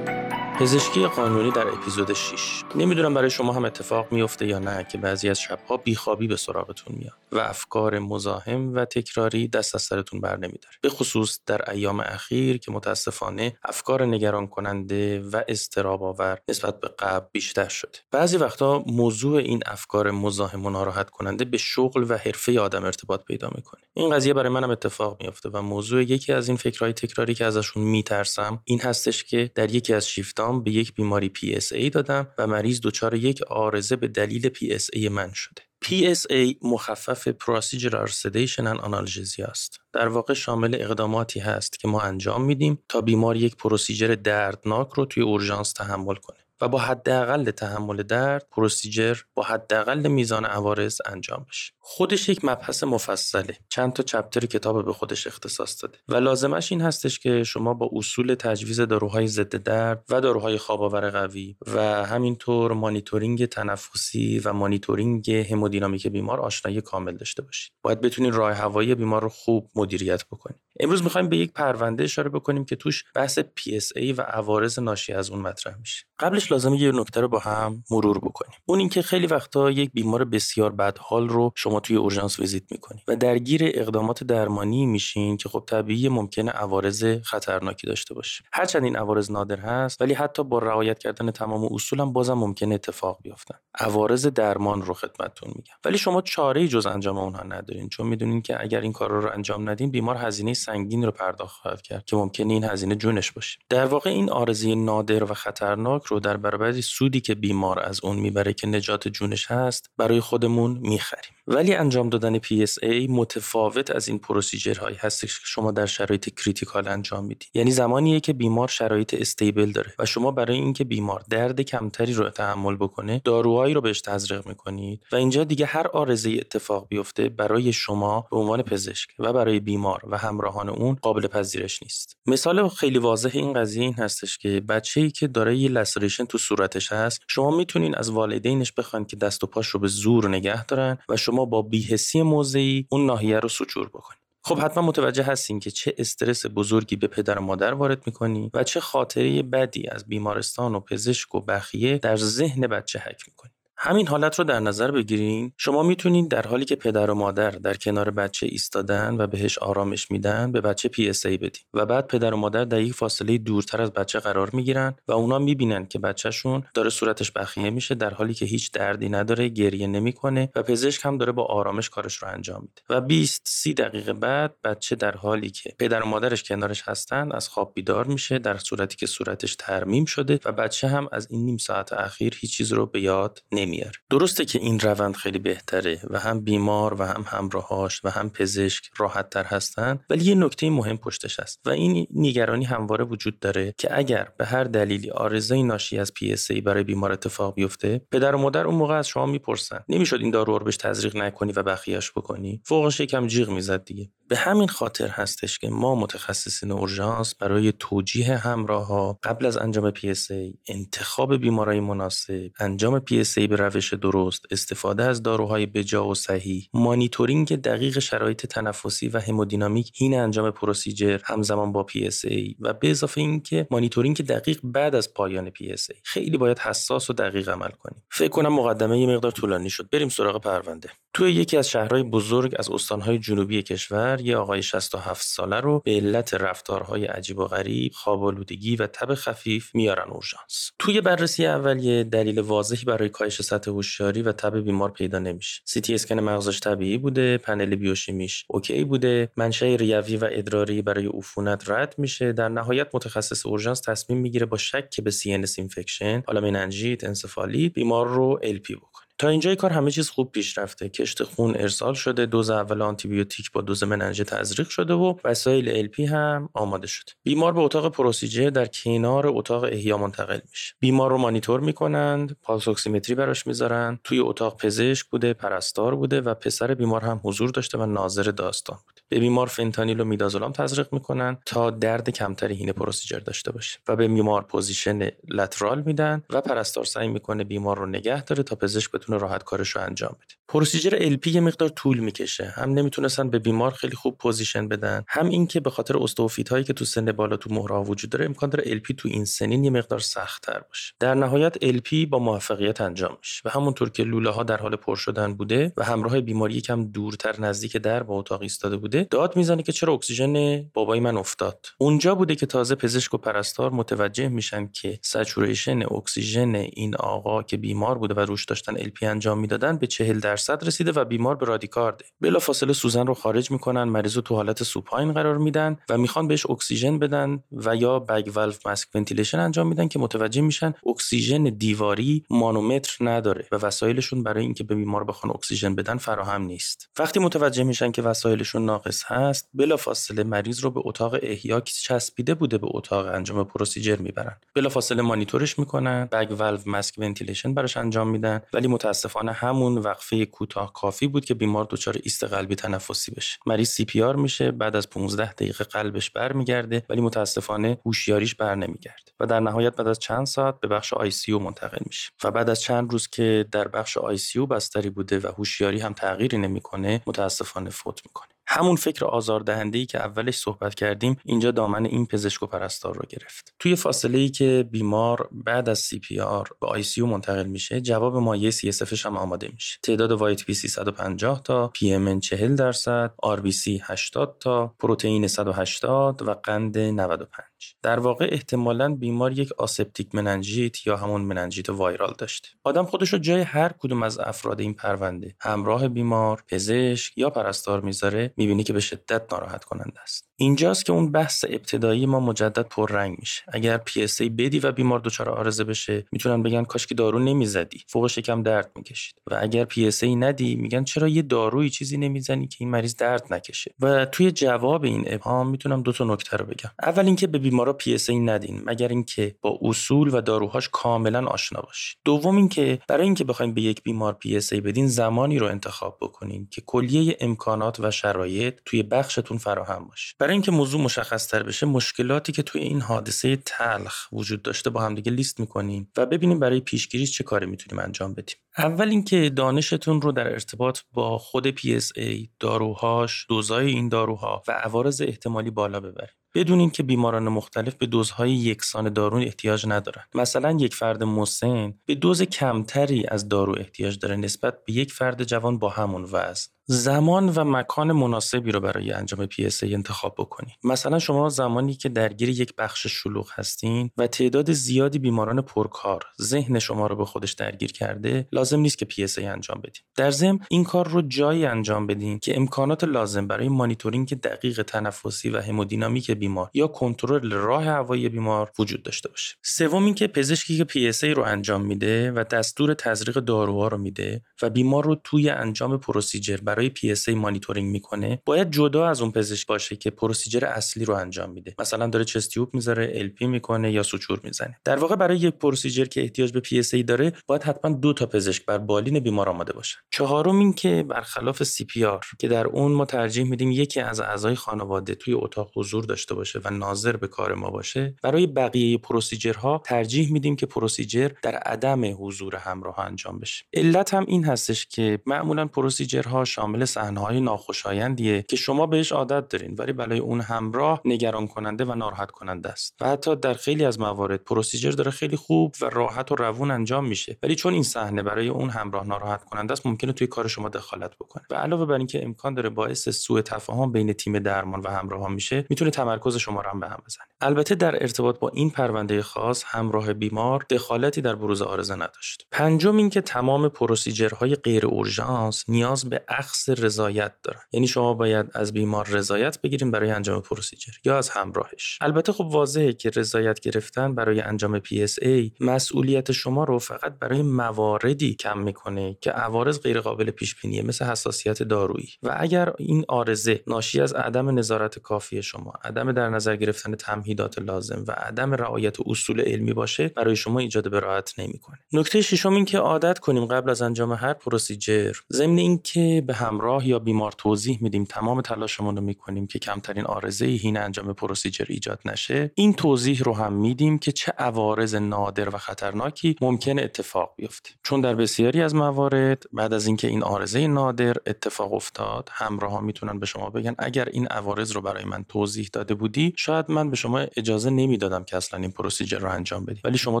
پزشکی قانونی در اپیزود 6 نمی‌دونم برای شما هم اتفاق میفته یا نه که بعضی از شبها بیخوابی به سراغتون میاد و افکار مزاحم و تکراری دست از سرتون بر نمیداره. به خصوص در ایام اخیر که متاسفانه افکار نگران کننده و استراب آور نسبت به قبل بیشتر شده. بعضی وقتا موضوع این افکار مزاحم و ناراحت کننده به شغل و حرفه آدم ارتباط پیدا می‌کنه. این قضیه برای منم اتفاق میفته و موضوع یکی از این فکرهای تکراری که ازشون میترسم این هستش که در یکی از شیفتام به یک بیماری PSA دادم و مریض دچار یک آرزه به دلیل PSA من شده. PSA مخفف Procedural Sedation and Analgesia است. در واقع شامل اقداماتی هست که ما انجام میدیم تا بیمار یک procedure دردناک رو توی اورژانس تحمل کنه. و با حداقل تحمل درد procedure با حداقل میزان عوارض انجام بشه خودش یک مبحث مفصله. چند تا chapter کتاب به خودش اختصاص داده. و لازمش این هستش که شما با اصول تجویز داروهای ضد درد و داروهای خواب آور قوی و همینطور مانیتورینگ تنفسی و مانیتورینگ همودینامیک بیمار آشنایی کامل داشته باشید. باید بتونید راه هوایی بیمار رو خوب مدیریت بکنید. امروز می‌خوایم به یک پرونده اشاره بکنیم که توش بحث PSA و عوارض ناشی از اون مطرح میشه. قبلش لازمه یه نکته رو با هم مرور بکنیم. اون اینکه خیلی وقتا یک بیمار بسیار بدحال رو شما توی اورژانس ویزیت می‌کنید و درگیر اقدامات درمانی میشین که خب طبیعی ممکنه عوارض خطرناکی داشته باشه هرچند این عوارض نادر هست ولی حتی با رعایت کردن تمام اصول هم بازم ممکنه اتفاق بیفتن عوارض درمان رو خدمتتون میگم. ولی شما چاره جز انجام اونها ندارین چون می‌دونین که اگر این کار رو انجام ندین بیمار هزینه سنگین رو پرداخت خواهد کرد که ممکنه این هزینه جونش باشه. در واقع این آرزه نادر و خطرناک رو در برابر سودی که بیمار از اون می‌بره که نجات جونش هست برای خودمون می‌خریم. ولی انجام دادن PSA متفاوت از این procedure هایی هستش که شما در شرایط critical انجام می‌دید یعنی زمانیه که بیمار شرایط stable داره و شما برای اینکه بیمار درد کمتری رو تحمل بکنه داروهایی رو بهش تزریق می‌کنید و اینجا دیگه هر عارضه اتفاق بیفته برای شما به عنوان پزشک و برای بیمار و همراهان اون قابل پذیرش نیست. مثال خیلی واضح این قضیه این هستش که بچه‌ای که داره یه laceration تو صورتش هست شما می‌تونین از والدینش بخواید که دست و پاش رو به زور نگه دارن و شما بی‌حسی موضعی اون ناحیه رو suture بکنید خب حتما متوجه هستین که چه استرس بزرگی به پدر و مادر وارد می‌کنی و چه خاطره بدی از بیمارستان و پزشک و بخیه در ذهن بچه حک می‌کنی. همین حالت رو در نظر بگیرین. شما می‌تونید در حالی که پدر و مادر در کنار بچه ایستادن و بهش آرامش میدن به بچه PSA بدین. و بعد پدر و مادر در یک فاصله دورتر از بچه قرار می‌گیرن و اونا می‌بینن که بچهشون داره صورتش بخیه میشه در حالی که هیچ دردی نداره گریه نمی‌کنه و پزشک هم داره با آرامش کارش رو انجام میده. و 20 30 دقیقه بعد بچه در حالی که پدر و مادرش کنارش هستن از خواب بیدار میشه در صورتی که صورتش ترمیم شده و بچه هم از این نیم ساعت اخیر هیچ چیز رو به یاد نمی درسته که این روند خیلی بهتره و هم بیمار و هم همراهاش و هم پزشک راحت تر هستن ولی یه نکته مهم پشتش هست و این نگرانی همواره وجود داره که اگر به هر دلیلی آرزه ناشی از PSA برای بیمار اتفاق بیفته پدر و مادر اون موقع از شما می‌پرسن. نمی‌شد این دارو رو بهش تزریق نکنی و بقیهش بکنی؟ فوقش یکم جیغ می‌زد دیگه. به همین خاطر هستش که ما متخصصین اورژانس برای توجیه همراه ها قبل از انجام PSA انتخاب بیمارای مناسب انجام PSA به روش درست استفاده از داروهای بجا و صحیح مانیتورینگ دقیق شرایط تنفسی و همودینامیک هین انجام پروسیجر همزمان با PSA و به اضافه اینکه مانیتورینگ دقیق بعد از پایان PSA خیلی باید حساس و دقیق عمل کنیم. فکر کنم مقدمه یه مقدار طولانی شد. بریم سراغ پرونده. توی یکی از شهرهای بزرگ از استانهای جنوبی کشور یه آقای 67 ساله رو به علت رفتارهای عجیب و غریب خوابالودگی و تب خفیف میارن اورژانس. توی بررسی اولیه دلیل واضحی برای کاهش سطح هوشیاری و تب بیمار پیدا نمیشه. سی تی اسکن مغزش طبیعی بوده پنل بیوشیمیش OK بوده منشأ ریوی و ادراری برای عفونت رد میشه. در نهایت متخصص اورژانس تصمیم می‌گیره با شک به CNS infection حالا مننژیت انسفالیت بیمار رو LP بکنه. تا اینجای کار همه چیز خوب پیش رفته. کشت خون ارسال شده دوز اول آنتیبیوتیک با دوز مننژیت تزریق شده و وسایل LP هم آماده شده. بیمار به اتاق procedure در کنار اتاق احیا منتقل میشه. بیمار رو مانیتور می‌کنند pulse oximetry براش می‌ذارن. توی اتاق پزشک بوده پرستار بوده و پسر بیمار هم حضور داشته و ناظر داستان به بیمار فنتانیل و میدازولام تزریق می‌کنن تا درد کمتری حین procedure داشته باشه و به بیمار position lateral میدن و پرستار سعی می‌کنه بیمار رو نگه داره تا پزشک بتونه راحت کارش رو انجام بده. procedure LP یه مقدار طول می‌کشه. هم نمی‌تونستن به بیمار خیلی خوب position بدن هم اینکه به خاطر osteophyte هایی که تو سن بالا تو مهره‌ها وجود داره امکان داره LP تو این سنین یه مقدار سخت تر باشه. در نهایت LP با موفقیت انجام میشه و همونطور که لوله ها در حال پر شدن بوده و همراه بیمار یه کم دورتر نزدیک در با اتاق ایستاده بوده شده داد می‌زنه که چرا اکسیژن بابای من افتاد. اونجا بوده که تازه پزشک و پرستار متوجه میشن که saturation اکسیژن این آقا که بیمار بوده و روش داشتن LP انجام می‌دادن به 40 درصد رسیده و بیمار bradycard ه. بلافاصله سوزن رو خارج می‌کنن مریض رو تو حالت supine قرار میدن و می‌خوان بهش اکسیژن بدن و یا bag valve mask ventilation انجام میدن که متوجه میشن اکسیژن دیواری مانومتر نداره و وسایلشون برای اینکه به بیمار بخوان اکسیژن بدن فراهم نیست. وقتی متوجه میشن که وسایلشون ناقص هست بلافاصله مریض رو به اتاق احیا که چسبیده بوده به اتاق انجام procedure می‌برن. بلافاصله مانیتورش می‌کنن bag valve mask ventilation براش انجام میدن ولی متاسفانه همون وقفه کوتاه کافی بود که بیمار دچار ایست قلبی تنفسی بشه. مریض CPR میشه بعد از 15 دقیقه قلبش برمیگرده ولی متاسفانه هوشیاریش بر نمیگرده و در نهایت بعد از چند ساعت به بخش ICU منتقل میشه. و بعد از چند روز که در بخش ICU بستری بوده و هوشیاری هم تغییری نمی‌کنه متاسفانه فوت می‌کنه. همون فکر آزاردهنده ای که اولش صحبت کردیم اینجا دامن این پزشک و پرستار رو گرفت. توی فاصله ای که بیمار بعد از CPR به ICU منتقل میشه جواب مایع CSF هم آماده میشه. تعداد white BC 150 تا PMN 40 درصد RBC 80 تا پروتئین 180 و قند 95 در واقع احتمالا بیمار یک aseptic مننژیت یا همون مننژیت viral داشته. آدم خودش رو جای هر کدوم از افراد این پرونده همراه بیمار پزشک یا پرستار می‌ذاره می‌بینی که به شدت ناراحت کننده است. اینجاست که اون بحث ابتدایی ما مجدد پررنگ میشه. اگر PSA بدی و بیمار دچار عارضه بشه می‌تونن بگن کاش که دارو نمی‌زدی. فوقش یکم درد می‌کشید. و اگر PSA ندی میگن چرا یه داروی چیزی نمی‌زنی که این مریض درد نکشه. و توی جواب این ابهام می‌تونم دو تا نکته رو بگم. اول اینکه به بیمارا PSA ندین مگر اینکه با اصول و داروهاش کاملا آشنا باشید دوم اینکه برای اینکه بخواید به یک بیمار PSA بدین زمانی رو انتخاب بکنین که کلیه امکانات و شرایط توی بخشتون فراهم باشه. برای اینکه موضوع مشخص تر بشه مشکلاتی که توی این حادثه تلخ وجود داشته با همدیگه لیست می‌کنیم و ببینیم برای پیشگیری چه کاری می‌تونیم انجام بدیم. اول اینکه دانشتون رو در ارتباط با خود PSA، داروهاش، دوزای این داروها و عوارض احتمالی بالا ببرید. بدونین که بیماران مختلف به دوزهای یکسان دارو احتیاج ندارن. مثلا یک فرد مسن به دوز کمتری از دارو احتیاج داره نسبت به یک فرد جوان با همون وزن. زمان و مکان مناسبی رو برای انجام PSA انتخاب بکنید. مثلا شما زمانی که درگیر یک بخش شلوغ هستین و تعداد زیادی بیماران پرکار ذهن شما رو به خودش درگیر کرده، لازم نیست که PSA انجام بدین. در ضمن این کار رو جایی انجام بدین که امکانات لازم برای مانیتورینگ دقیق تنفسی و همودینامیک بیمار یا کنترل راه هوایی بیمار وجود داشته باشه. سوم اینکه پزشکی که PSA رو انجام میده و دستور تزریق داروها رو میده و بیمار رو توی انجام procedure برای PSA مانیتورینگ می‌کنه باید جدا از اون پزشک باشه که procedure اصلی رو انجام میده. مثلا داره chest tube می‌ذاره LP می‌کنه یا suture می‌زنه. در واقع برای یک procedure که احتیاج به PSA داره باید حتما دو تا پزشک بر بالین بیمار آماده باشه چهارم این که برخلاف CPR که در اون ما ترجیح میدیم یکی از اعضای خانواده توی اتاق حضور داشته باشه و ناظر به کار ما باشه برای بقیه پروسیجرها ترجیح میدیم که پروسیجر در عدم حضور همراه انجام بشه. علت هم این هستش که معمولا پروسیجرها شامل صحنه‌های ناخوشایندیه که شما بهش عادت دارین ولی برای اون همراه نگران کننده و ناراحت کننده است. و حتی در خیلی از موارد پروسیجر داره خیلی خوب و راحت و روون انجام میشه. ولی چون این صحنه برای اون همراه ناراحت کننده است ممکنه توی کار شما دخالت بکنه. و علاوه بر اینکه امکان داره باعث سوء تفاهم بین تیم درمان و همراهان میشه می‌تونه تمرکز شما رو هم به هم بزنه. البته در ارتباط با این پرونده خاص همراه بیمار دخالتی در بروز عارضه نداشت. پنجم اینکه تمام procedure های غیر اورژانس نیاز به اخذ رضایت دارن. یعنی شما باید از بیمار رضایت بگیریم برای انجام procedure یا از همراهش. البته خب واضحه که رضایت گرفتن برای انجام PSA مسئولیت شما رو فقط برای مواردی کم می‌کنه که عوارض غیر قابل پیش بینیه مثل حساسیت دارویی. و اگر این عارضه ناشی از عدم نظارت کافی شما عدم در نظر گرفتن تمهیدات لازم و عدم رعایت اصول علمی باشه برای شما ایجاد برائت نمی‌کنه. نکته ششم این که عادت کنیم قبل از انجام هر procedure ضمن اینکه به همراه یا بیمار توضیح میدیم تمام تلاشمون رو می‌کنیم که کمترین عارضه حین انجام procedure ایجاد نشه. این توضیح رو هم میدیم که چه عوارض نادر و خطرناکی ممکن اتفاق بیفته. چون در بسیاری از موارد بعد از اینکه این عارضه نادر اتفاق افتاد همراه می‌تونن به شما بگن اگر این عوارض رو برای من توضیح داده بودی شاید من به شما اجازه نمی‌دادم که اصلا این procedure رو انجام بدی. ولی شما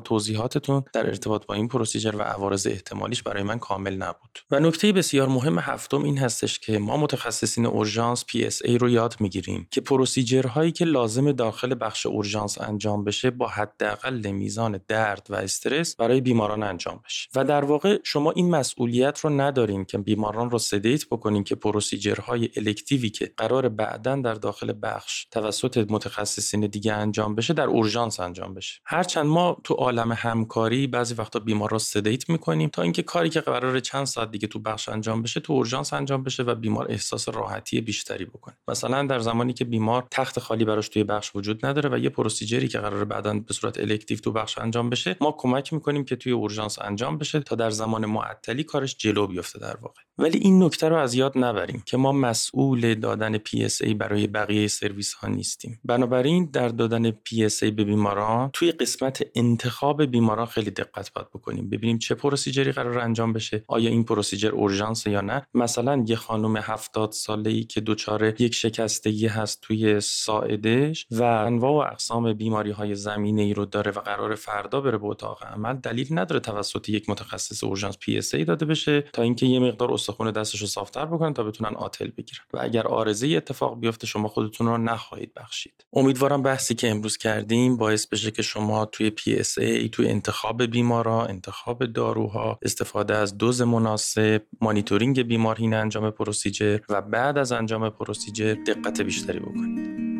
توضیحاتتون در ارتباط با این procedure و عوارض احتمالیش برای من کامل نبود. و نکته بسیار مهم هفتم هستش که ما متخصصین اورژانس PSA رو یاد می‌گیریم که procedure هایی که لازم داخل بخش اورژانس انجام بشه با حداقل میزان درد و استرس برای بیماران انجام بشه. و در واقع شما این مسئولیت رو ندارین که بیماران رو sedate بکنین که procedure های elective ی که قرار بعدا در داخل بخش توسط متخصصین دیگه انجام بشه در اورژانس انجام بشه. هرچند ما تو عالم همکاری بعضی وقتا بیمار رو sedate می‌کنیم تا اینکه کاری که قرار چند ساعت دیگه تو بخش انجام بشه تو اورژانس بشه و بیمار احساس راحتی بیشتری بکنه. مثلا در زمانی که بیمار تخت خالی براش توی بخش وجود نداره و یه procedure ی که قرار بعدا به صورت elective تو بخش انجام بشه ما کمک می‌کنیم که توی اورژانس انجام بشه تا در زمان معطلی کارش جلو بیفته در واقع. ولی این نکته رو از یاد نبریم که ما مسئول دادن PSA برای بقیه سرویس ها نیستیم. بنابراین در دادن PSA به بیماران توی قسمت انتخاب بیماران خیلی دقت باید بکنیم. ببینیم چه procedure ی قرار انجام بشه آیا این procedure اورژانس یا نه. مثلا یه خانم 70 ساله ای که دچار یک شکستگی هست توی ساعدش و انواع و اقسام بیماری های زمینه ای رو داره و قرار فردا بره به اتاق عمل دلیل نداره توسط یک متخصص اورژانس PSA داده بشه تا اینکه یه مقدار استخون دستش رو صافتر بکنن تا بتونن آتل بگیرن. و اگر عارضه اتفاق بیفته شما خودتون رو نخواهید بخشید. امیدوارم بحثی که امروز کردیم باعث بشه که شما توی PSA توی انتخاب بیمارا انتخاب داروها استفاده از دوز مناسب مانیتورینگ بیمار انجام procedure و بعد از انجام procedure دقت بیشتری بکنید.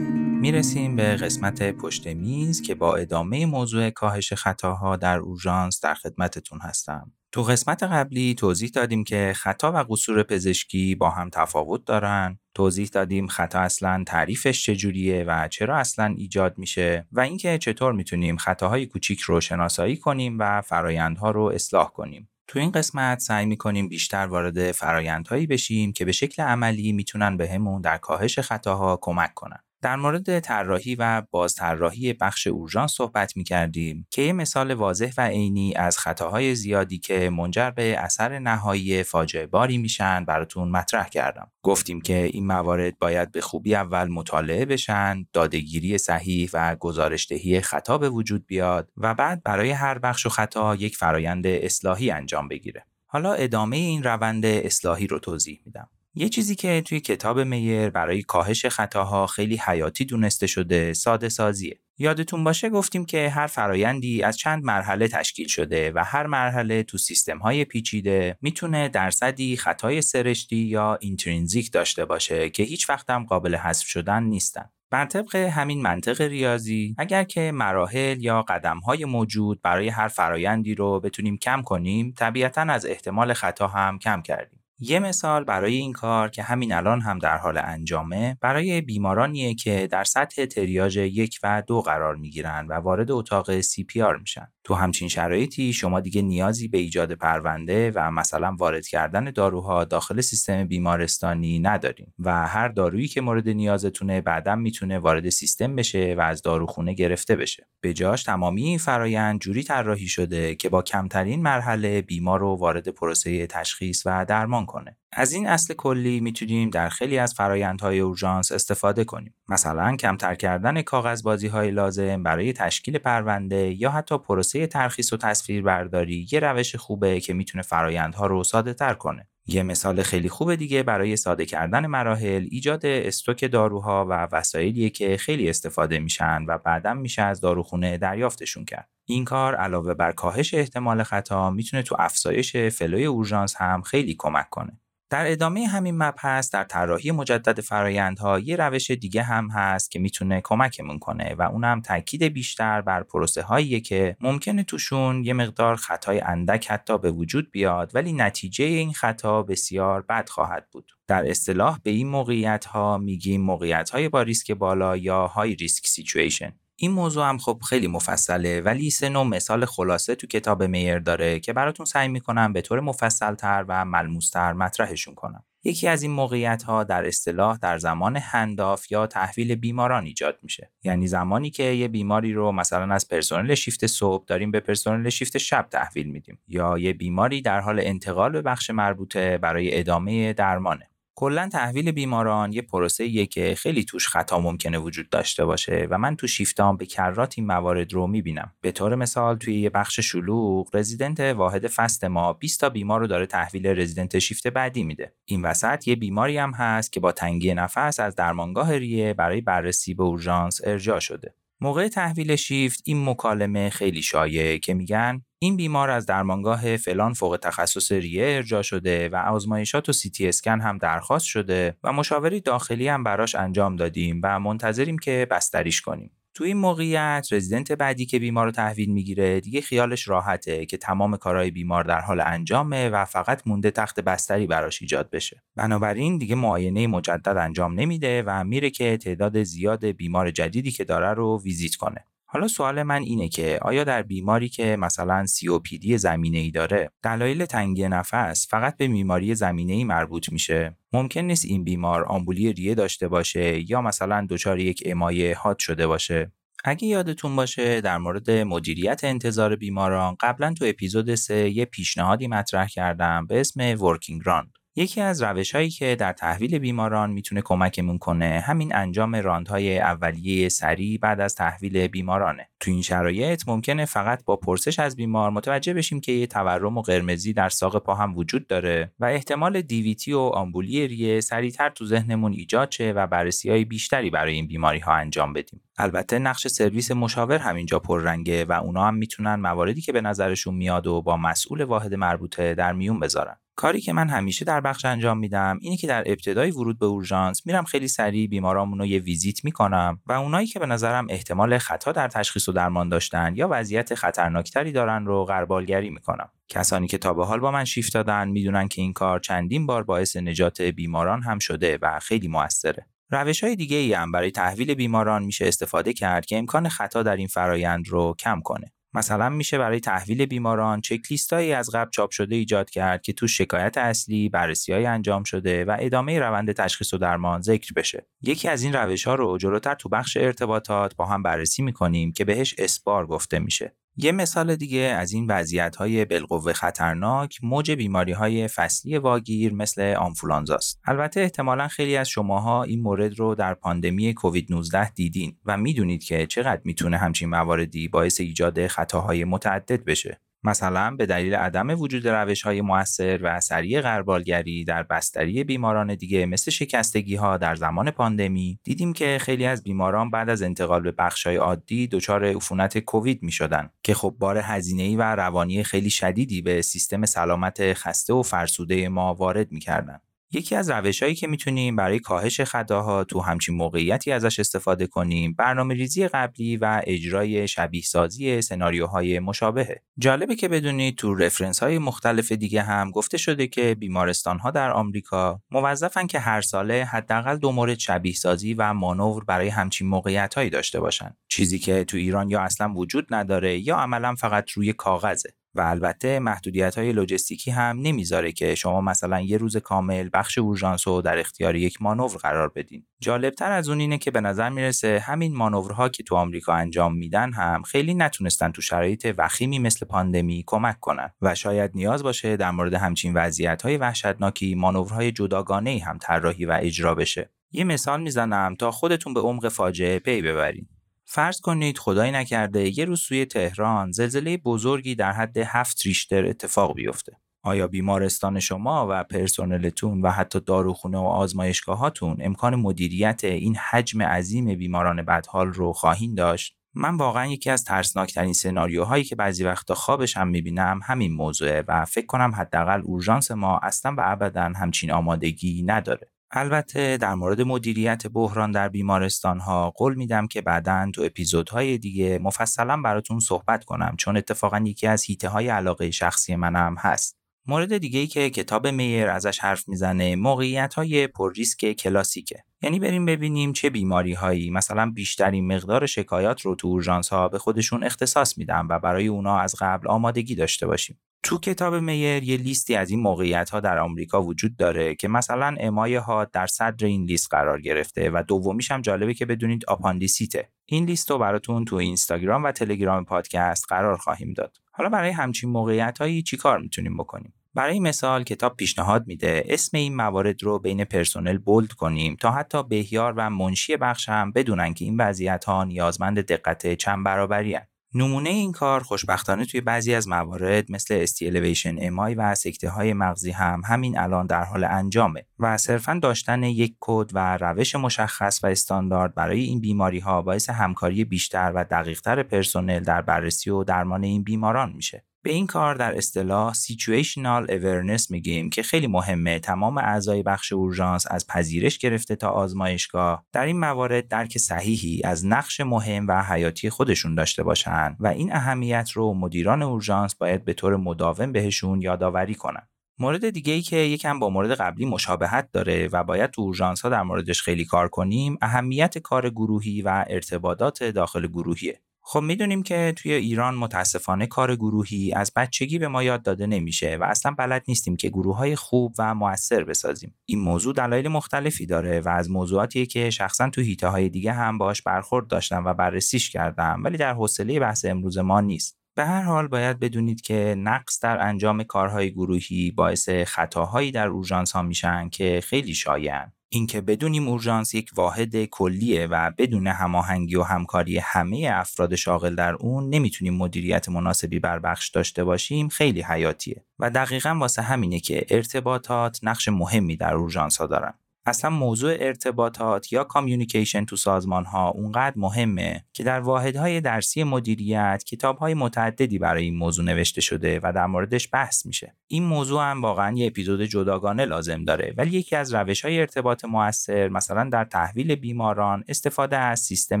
می‌رسیم به قسمت پشت میز که با ادامه موضوع کاهش خطاها در اورژانس در خدمتتون هستم. تو قسمت قبلی توضیح دادیم که خطا و قصور پزشکی با هم تفاوت دارن. توضیح دادیم خطا اصلا تعریفش چجوریه و چرا اصلا ایجاد میشه و اینکه چطور می‌تونیم خطاهای کوچیک رو شناسایی کنیم و فرایندها رو اصلاح کنیم. تو این قسمت سعی می‌کنیم بیشتر وارد فرایندهایی بشیم که به شکل عملی می‌تونن بهمون در کاهش خطاها کمک کنن. در مورد طراحی و بازطراحی بخش اورژانس صحبت می کردیم که یه مثال واضح و عینی از خطاهای زیادی که منجر به اثر نهایی فاجعه باری میشن براتون مطرح کردم. گفتیم که این موارد باید به خوبی اول مطالعه بشن، دادگیری صحیح و گزارشدهی خطا به وجود بیاد و بعد برای هر بخش و خطا یک فرایند اصلاحی انجام بگیره. حالا ادامه این روند اصلاحی رو توضیح میدم. یه چیزی که توی کتاب میر برای کاهش خطاها خیلی حیاتی دونسته شده ساده سازیه. یادتون باشه گفتیم که هر فرایندی از چند مرحله تشکیل شده و هر مرحله تو سیستم های پیچیده می‌تونه درصدی خطای سرشتی یا اینترینزیک داشته باشه که هیچ وقتم قابل حذف شدن نیستن. بر طبق همین منطق ریاضی اگر که مراحل یا قدم های موجود برای هر فرایندی رو بتونیم کم کنیم طبیعتا از احتمال خطا هم کم کردیم. یه مثال برای این کار که همین الان هم در حال انجامه برای بیمارانیه که در سطح تریاج یک و دو قرار می‌گیرن و وارد اتاق CPR میشن. تو همچین شرایطی شما دیگه نیازی به ایجاد پرونده و مثلا وارد کردن داروها داخل سیستم بیمارستانی نداریم و هر دارویی که مورد نیازتونه بعدا می‌تونه وارد سیستم بشه و از داروخونه گرفته بشه. به جاش تمامی این فرایند جوری طراحی شده که با کمترین مرحله بیمار رو وارد پروسه تشخیص و درمان کنه. از این اصل کلی می‌تونیم در خیلی از فرایندهای اورژانس استفاده کنیم. مثلا کمتر کردن کاغذبازی های لازم برای تشکیل پرونده یا حتی پروسه ترخیص و تصویر برداری یه روش خوبه که می‌تونه فرایندها رو ساده تر کنه. یه مثال خیلی خوب دیگه برای ساده کردن مراحل ایجاد استوک داروها و وسایلیه که خیلی استفاده میشن و بعدا میشه از داروخونه دریافتشون کرد. این کار علاوه بر کاهش احتمال خطا می‌تونه تو افزایش فلوی اورژانس هم خیلی کمک کنه. در ادامه همین مبحث در طراحی مجدد فرایندها یه روش دیگه هم هست که می‌تونه کمکمون کنه و اونم تاکید بیشتر بر پروسه هایی که ممکنه توشون یه مقدار خطای اندک حتی به وجود بیاد ولی نتیجه این خطا بسیار بد خواهد بود. در اصطلاح به این موقعیت ها میگیم موقعیت های با ریسک بالا یا های ریسک سیچویشن. این موضوع هم خب خیلی مفصله ولی سه نوع مثال خلاصه تو کتاب میر داره که براتون سعی می‌کنم به طور مفصلتر و ملموستر مطرحشون کنم. یکی از این موقعیت ها در اصطلاح در زمان هنداف یا تحویل بیماران ایجاد میشه یعنی زمانی که یه بیماری رو مثلا از پرسنل شیفت صبح داریم به پرسنل شیفت شب تحویل میدیم یا یه بیماری در حال انتقال به بخش مربوطه برای ادامه درمانه کلا تحویل بیماران یه پروسه که خیلی توش خطا ممکنه وجود داشته باشه و من تو شیفتام به کرات این موارد رو می‌بینم. به طور مثال توی یه بخش شلوغ رزیدنت واحد فست ما 20 تا بیمار رو داره تحویل رزیدنت شیفت بعدی میده. این وسط یه بیماری هم هست که با تنگی نفس از درمانگاه ریه برای بررسی به اورژانس ارجاع شده. موقع تحویل شیفت این مکالمه خیلی شایعه که میگن این بیمار از درمانگاه فلان فوق تخصص ریه ارجا شده و آزمایشات و سی تی اسکن هم درخواست شده و مشاوری داخلی هم براش انجام دادیم و منتظریم که بستریش کنیم. تو این موقعیت رزیدنت بعدی که بیمار رو تحویل می‌گیره دیگه خیالش راحته که تمام کارهای بیمار در حال انجامه و فقط مونده تخت بستری براش ایجاد بشه. بنابراین دیگه معاینه مجدد انجام نمیده و میره که تعداد زیاد بیمار جدیدی که داره رو ویزیت کنه. حالا سوال من اینه که آیا در بیماری که مثلا COPD زمینه ای داره دلایل تنگی نفس فقط به بیماری زمینه ای مربوط میشه؟ ممکن نیست این بیمار آمبولی ریه داشته باشه یا مثلا دچار یک امایه هات شده باشه؟ اگه یادتون باشه در مورد مدیریت انتظار بیماران قبلا تو اپیزود 3 یه پیشنهادی مطرح کردم به اسم working round یکی از روش هایی که در تحویل بیماران می‌تونه کمکمون کنه همین انجام round های اولیه سریع بعد از تحویل بیمارانه. تو این شرایط ممکنه فقط با پرسش از بیمار متوجه بشیم که یه تورم و قرمزی در ساق پا هم وجود داره و احتمال DVT و آمبولی ریه سریعتر تو ذهنمون ایجاد شه و بررسی های بیشتری برای این بیماری ها انجام بدیم. البته نقش سرویس مشاور همینجا پررنگه و اونا هم می‌تونن مواردی که به نظرشون میاد و با مسئول واحد مربوطه در میون بذارن. کاری که من همیشه در بخش انجام میدم اینه که در ابتدای ورود به اورژانس میرم خیلی سریع بیمارامون رو یه ویزیت می‌کنم و اونایی که به نظرم احتمال خطا در تشخیص و درمان داشتن یا وضعیت خطرناکتری دارن رو غربالگری می‌کنم کسانی که تا به حال با من شیفت دادن می‌دونن که این کار چندین بار باعث نجات بیماران هم شده و خیلی موثره روش های دیگه ای هم برای تحویل بیماران میشه استفاده کرد که امکان خطا در این فرایند رو کم کنه. مثلا میشه برای تحویل بیماران چک هایی از قبل چاپ شده ایجاد کرد که تو شکایت اصلی بررسی های انجام شده و ادامه روند تشخیص و درمان ذکر بشه. یکی از این روش ها رو جلوتر تو بخش ارتباطات با هم بررسی می‌کنیم که بهش اسبار گفته میشه. یه مثال دیگه از این وضعیت های بالقوه خطرناک موج بیماری های فصلی واگیر مثل آنفولانزاست. البته احتمالا خیلی از شماها این مورد رو در پاندمی کووید 19 دیدین و می‌دونید که چقدر می‌تونه همچین مواردی باعث ایجاد خطاهای متعدد بشه. مثلا به دلیل عدم وجود روش های موثر و سریع غربالگری در بستری بیماران دیگه مثل شکستگی ها در زمان پاندمی دیدیم که خیلی از بیماران بعد از انتقال به بخش های عادی دچار عفونت کووید می شدن که خب بار هزینه و روانی خیلی شدیدی به سیستم سلامت خسته و فرسوده ما وارد می کردن. یکی از روشهایی که می‌تونیم برای کاهش خطاها تو همچین موقعیتی ازش استفاده کنیم برنامه ریزی قبلی و اجرای شبیه سازی سناریوهای مشابهه. جالبه که بدونید تو رفرنس های مختلف دیگه هم گفته شده که بیمارستان ها در آمریکا موظفن که هر ساله حداقل دو مورد شبیه سازی و مانور برای همچین موقعیت هایی داشته باشن. چیزی که تو ایران یا اصلا وجود نداره یا عملا فقط روی کاغذه. و البته محدودیت های لوجستیکی هم نمی‌ذاره که شما مثلا یه روز کامل بخش اورژانس رو در اختیار یک مانور قرار بدین. جالبتر از اون اینه که به نظر می‌رسه همین مانورها که تو آمریکا انجام میدن هم خیلی نتونستن تو شرایط وخیمی مثل پاندمی کمک کنن و شاید نیاز باشه در مورد همچین وضعیت های وحشتناکی مانورهای جداگانه هم طراحی و اجرا بشه. یه مثال می‌زنم تا خودتون به عمق فاجعه پی ببرین. فرض کنید خدایی نکرده یه روز سوی تهران زلزله بزرگی در حد هفت ریشتر اتفاق بیفته. آیا بیمارستان شما و پرسنلتون و حتی داروخونه و آزمایشگاهاتون امکان مدیریت این حجم عظیم بیماران بدحال رو خواهید داشت؟ من واقعا یکی از ترسناکترین سناریوهایی که بعضی وقتا خوابش هم می‌بینم همین موضوعه و فکر کنم حداقل اورژانس ما اصلا و ابدا همچین آمادگی نداره. البته در مورد مدیریت بحران در بیمارستان ها قول میدم که بعدا تو اپیزودهای دیگه مفصلا براتون صحبت کنم چون اتفاقا یکی از هیته های علاقه شخصی منم هست. مورد دیگه ای که کتاب میر ازش حرف می‌زنه موقعیت های پر ریسک کلاسیکه. یعنی بریم ببینیم چه بیماری هایی مثلا بیشترین مقدار شکایات رو تو اورژانس ها به خودشون اختصاص میدن و برای اونا از قبل آمادگی داشته باشیم. تو کتاب میر یه لیستی از این موقعیت ها در آمریکا وجود داره که مثلا MI ها در صدر این لیست قرار گرفته و دومیش هم جالبه که بدونید آپاندیسیته. این لیست رو براتون تو اینستاگرام و تلگرام پادکست قرار خواهیم داد. حالا برای همچین موقعیت هایی چی کار می‌تونیم بکنیم؟ برای مثال کتاب پیشنهاد میده اسم این موارد رو بین پرسنل bold کنیم تا حتی بهیار و منشی بخش هم بدونن که این وضعیت ها نیازمند دقت چند برابری هن. نمونه این کار خوشبختانه توی بعضی از موارد مثل ST elevation MI و سکته های مغزی هم همین الان در حال انجامه و صرفا داشتن یک کد و روش مشخص و استاندارد برای این بیماری ها باعث همکاری بیشتر و دقیقتر پرسنل در بررسی و درمان این بیماران میشه. به این کار در اصطلاح situational awareness میگیم که خیلی مهمه تمام اعضای بخش اورژانس از پذیرش گرفته تا آزمایشگاه در این موارد درک صحیحی از نقش مهم و حیاتی خودشون داشته باشن و این اهمیت رو مدیران اورژانس باید به طور مداوم بهشون یادآوری کنن. مورد دیگه ای که یکم با مورد قبلی مشابهت داره و باید تو اورژانس ها در موردش خیلی کار کنیم اهمیت کار گروهی و ارتباطات داخل گروهیه خب می‌دونیم که توی ایران متاسفانه کار گروهی از بچگی به ما یاد داده نمیشه و اصلا بلد نیستیم که گروه های خوب و موثر بسازیم. این موضوع دلایل مختلفی داره و از موضوعاتیه که شخصا تو هیته های دیگه هم باش برخورد داشتم و بررسیش کردم ولی در حوصله بحث امروز ما نیست. به هر حال باید بدونید که نقص در انجام کارهای گروهی باعث خطاهایی در اورژانس ها میشن که خیلی شایعن. اینکه بدونیم اورژانس یک واحد کلیه و بدون هماهنگی و همکاری همه افراد شاغل در اون نمی‌تونیم مدیریت مناسبی بر بخش داشته باشیم خیلی حیاتیه. و دقیقا واسه همینه که ارتباطات نقش مهمی در اورژانس ها دارن. اصلا موضوع ارتباطات یا کامیونیکیشن تو سازمان ها اونقدر مهمه که در واحدهای درسی مدیریت کتاب های متعددی برای این موضوع نوشته شده و در موردش بحث میشه. این موضوع هم واقعا یه اپیزود جداگانه لازم داره ولی یکی از روش های ارتباط موثر مثلا در تحویل بیماران استفاده از سیستم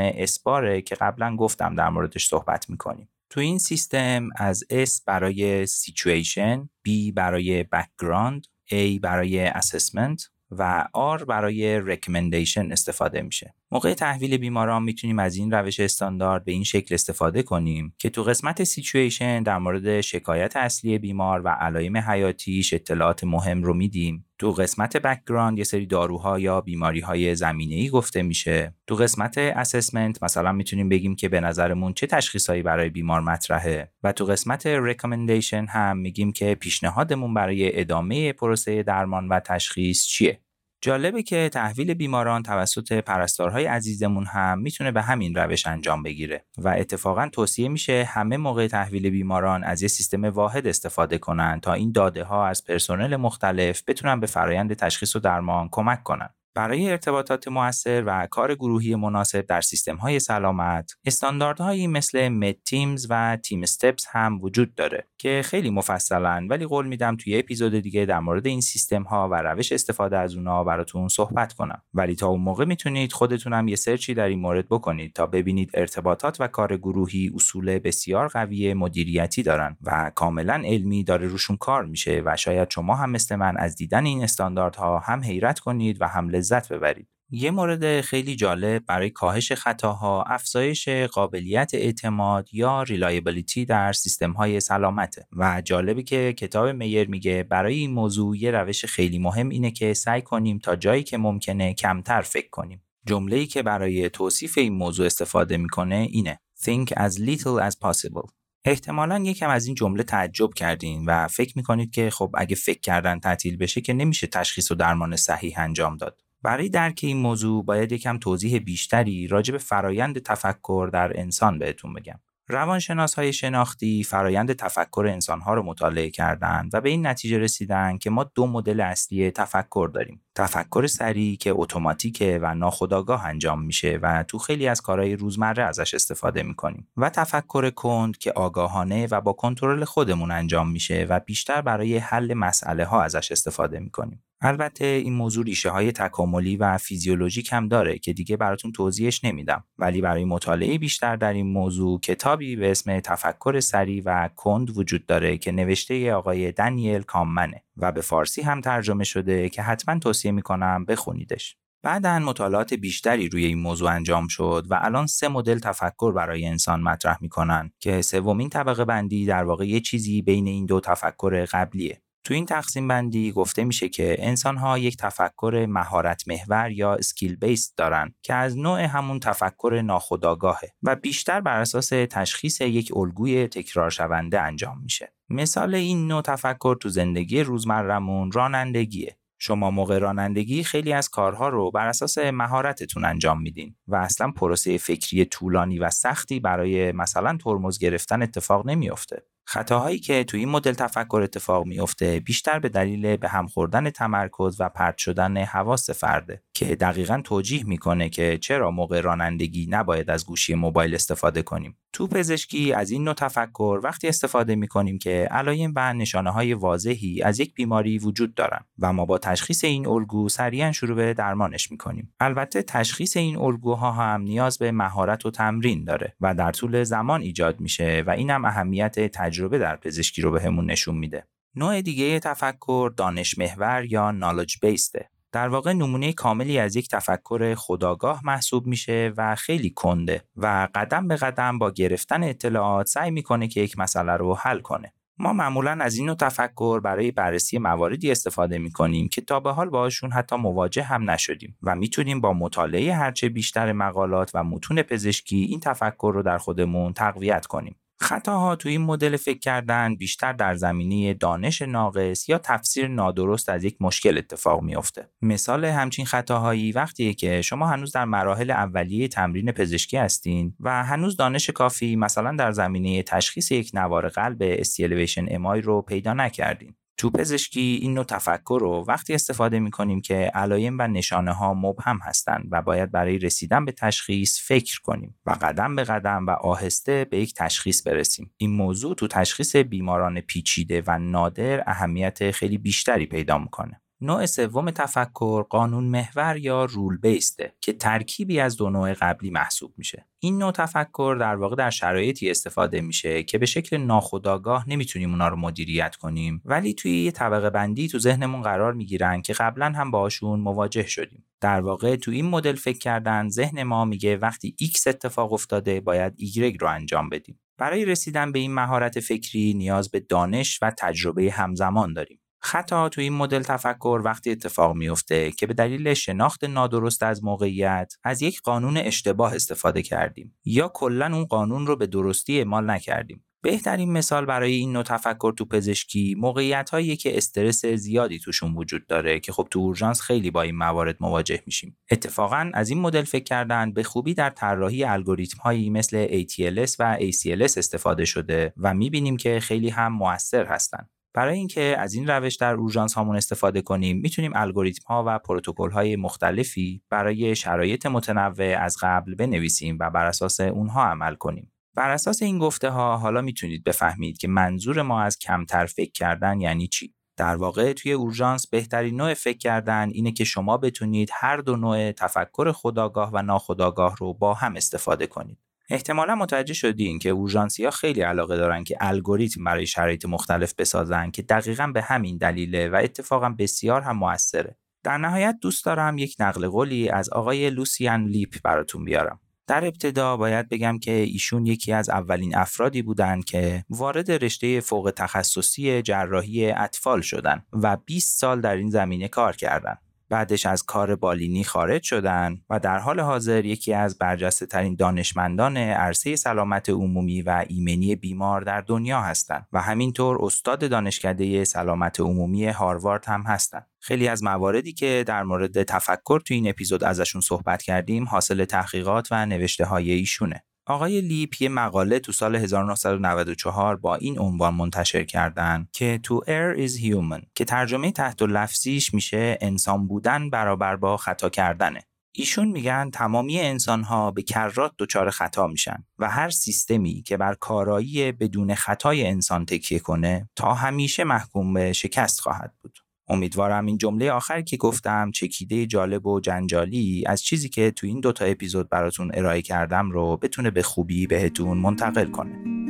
اسباره که قبلا گفتم در موردش صحبت می‌کنیم. تو این سیستم از S برای situation، B برای background، A برای assessment و R برای recommendation استفاده میشه. موقع تحویل بیماران می‌تونیم از این روش استاندارد به این شکل استفاده کنیم که تو قسمت سیچویشن در مورد شکایت اصلی بیمار و علائم حیاتیش اطلاعات مهم رو میدیم. تو قسمت background یه سری داروها یا بیماری های زمینه ای گفته میشه. تو قسمت assessment مثلا می‌تونیم بگیم که به نظرمون چه تشخیصایی برای بیمار مطرحه و تو قسمت recommendation هم میگیم که پیشنهادمون برای ادامه پروسه درمان و تشخیص چیه. جالبه که تحویل بیماران توسط پرستارهای عزیزمون هم می‌تونه به همین روش انجام بگیره و اتفاقا توصیه میشه همه موقع تحویل بیماران از یه سیستم واحد استفاده کنن تا این داده ها از پرسنل مختلف بتونن به فرایند تشخیص و درمان کمک کنن. برای ارتباطات موثر و کار گروهی مناسب در سیستم های سلامت استانداردهایی مثل مد تیمز و تیم استپس هم وجود داره که خیلی مفصلن ولی قول میدم توی اپیزود دیگه در مورد این سیستم ها و روش استفاده از اونها براتون صحبت کنم. ولی تا اون موقع می‌تونید خودتونم یه سرچی در این مورد بکنید تا ببینید ارتباطات و کار گروهی اصول بسیار قوی مدیریتی دارن و کاملا علمی داره روشون کار میشه و شاید شما هم مثل من از دیدن این استانداردها هم حیرت کنید و هم لذت ببرید. یه مورد خیلی جالب برای کاهش خطاها افزایش قابلیت اعتماد یا reliability در سیستم های سلامته و جالبی که کتاب میر میگه برای این موضوع یه روش خیلی مهم اینه که سعی کنیم تا جایی که ممکنه کمتر فکر کنیم جمله ای که برای توصیف این موضوع استفاده می‌کنه اینه Think as little as possible احتمالا یکم از این جمله تعجب کردین و فکر می‌کنید که خب اگه فکر کردن تعطیل بشه که نمیشه تشخیص و درمان صحیح انجام داد. برای درک این موضوع باید یکم توضیح بیشتری راجع به فرایند تفکر در انسان بهتون بگم. روانشناس های شناختی فرایند تفکر انسان ها رو مطالعه کردند و به این نتیجه رسیدن که ما دو مدل اصلی تفکر داریم. تفکر سریع که اتوماتیکه و ناخودآگاه انجام میشه و تو خیلی از کارهای روزمره ازش استفاده می‌کنیم و تفکر کند که آگاهانه و با کنترل خودمون انجام میشه و بیشتر برای حل مسئله ها ازش استفاده می‌کنیم. البته این موضوع ریشه های تکاملی و فیزیولوژیک هم داره که دیگه براتون توضیحش نمیدم. ولی برای مطالعه بیشتر در این موضوع کتابی به اسم تفکر سریع و کند وجود داره که نوشته آقای دنیل کاممنه و به فارسی هم ترجمه شده که حتما توصیه می‌کنم بخونیدش. بعدا مطالعات بیشتری روی این موضوع انجام شد و الان سه مدل تفکر برای انسان مطرح می‌کنن که سومین طبقه بندی در واقع یه چیزی بین این دو تفکر قبلیه. تو این تقسیم بندی گفته میشه که انسان ها یک تفکر مهارت محور یا اسکیل بیست دارن که از نوع همون تفکر ناخودآگاهه و بیشتر بر اساس تشخیص یک الگوی تکرار شونده انجام میشه. مثال این نوع تفکر تو زندگی روزمرمون رانندگیه. شما موقع رانندگی خیلی از کارها رو بر اساس مهارتتون انجام میدین و اصلا پروسه فکری طولانی و سختی برای مثلا ترمز گرفتن اتفاق نمیافته. خطاهایی که توی این مدل تفکر اتفاق میافته بیشتر به دلیل به هم خوردن تمرکز و پرت شدن حواس فرده که دقیقا توجیه می‌کنه که چرا موقع رانندگی نباید از گوشی موبایل استفاده کنیم. تو پزشکی از این نوع تفکر وقتی استفاده می‌کنیم که علایم و نشانه های واضحی از یک بیماری وجود دارن و ما با تشخیص این الگو سریعا شروع به درمانش می‌کنیم البته تشخیص این الگوها هم نیاز به مهارت و تمرین داره و در طول زمان ایجاد میشه و اینم اهمیت تجربه در پزشکی رو بهمون به نشون میده. نوع دیگه تفکر دانش محور یا نالج بیسته. در واقع نمونه کاملی از یک تفکر خداگاه محسوب میشه و خیلی کنده و قدم به قدم با گرفتن اطلاعات سعی می‌کنه که یک مسئله رو حل کنه. ما معمولا از این نوع تفکر برای بررسی مواردی استفاده می کنیم که تا به حال باشون حتی مواجه هم نشدیم و می‌تونیم با مطالعه هرچه بیشتر مقالات و متون پزشکی این تفکر رو در خودمون تقویت کنیم. خطاها تو این مدل فکر کردن بیشتر در زمینه دانش ناقص یا تفسیر نادرست از یک مشکل اتفاق میافته. مثال همچین خطاهایی وقتیه که شما هنوز در مراحل اولیه تمرین پزشکی هستین و هنوز دانش کافی مثلا در زمینه تشخیص یک نوار قلب ST elevation MI رو پیدا نکردین. تو پزشکی این نوع تفکر رو وقتی استفاده می کنیم که علایم و نشانه ها مبهم هستند و باید برای رسیدن به تشخیص فکر کنیم و قدم به قدم و آهسته به یک تشخیص برسیم. این موضوع تو تشخیص بیماران پیچیده و نادر اهمیت خیلی بیشتری پیدا می‌کنه. نوع سوم تفکر قانون محور یا rule based ه که ترکیبی از دو نوع قبلی محسوب میشه. این نوع تفکر در واقع در شرایطی استفاده میشه که به شکل ناخودآگاه نمی‌تونیم اونا رو مدیریت کنیم ولی توی یه طبقه بندی تو ذهنمون قرار می‌گیرن که قبلا هم باشون مواجه شدیم. در واقع تو این مدل فکر کردن ذهن ما میگه وقتی X اتفاق افتاده باید Y رو انجام بدیم. برای رسیدن به این مهارت فکری نیاز به دانش و تجربه همزمان داریم. خطا تو این مدل تفکر وقتی اتفاق میفته که به دلیل شناخت نادرست از موقعیت از یک قانون اشتباه استفاده کردیم یا کلا اون قانون رو به درستی اعمال نکردیم. بهترین مثال برای این نوع تفکر تو پزشکی موقعیت هایی که استرس زیادی توشون وجود داره که خب تو اورژانس خیلی با این موارد مواجه میشیم. اتفاقا از این مدل فکر کردن به خوبی در طراحی الگوریتم هایی مثل ATLS و ACLS استفاده شده و می‌بینیم که خیلی هم موثر هستند برای اینکه از این روش در اورژانس هامون استفاده کنیم می‌تونیم الگوریتم ها و پروتکل های مختلفی برای شرایط متنوع از قبل بنویسیم و بر اساس اونها عمل کنیم. بر اساس این گفته ها حالا می‌تونید بفهمید که منظور ما از کمتر فکر کردن یعنی چی. در واقع توی اورژانس بهترین نوع فکر کردن اینه که شما بتونید هر دو نوع تفکر خداگاه و ناخداگاه رو با هم استفاده کنید. احتمالا متوجه شدین که اورژانسیا خیلی علاقه دارن که الگوریتم برای شرایط مختلف بسازن که دقیقا به همین دلیله و اتفاقا بسیار هم موثره. در نهایت دوست دارم یک نقل قولی از آقای لوسیان لیپ براتون بیارم. در ابتدا باید بگم که ایشون یکی از اولین افرادی بودند که وارد رشته فوق تخصصی جراحی اطفال شدن و 20 سال در این زمینه کار کردند. بعدش از کار بالینی خارج شدن و در حال حاضر یکی از برجسته ترین دانشمندان عرصه سلامت عمومی و ایمنی بیمار در دنیا هستند و همینطور استاد دانشکده سلامت عمومی هاروارد هم هستند. خیلی از مواردی که در مورد تفکر تو این اپیزود ازشون صحبت کردیم حاصل تحقیقات و نوشته های ایشونه. آقای لیپ یه مقاله تو سال 1994 با این عنوان منتشر کردن که تو Air is Human که ترجمه تحت لفظیش میشه انسان بودن برابر با خطا کردنه. ایشون میگن تمامی انسان ها به کرات دچار خطا میشن و هر سیستمی که بر کارایی بدون خطای انسان تکیه کنه تا همیشه محکوم به شکست خواهد بود. امیدوارم این جمله آخر که گفتم چکیده جالب و جنجالی از چیزی که تو این دوتا اپیزود براتون ارائه کردم رو بتونه به خوبی بهتون منتقل کنه.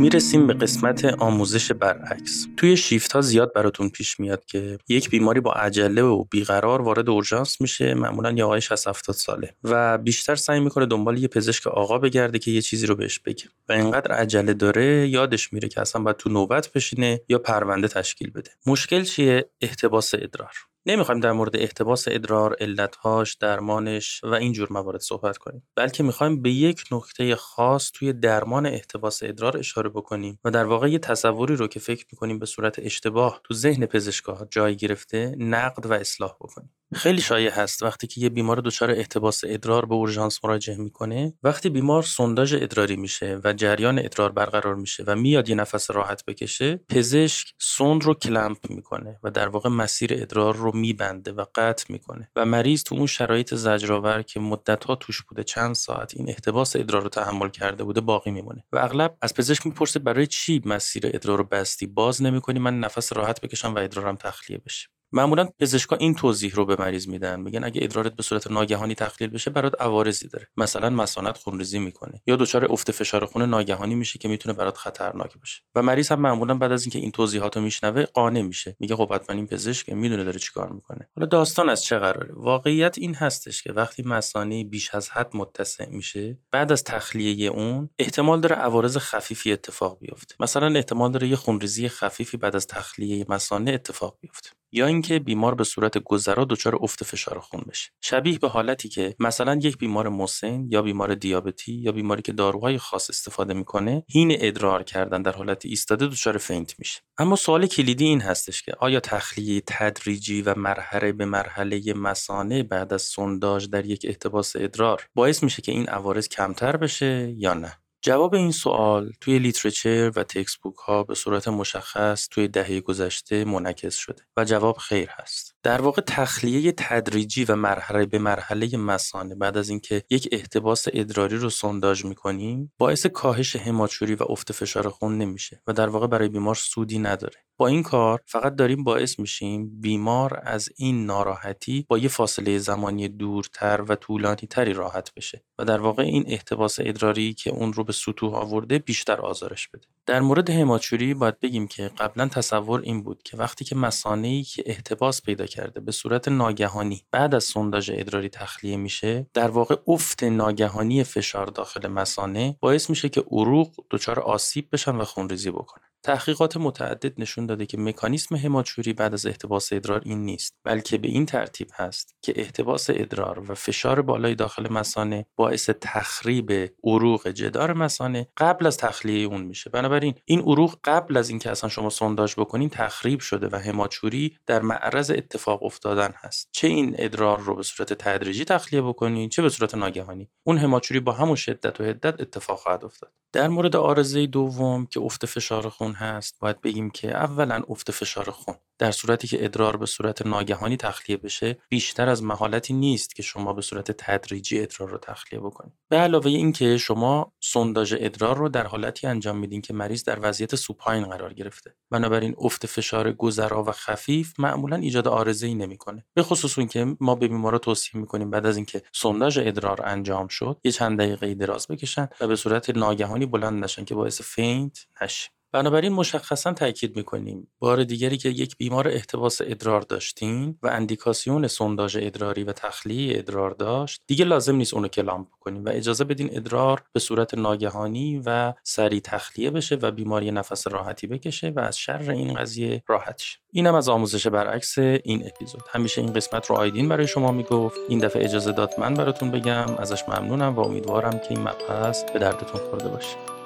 می‌رسیم به قسمت آموزش برعکس. توی شیفت ها زیاد براتون پیش میاد که یک بیماری با عجله و بیقرار وارد اورژانس میشه معمولا یه آقای 60 70 ساله و بیشتر سعی می‌کنه دنبال یه پزشک آقا بگرده که یه چیزی رو بهش بگه و اینقدر عجله داره یادش میره که اصلا باید تو نوبت بشینه یا پرونده تشکیل بده. مشکل چیه؟ احتباس ادرار. نمی‌خوایم در مورد احتباس ادرار، علتهاش، درمانش و اینجور موارد صحبت کنیم. بلکه می‌خوایم به یک نکته خاص توی درمان احتباس ادرار اشاره بکنیم و در واقع یه تصوری رو که فکر می‌کنیم به صورت اشتباه تو ذهن پزشکها جای گرفته نقد و اصلاح بکنیم. خیلی شایع هست وقتی که یه بیمار دچار احتباس ادرار به اورژانس مراجعه می‌کنه وقتی بیمار سونداژ ادراری میشه و جریان ادرار برقرار میشه و میاد یه نفس راحت بکشه پزشک سوند رو کلمپ می‌کنه و در واقع مسیر ادرار رو میبنده و قطع می‌کنه و مریض تو اون شرایط زجرآور که مدت ها توش بوده چند ساعت این احتباس ادرار رو تحمل کرده بوده باقی میمونه. و اغلب از پزشک می‌پرسه برای چی مسیر ادرار رو بستی؟ باز نمی‌کنی من نفس راحت بکشم و ادرارم تخلیه بشه. معمولا پزشکا این توضیح رو به مریض میدن. میگن اگه ادرارت به صورت ناگهانی تخلیل بشه برات عوارضی داره. مثلا مسانت خونریزی می‌کنه. یا دچار افت فشار خون ناگهانی میشه که می‌تونه برات خطرناک باشه. و مریض هم معمولا بعد از اینکه این توضیحات رو میشنوه قانع میشه. میگه خب حتما این پزشک می‌دونه داره چیکار می‌کنه. حالا داستان از چه قراره؟ واقعیت این هستش که وقتی مثانه بیش از حد متسع میشه بعد از تخلیه اون احتمال داره عوارض خفیفی اتفاق بیفته. مثلا احتمال داره یه خونریزی خفیفی بعد از تخلیه مثانه اتفاق بیفته. یا اینکه بیمار به صورت گذرا دچار افت فشار خون بشه. شبیه به حالتی که مثلا یک بیمار مسن یا بیمار دیابتی یا بیماری که داروهای خاص استفاده می‌کنه حین ادرار کردن در حالت ایستاده دچار faint میشه. اما سوال کلیدی این هستش که آیا تخلیه تدریجی و مرحله به مرحله مثانه بعد از سونداژ در یک احتباس ادرار باعث میشه که این عوارض کمتر بشه یا نه؟ جواب این سوال توی literature و textbook ها به صورت مشخص توی دهه گذشته منعکس شده و جواب خیر هست. در واقع تخلیه تدریجی و مرحله به مرحله مثانه بعد از اینکه یک احتباس ادراری رو سونداژ می‌کنیم باعث کاهش هماتوری و افت فشار خون نمیشه و در واقع برای بیمار سودی نداره. با این کار فقط داریم باعث میشیم بیمار از این ناراحتی با یه فاصله زمانی دورتر و طولانی تری راحت بشه و در واقع این احتباس ادراری که اون رو به سطوح آورده بیشتر آزارش بده در مورد هماچوری باید بگیم که قبلا تصور این بود که وقتی که ای که احتباس پیدا کرده به صورت ناگهانی. بعد از سونداژ ادراری تخلیه میشه در واقع افت ناگهانی فشار داخل مسانه باعث میشه که عروق دچار آسیب بشن و خونریزی بکنن تحقیقات متعدد نشون داده که مکانیسم هماچوری بعد از احتباس ادرار این نیست بلکه به این ترتیب هست که احتباس ادرار و فشار بالای داخل مسانه باعث تخریب عروق جدار مسانه قبل از تخلیه اون میشه. بنابراین این عروق قبل از اینکه اصلا شما سونداژ بکنین تخریب شده و هماچوری در معرض اتفاق افتادن هست. چه این ادرار رو به صورت تدریجی تخلیه بکنین چه به صورت ناگهانی. اون هماچوری با همون شدت و حدت اتفاق خواهد افتاد. در مورد آرزه دوم که افت فشار خون هست باید بگیم که اولا افت فشار خون در صورتی که ادرار به صورت ناگهانی تخلیه بشه بیشتر از محالتی نیست که شما به صورت تدریجی ادرار رو تخلیه بکنید. به علاوه اینکه شما سونداژ ادرار رو در حالتی انجام میدین که مریض در وضعیت سوپاین قرار گرفته. بنابراین افت فشار گذرا و خفیف معمولا ایجاد آرزه ای نمی‌کنه. به خصوص اینکه ما به بیمارا توصیه می‌کنیم بعد از اینکه سونداژ ادرار انجام شد یه چند دقیقه دراز بکشن و به صورت ناگهانی بلند نشن که باعث faint نشه بنابراین مشخصا تاکید می‌کنیم بار دیگری که یک بیمار احتباس ادرار داشتین و اندیکاسیون سونداژ ادراری و تخلیه ادرار داشت دیگه لازم نیست اونو clamp بکنیم و اجازه بدین ادرار به صورت ناگهانی و سریع تخلیه بشه و بیماری نفس راحتی بکشه و از شر این قضیه راحت شه. اینم از آموزش برعکس این اپیزود. همیشه این قسمت رو آیدین برای شما می‌گفت. این دفعه اجازه داد من براتون بگم. ازش ممنونم و امیدوارم که این مبحث به دردتون خورده باشه.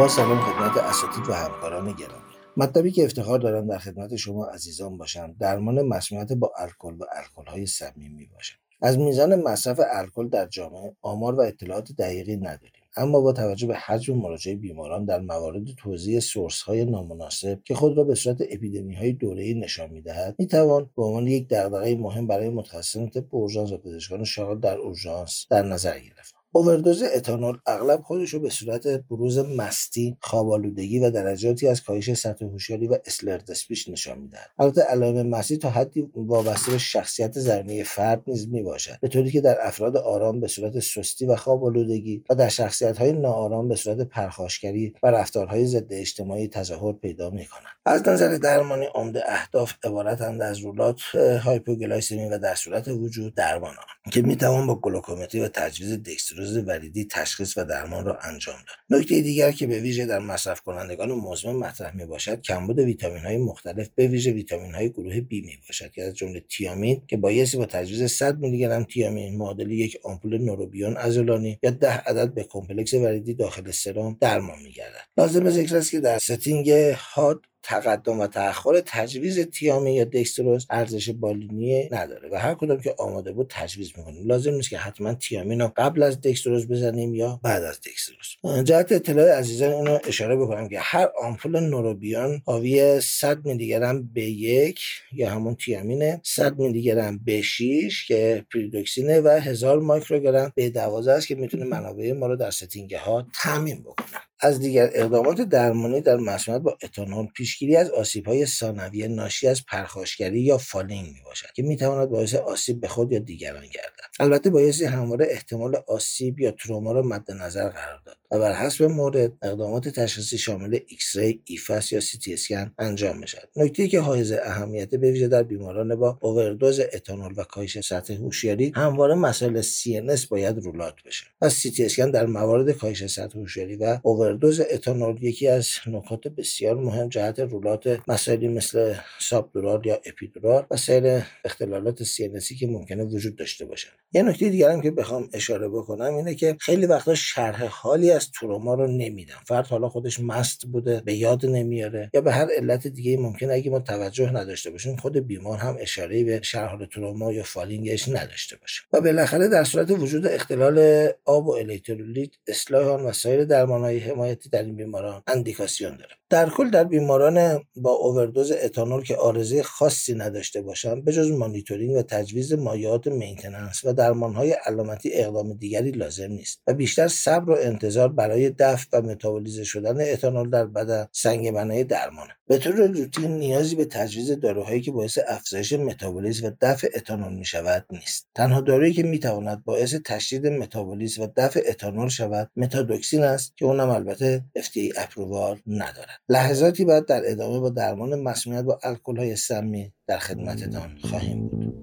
با سلام خدمت اساتید و همکاران گرامی. مطلبی که افتخار دارم در خدمت شما عزیزان باشم درمان مسمومیت با الکل و الکل‌های سمی باشم از میزان مصرف الکل در جامعه آمار و اطلاعات دقیقی نداریم اما با توجه به حجم مراجعه بیماران در موارد توزیع سورس های نامناسب که خود را به صورت اپیدمی های دوره نشان می‌دهد می‌توان به عنوان یک دغدغه مهم برای متخصصان طب اورژانس و پزشکان شاغل در اورژانس در نظر گرفت. اووردوز اتانول اغلب خودش رو به صورت بروز مستی خوابالودگی و درجاتی از کاهش سطح هوشیاری و اسلرد اسپیچ نشان می‌دهد. البته علائم مستی تا حدی وابسته به شخصیت زمینی فرد نیز می‌باشد به طوری که در افراد آرام به صورت سستی و خوابالودگی و در شخصیت های ناآرام به صورت پرخاشگری و رفتارهای ضد اجتماعی تظاهر پیدا می‌کنند از نظر درمانی عمده اهداف عبارتند از rule out هایپوگلایسمی و در صورت وجود درمان که می‌توان با گلوکومتری و تجویز دکستروز وریدی تشخیص و درمان را انجام داد. نکته دیگر که به ویژه در مصرف کنندگان مزمن مطرح می باشد کمبود ویتامین های مختلف به ویژه ویتامین های گروه B می باشد که از جمله تیامین که بایستی با تجویز 100 میلی گرم تیامین معادل یک آمپول نوروبیون عضلانی یا 10 عدد B complex وریدی داخل سرم درمان میگردد. لازم ذکر است که در setting حاد تقدم و تأخر تجویز تیامین یا دکستروز ارزش بالینی نداره و هر کدام که آماده بود تجویز می‌کنیم. لازم نیست که حتما تیامین رو قبل از دکستروز بزنیم یا بعد از دکستروز جهت اطلاع عزیزان اینو اشاره بکنم که هر آمپول نوروبیون حاوی 100 میلی گرم B یک یا همون تیامینه 100 میلی گرم B 6 که پیریدوکسینه و 1000 مایکروگرم B 12 است که می‌تونه منابع ما رو در setting حاد تامین بکنه. از دیگر اقدامات درمانی در مسمومیت با اتانول پیشگیری از آسیب‌های ثانویه ناشی از پرخاشگری یا falling می‌باشد که می‌تواند باعث آسیب به خود یا دیگران گردد البته بایستی همواره احتمال آسیب یا تروما را مد نظر قرار داد و بر حسب مورد اقدامات تشخیصی شامل X-ray، eFAST یا سی تی اسکن انجام می‌شد. نکته که حائز اهمیت به ویژه در بیماران با اووردوز اتانول و کاهش سطح هوشیاری همواره مسائل CNS باید rule out بشه. پس سی تی اسکن در موارد کاهش سطح هوشیاری و اووردوز اتانول یکی از نکات بسیار مهم جهت rule out مسائلی مثل subdural یا epidural و سایر اختلالات CNS ی که ممکنه وجود داشته باشن. یه نکته دیگرم که بخوام اشاره بکنم اینه که خیلی وقتا شرح حالی از تروما رو نمیدن. فرد حالا خودش مست بوده به یاد نمیاره یا به هر علت دیگه ممکنه اگه ما توجه نداشته باشیم خود بیمار هم اشاره به شرح حال تروما یا falling ش نداشته باشه. و بالاخره در صورت وجود اختلال آب و الکترولیت اصلاح آن و سایر درمانهای حمایتی در این بیماران اندیکاسیون داره. در کل در بیماران با اووردوز اتانول که عارضه خاصی نداشته باشند به جز مانیتورینگ و تجویز مایعات maintenance و درمانهای علامتی اقدام دیگری لازم نیست و بیشتر صبر و انتظار برای دفع و متابولیزه شدن اتانول در بدن سنگ بنای درمانه. به طور روتین نیازی به تجویز داروهایی که باعث افزایش متابولیسم و دفع اتانول می شود نیست. تنها دارویی که می تواند باعث تشدید متابولیسم و دفع اتانول شود متادوکسین است که اونم البته FDA approval ندارد. لحظاتی بعد در ادامه با درمان مسمومیت با الکل سمی در خدمتتان خواهیم بود.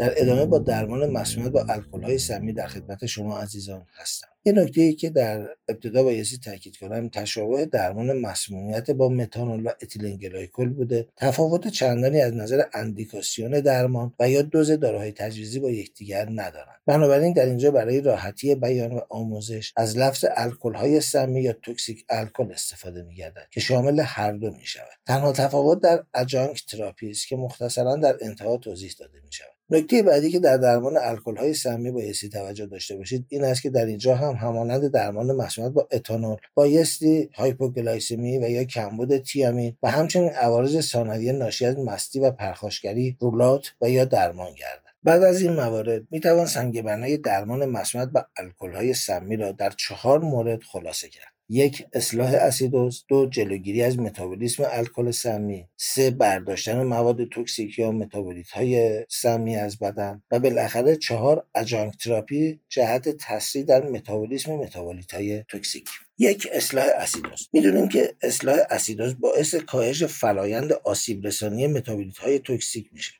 در ادامه با درمان مسمومیت با الکل های سمی در خدمت شما عزیزان هستم. یه نکته ای که در ابتدا بایستی تاکید کنم تشابه درمان مسمومیت با متانول و اتیلن گلایکول بوده. تفاوت چندانی از نظر اندیکاسیون درمان و یا دوز داروهای تجویزی با یکدیگر ندارند. بنابراین در اینجا برای راحتی بیان و آموزش از لفظ الکل های سمی یا toxic alcohol استفاده میگردد که شامل هر دو می شود تنها تفاوت در adjunct therapy است که مختصرا در انتها توضیح داده می شود نکته بعدی که در درمان الکل های سمی بایستی توجه داشته باشید این است که در اینجا هم همانند درمان مسمومیت با اتانول بایستی هایپوگلایسمی و یا کمبود تیامین و همچنین عوارض ثانویه ناشی از مستی و پرخاشگری rule out و یا درمان گردد. بعد از این موارد می توان سنگ بنای درمان مسمومیت با الکل های سمی را در چهار مورد خلاصه کرد. یک اصلاح اسیدوز دو جلوگیری از متابولیسم الکل سمی سه برداشتن مواد toxic یا متابولیت های سمی از بدن و بالاخره چهار adjunct therapy جهت تسریع در متابولیسم متابولیت های toxic یک اصلاح اسیدوز می‌دونیم که اصلاح اسیدوز باعث کاهش فرایند آسیب رسانی متابولیت های toxic میشه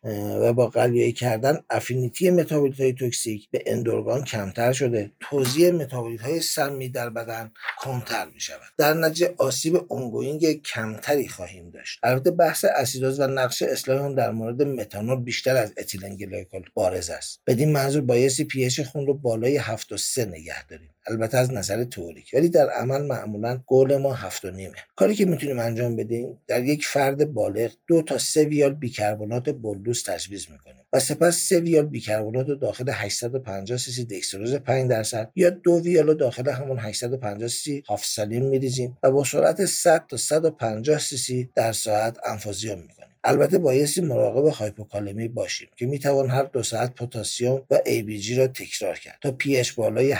و با قلیایی کردن affinity متابولیت های toxic به end organ کمتر شده. توزیع متابولیت های سمی در بدن کمتر می شود در نتیجه آسیب ongoing کمتری خواهیم داشت. البته بحث اسیدوز و نقش اصلاح در مورد متانول بیشتر از اتیلن گلیکول بارز است. بدین منظور بایستی pH خون رو بالای 7 و 3 نگه داریم. البته از نظر تئوریک. ولی در عمل معمولا گل ما هفت و نیمه کاری که می‌تونیم انجام بدیم در یک فرد بالغ دو تا سه ویال بیکربنات bolus تجویز می‌کنیم و سپس سه ویال بیکربنات رو داخل 850 سی دکستروز 5 درصد یا دو ویال رو داخل همون 850 سی half saline میریزیم و با سرعت 100 تا 150 سی سی در ساعت انفوزیون می‌کنیم. البته بایستی مراقب هایپوکالمی باشیم که می‌توان هر دو ساعت پتاسیم و ABG را تکرار کرد تا pH بالای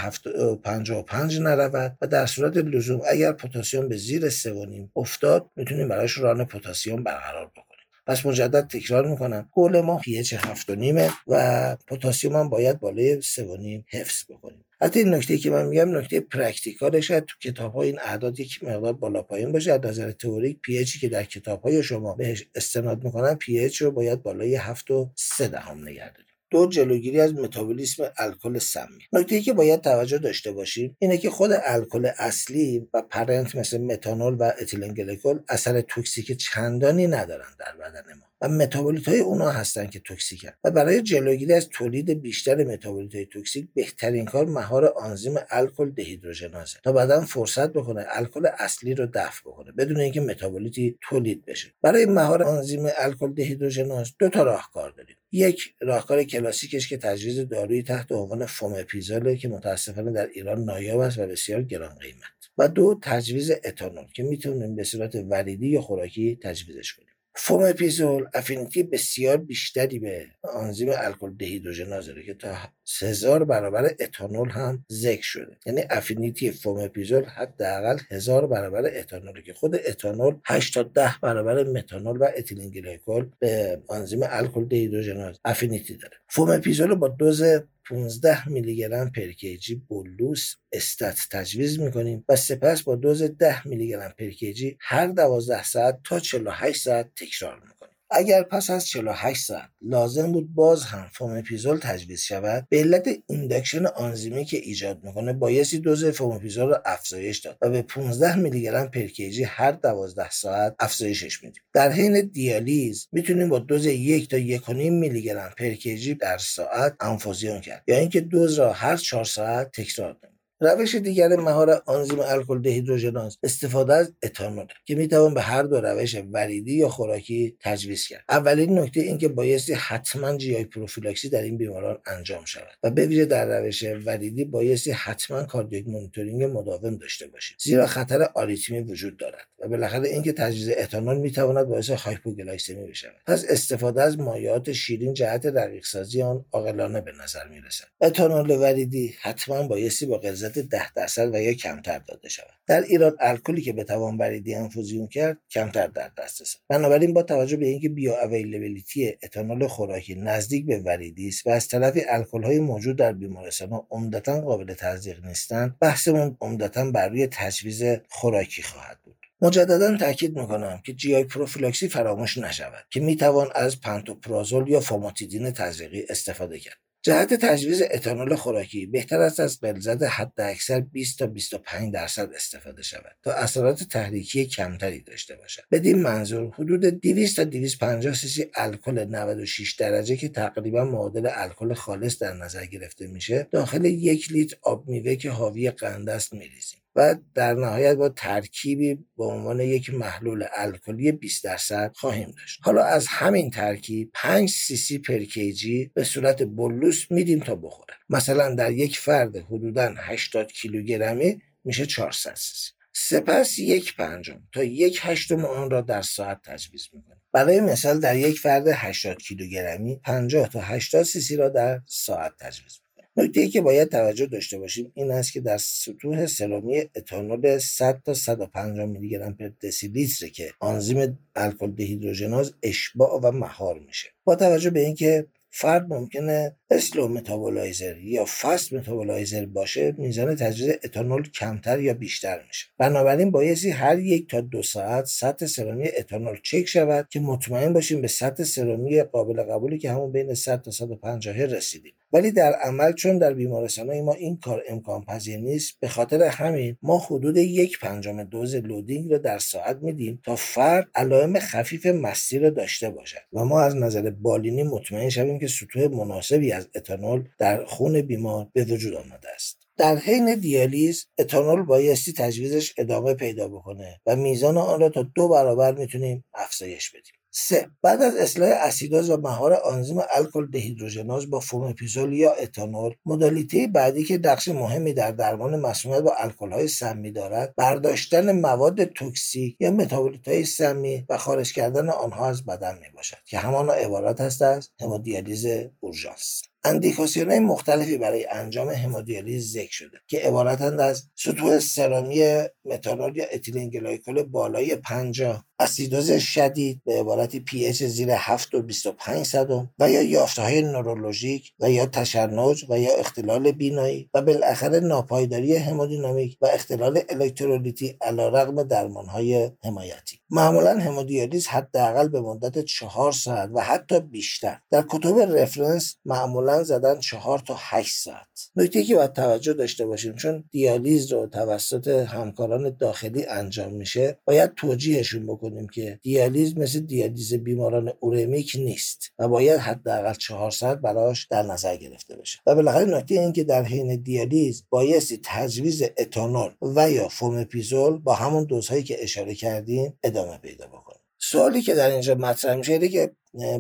55 نرود و در صورت لزوم اگر پتاسیم به زیر 3.5 افتاد می‌تونیم براش run پتاسیم برقرار بکنیم. پس مجدد تکرار می‌کنم. گل ما pH هفت و نیمه و پتاسیم هم باید بالای سه و نیم حفظ بکنیم. حتی این نکته که من میگم نکته practical شاید تو کتاب ها این اعداد یک مقدار بالا پایین باشه. از نظر تئوریک pH که در کتاب های شما بهش استناد می‌کنن pH رو باید بالای هفت و سه دهم نگه داریم دو جلوگیری از متابولیسم الکل سمی نکته که باید توجه داشته باشیم اینه که خود الکل اصلی و parent مثل متانول و اتیلن گلیکول اثر toxic چندانی ندارن در بدن ما. و متابولیت های اونا هستن که toxic ن و برای جلوگیری از تولید بیشتر متابولیت های toxic بهترین کار مهار آنزیم الکل دهیدروژنازه. تا بعدا فرصت بکنه الکل اصلی رو دفع بکنه بدون اینکه متابولیتی تولید بشه. برای مهار آنزیم الکل دهیدروژناز دو تا راهکار داریم. یک راهکار کلاسیکش که تجویز دارویی تحت عنوان فومپیزاله که متاسفانه در ایران نایاب است و بسیار گران قیمت و دو تجویز اتانول که می‌تونیم به صورت وریدی یا خوراکی تجویزش کنیم. فومپیزول affinity بسیار بیشتری به آنزیم الکل دهیدروژناز داره که تا هزار برابر اتانول هم ذکر شده. یعنی affinity فومپیزول حداقل هزار برابر اتانول که خود اتانول 8 تا 10 برابر متانول و اتیلین گلیکول به آنزیم الکل دهیدروژناز affinity داره. فومپیزول با دوز 15 میلی گرم per kg bolus stat تجویز می‌کنیم و سپس با دوز 10 میلی گرم per kg هر 12 ساعت تا 48 ساعت تکرار می‌کنیم. اگر پس از 48 ساعت لازم بود باز هم فومپیزول تجویز شود به علت induction آنزیمی که ایجاد می‌کنه بایستی دوز فومپیزول را افزایش داد و به 15 میلی گرم per هر 12 ساعت افزایشش میدیم. در حین دیالیز می‌تونیم با دوز یک تا یک میلی گرم per در ساعت انفوزیون کرد. یا اینکه دوز را هر 4 ساعت تکرار کنیم. روش دیگر مهار آنزیم الکل دهیدروژناز استفاده از اتانول که می‌توان به هر دو روش وریدی یا خوراکی تجویز کرد. اولین نکته اینکه بایستی حتما GI prophylaxis در این بیماران انجام شود و به ویژه در روش وریدی بایستی حتما cardiac monitoring مداوم داشته باشید زیرا خطر آریتمی وجود دارد و بالاخره اینکه تجویز اتانول می‌تواند باعث hypoglycemia بشود. پس استفاده از مایعات شیرین جهت رقیق سازی آن عاقلانه به نظر می‌رسد. اتانول وریدی حتما بایستی با غلظت ده درصد و یا کمتر داده شود. در ایران الکلی که بتوان وریدی انفوزیون کرد کمتر در دسترس بنابراین با توجه به اینکه bioavailability اتانول خوراکی نزدیک به وریدی است و از طرفی الکل های موجود در بیمارستان ها عمدتا قابل تزریق نیستند بحثمون عمدتا بر روی تجویز خوراکی خواهد بود. مجددا تاکید می‌کنم که GI prophylaxis فراموش نشود که می‌توان از پنتوپرازول یا فوماتیدین تزریقی استفاده کرد. جهت تجویز اتانول خوراکی بهتر است از حد حداکثر 20 تا 25 درصد استفاده شود تا اثرات تحریکی کمتری داشته باشد. بدین منظور حدود 200 تا 250 سی الکل 96 درجه که تقریبا معادل الکل خالص در نظر گرفته میشه داخل یک لیتر آب میوه که حاوی قند است میریزیم. و در نهایت با ترکیبی به عنوان یک محلول الکلی 20 درصد خواهیم داشت. حالا از همین ترکیب 5 سی سی per kg به صورت bolus میدیم تا بخوره. مثلا در یک فرد حدودا 80 کیلوگرمی میشه 400 سی سی سپس یک پنجم تا یک هشتم آن را در ساعت تجویز می‌کنیم. برای مثال در یک فرد 80 کیلوگرمی 50 تا 80 سی را در ساعت تجویز نکته ای که باید توجه داشته باشیم این است که در سطوح سرمی اتانول 100 تا 150 میلی گرم per دسی‌لیتر که آنزیم الکل دهیدروژناز اشباع و مهار میشه. با توجه به اینکه فرد ممکنه slow metabolizer یا fast metabolizer باشه میزان تجویز اتانول کمتر یا بیشتر میشه. بنابراین بایستی هر یک تا دو ساعت سطح سرمی اتانول چک شود که مطمئن باشیم به سطح سرمی قابل قبولی که همون بین 100 تا 150 رسیدیم. ولی در عمل چون در بیمارستانهای ما این کار امکان پذیر نیست به خاطر همین ما حدود یک پنجم دوز loading رو در ساعت میدیم تا فرد علائم خفیف مستی رو داشته باشد. و ما از نظر بالینی مطمئن شویم که سطوح مناسبی از اتانول در خون بیمار به وجود آمده است. در حین دیالیز اتانول بایستی تجویزش ادامه پیدا بکنه و میزان آن را تا دو برابر می‌تونیم افزایش بدیم. سه. بعد از اصلاح اسیداز و مهار آنزیم الکل دهیدروژناز با فومپیزول یا اتانول مدالیته بعدی که نقش مهمی در درمان مسمومیت با الکل سمی دارد برداشتن مواد توکسیک یا متابولیت های سمی و خارج کردن آنها از بدن می باشد که همانا عبارت است از همودیالیز اورژانس اندیکاسیون مختلفی برای انجام همودیالیز ذکر شده که عبارتند از سطوح سرمی متانول یا ethylene glycol بالای 50 اسیدوز شدید به عبارتی pH زیر 7 و 25 صدم و یا یافته های نورولوژیک و یا تشنج و یا اختلال بینایی و بالاخره ناپایداری همودینامیک و اختلال الکترولیتی علیرغم درمان های حمایتی. معمولا همودیالیز حداقل به مدت چهار ساعت و حتی بیشتر. در کتب reference معمولا زدن چهار تا هشت ساعت. نکته که باید توجه داشته باشیم چون دیالیز رو توسط همکاران داخلی انجام میشه باید توجیهشون بکنیم که دیالیز مثل دیالیز بیماران اورمیک نیست و باید حداقل چهار ساعت براش در نظر گرفته بشه. و بالاخره نکته این که در حین دیالیز بایستی تجویز اتانول و یا فومپیزول با همون دوزهایی که اشاره کردیم ادامه پیدا بکنه. سوالی که در اینجا مطرح میشه اینه که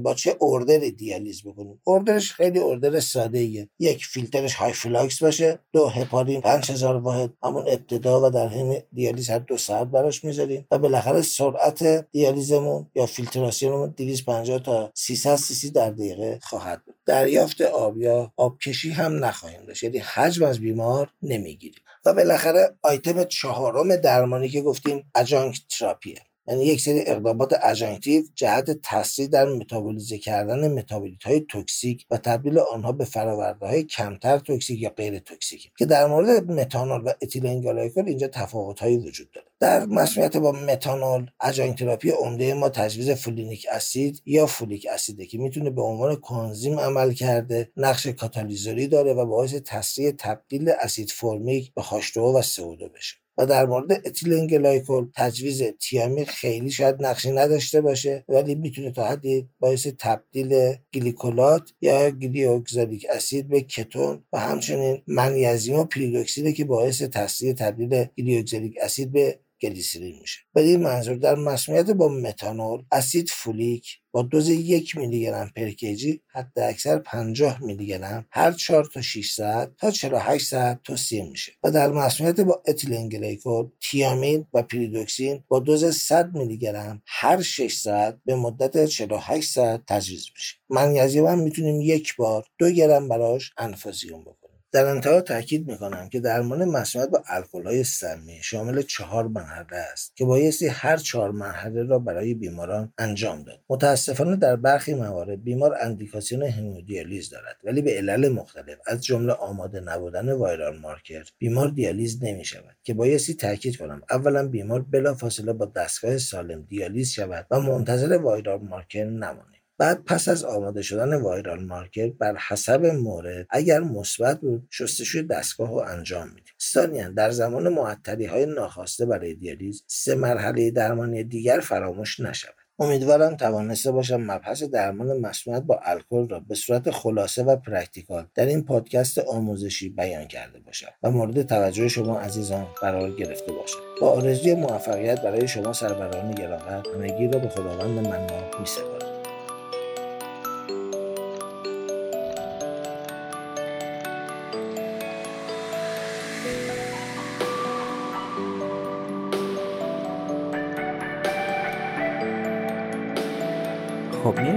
با چه order دیالیز بکنیم؟ order ش خیلی order ساده ایه یک فیلترش high flux باشه دوز هپارین 5000 واحد همون ابتدا و در حین دیالیز هر دو ساعت براش می‌ذاریم و بالاخره سرعت دیالیزمون یا فیلتراسیونمون 250 تا 300 سی در دقیقه خواهد بود. دریافت آب یا آبکشی هم نخواهیم داشت. یعنی حجم از بیمار نمی‌گیریم. و بالاخره آیتم چهارم درمانی که گفتیم adjunct therapy ه. یعنی یک سری اقدامات adjunctive جهت تسریع در متابولیزه کردن متابولیت های toxic و تبدیل آنها به فراورده های کمتر toxic یا غیر toxic که در مورد متانول و ethylene glycol اینجا تفاوت هایی وجود داره. در مسمومیت با متانول adjunct therapy عمده ما تجویز folinic acid یا folic acid ه که می‌تونه به عنوان کوآنزیم عمل کرده نقش کاتالیزوری داره و باعث تسریع تبدیل اسید فرمیک به H2O و CO2 بشه. و در مورد ethylene glycol تجویز تیامین خیلی شاید نقشی نداشته باشه ولی می‌تونه تا حدی باعث تبدیل گلیکولات یا glyoxylic acid به کتون و همچنین منیزیم و پیریدوکسینه که باعث تسریع تبدیل glyoxylic acid به گلیسین میشه. این منظور در مسمومیت با متانول اسید فولیک با دوز یک میلی گرم per kg حداکثر 50 میلی گرم هر 4 تا 6 ساعت تا 48 ساعت توصیه میشه. و در مسمومیت با اتیلن گلیکول تیامین و پیریدوکسین با دوز 100 میلی گرم هر 6 ساعت به مدت 48 ساعت تجویز میشه. منیزیم هم می‌تونیم یک بار دو گرم براش infusion بکنیم. در انتها تاکید می‌کنم که درمان مسمومیت با های سمی شامل چهار مرحله است که بایستی هر چهار مرحله را برای بیماران انجام داد. متاسفانه در برخی موارد بیمار اندیکاسیون همودیالیز دارد ولی به علل مختلف از جمله آماده نبودن وایرال مارکر بیمار دیالیز نمی شود که بایستی تاکید کنم اولا بیمار بلافاصله با دستگاه سالم دیالیز شود و منتظر وایرال مارکر نماند بعد پس از آماده شدن وایرال مارکر بر حسب مورد اگر مثبت بود شستشوی دستگاه رو انجام میدیم. ثانیا در زمان معطلی های ناخواسته برای دیالیز سه مرحله درمانی دیگر فراموش نشود. امیدوارم توانسته باشم مبحث درمان مسمومیت با الکل را به صورت خلاصه و practical در این پادکست آموزشی بیان کرده باشم و مورد توجه شما عزیزان قرار گرفته باشم. با آرزوی موفقیت برای شما سروران گرامی همگی را به خداوند منان میسپارم.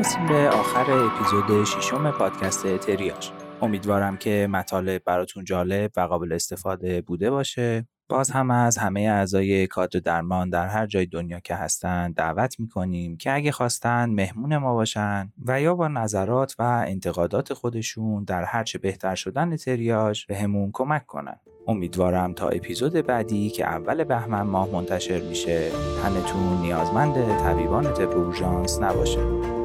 می‌رسیم به آخر اپیزود ششم پادکست تریاج امیدوارم که مطالب براتون جالب و قابل استفاده بوده باشه. باز هم از همه اعضای کادر درمان در هر جای دنیا که هستن دعوت می‌کنیم که اگه خواستن مهمون ما باشن و یا با نظرات و انتقادات خودشون در هرچه بهتر شدن تریاج به همون کمک کنن. امیدوارم تا اپیزود بعدی که اول بهمن ماه منتشر میشه تنتون نیازمند طبیبان تب نباشه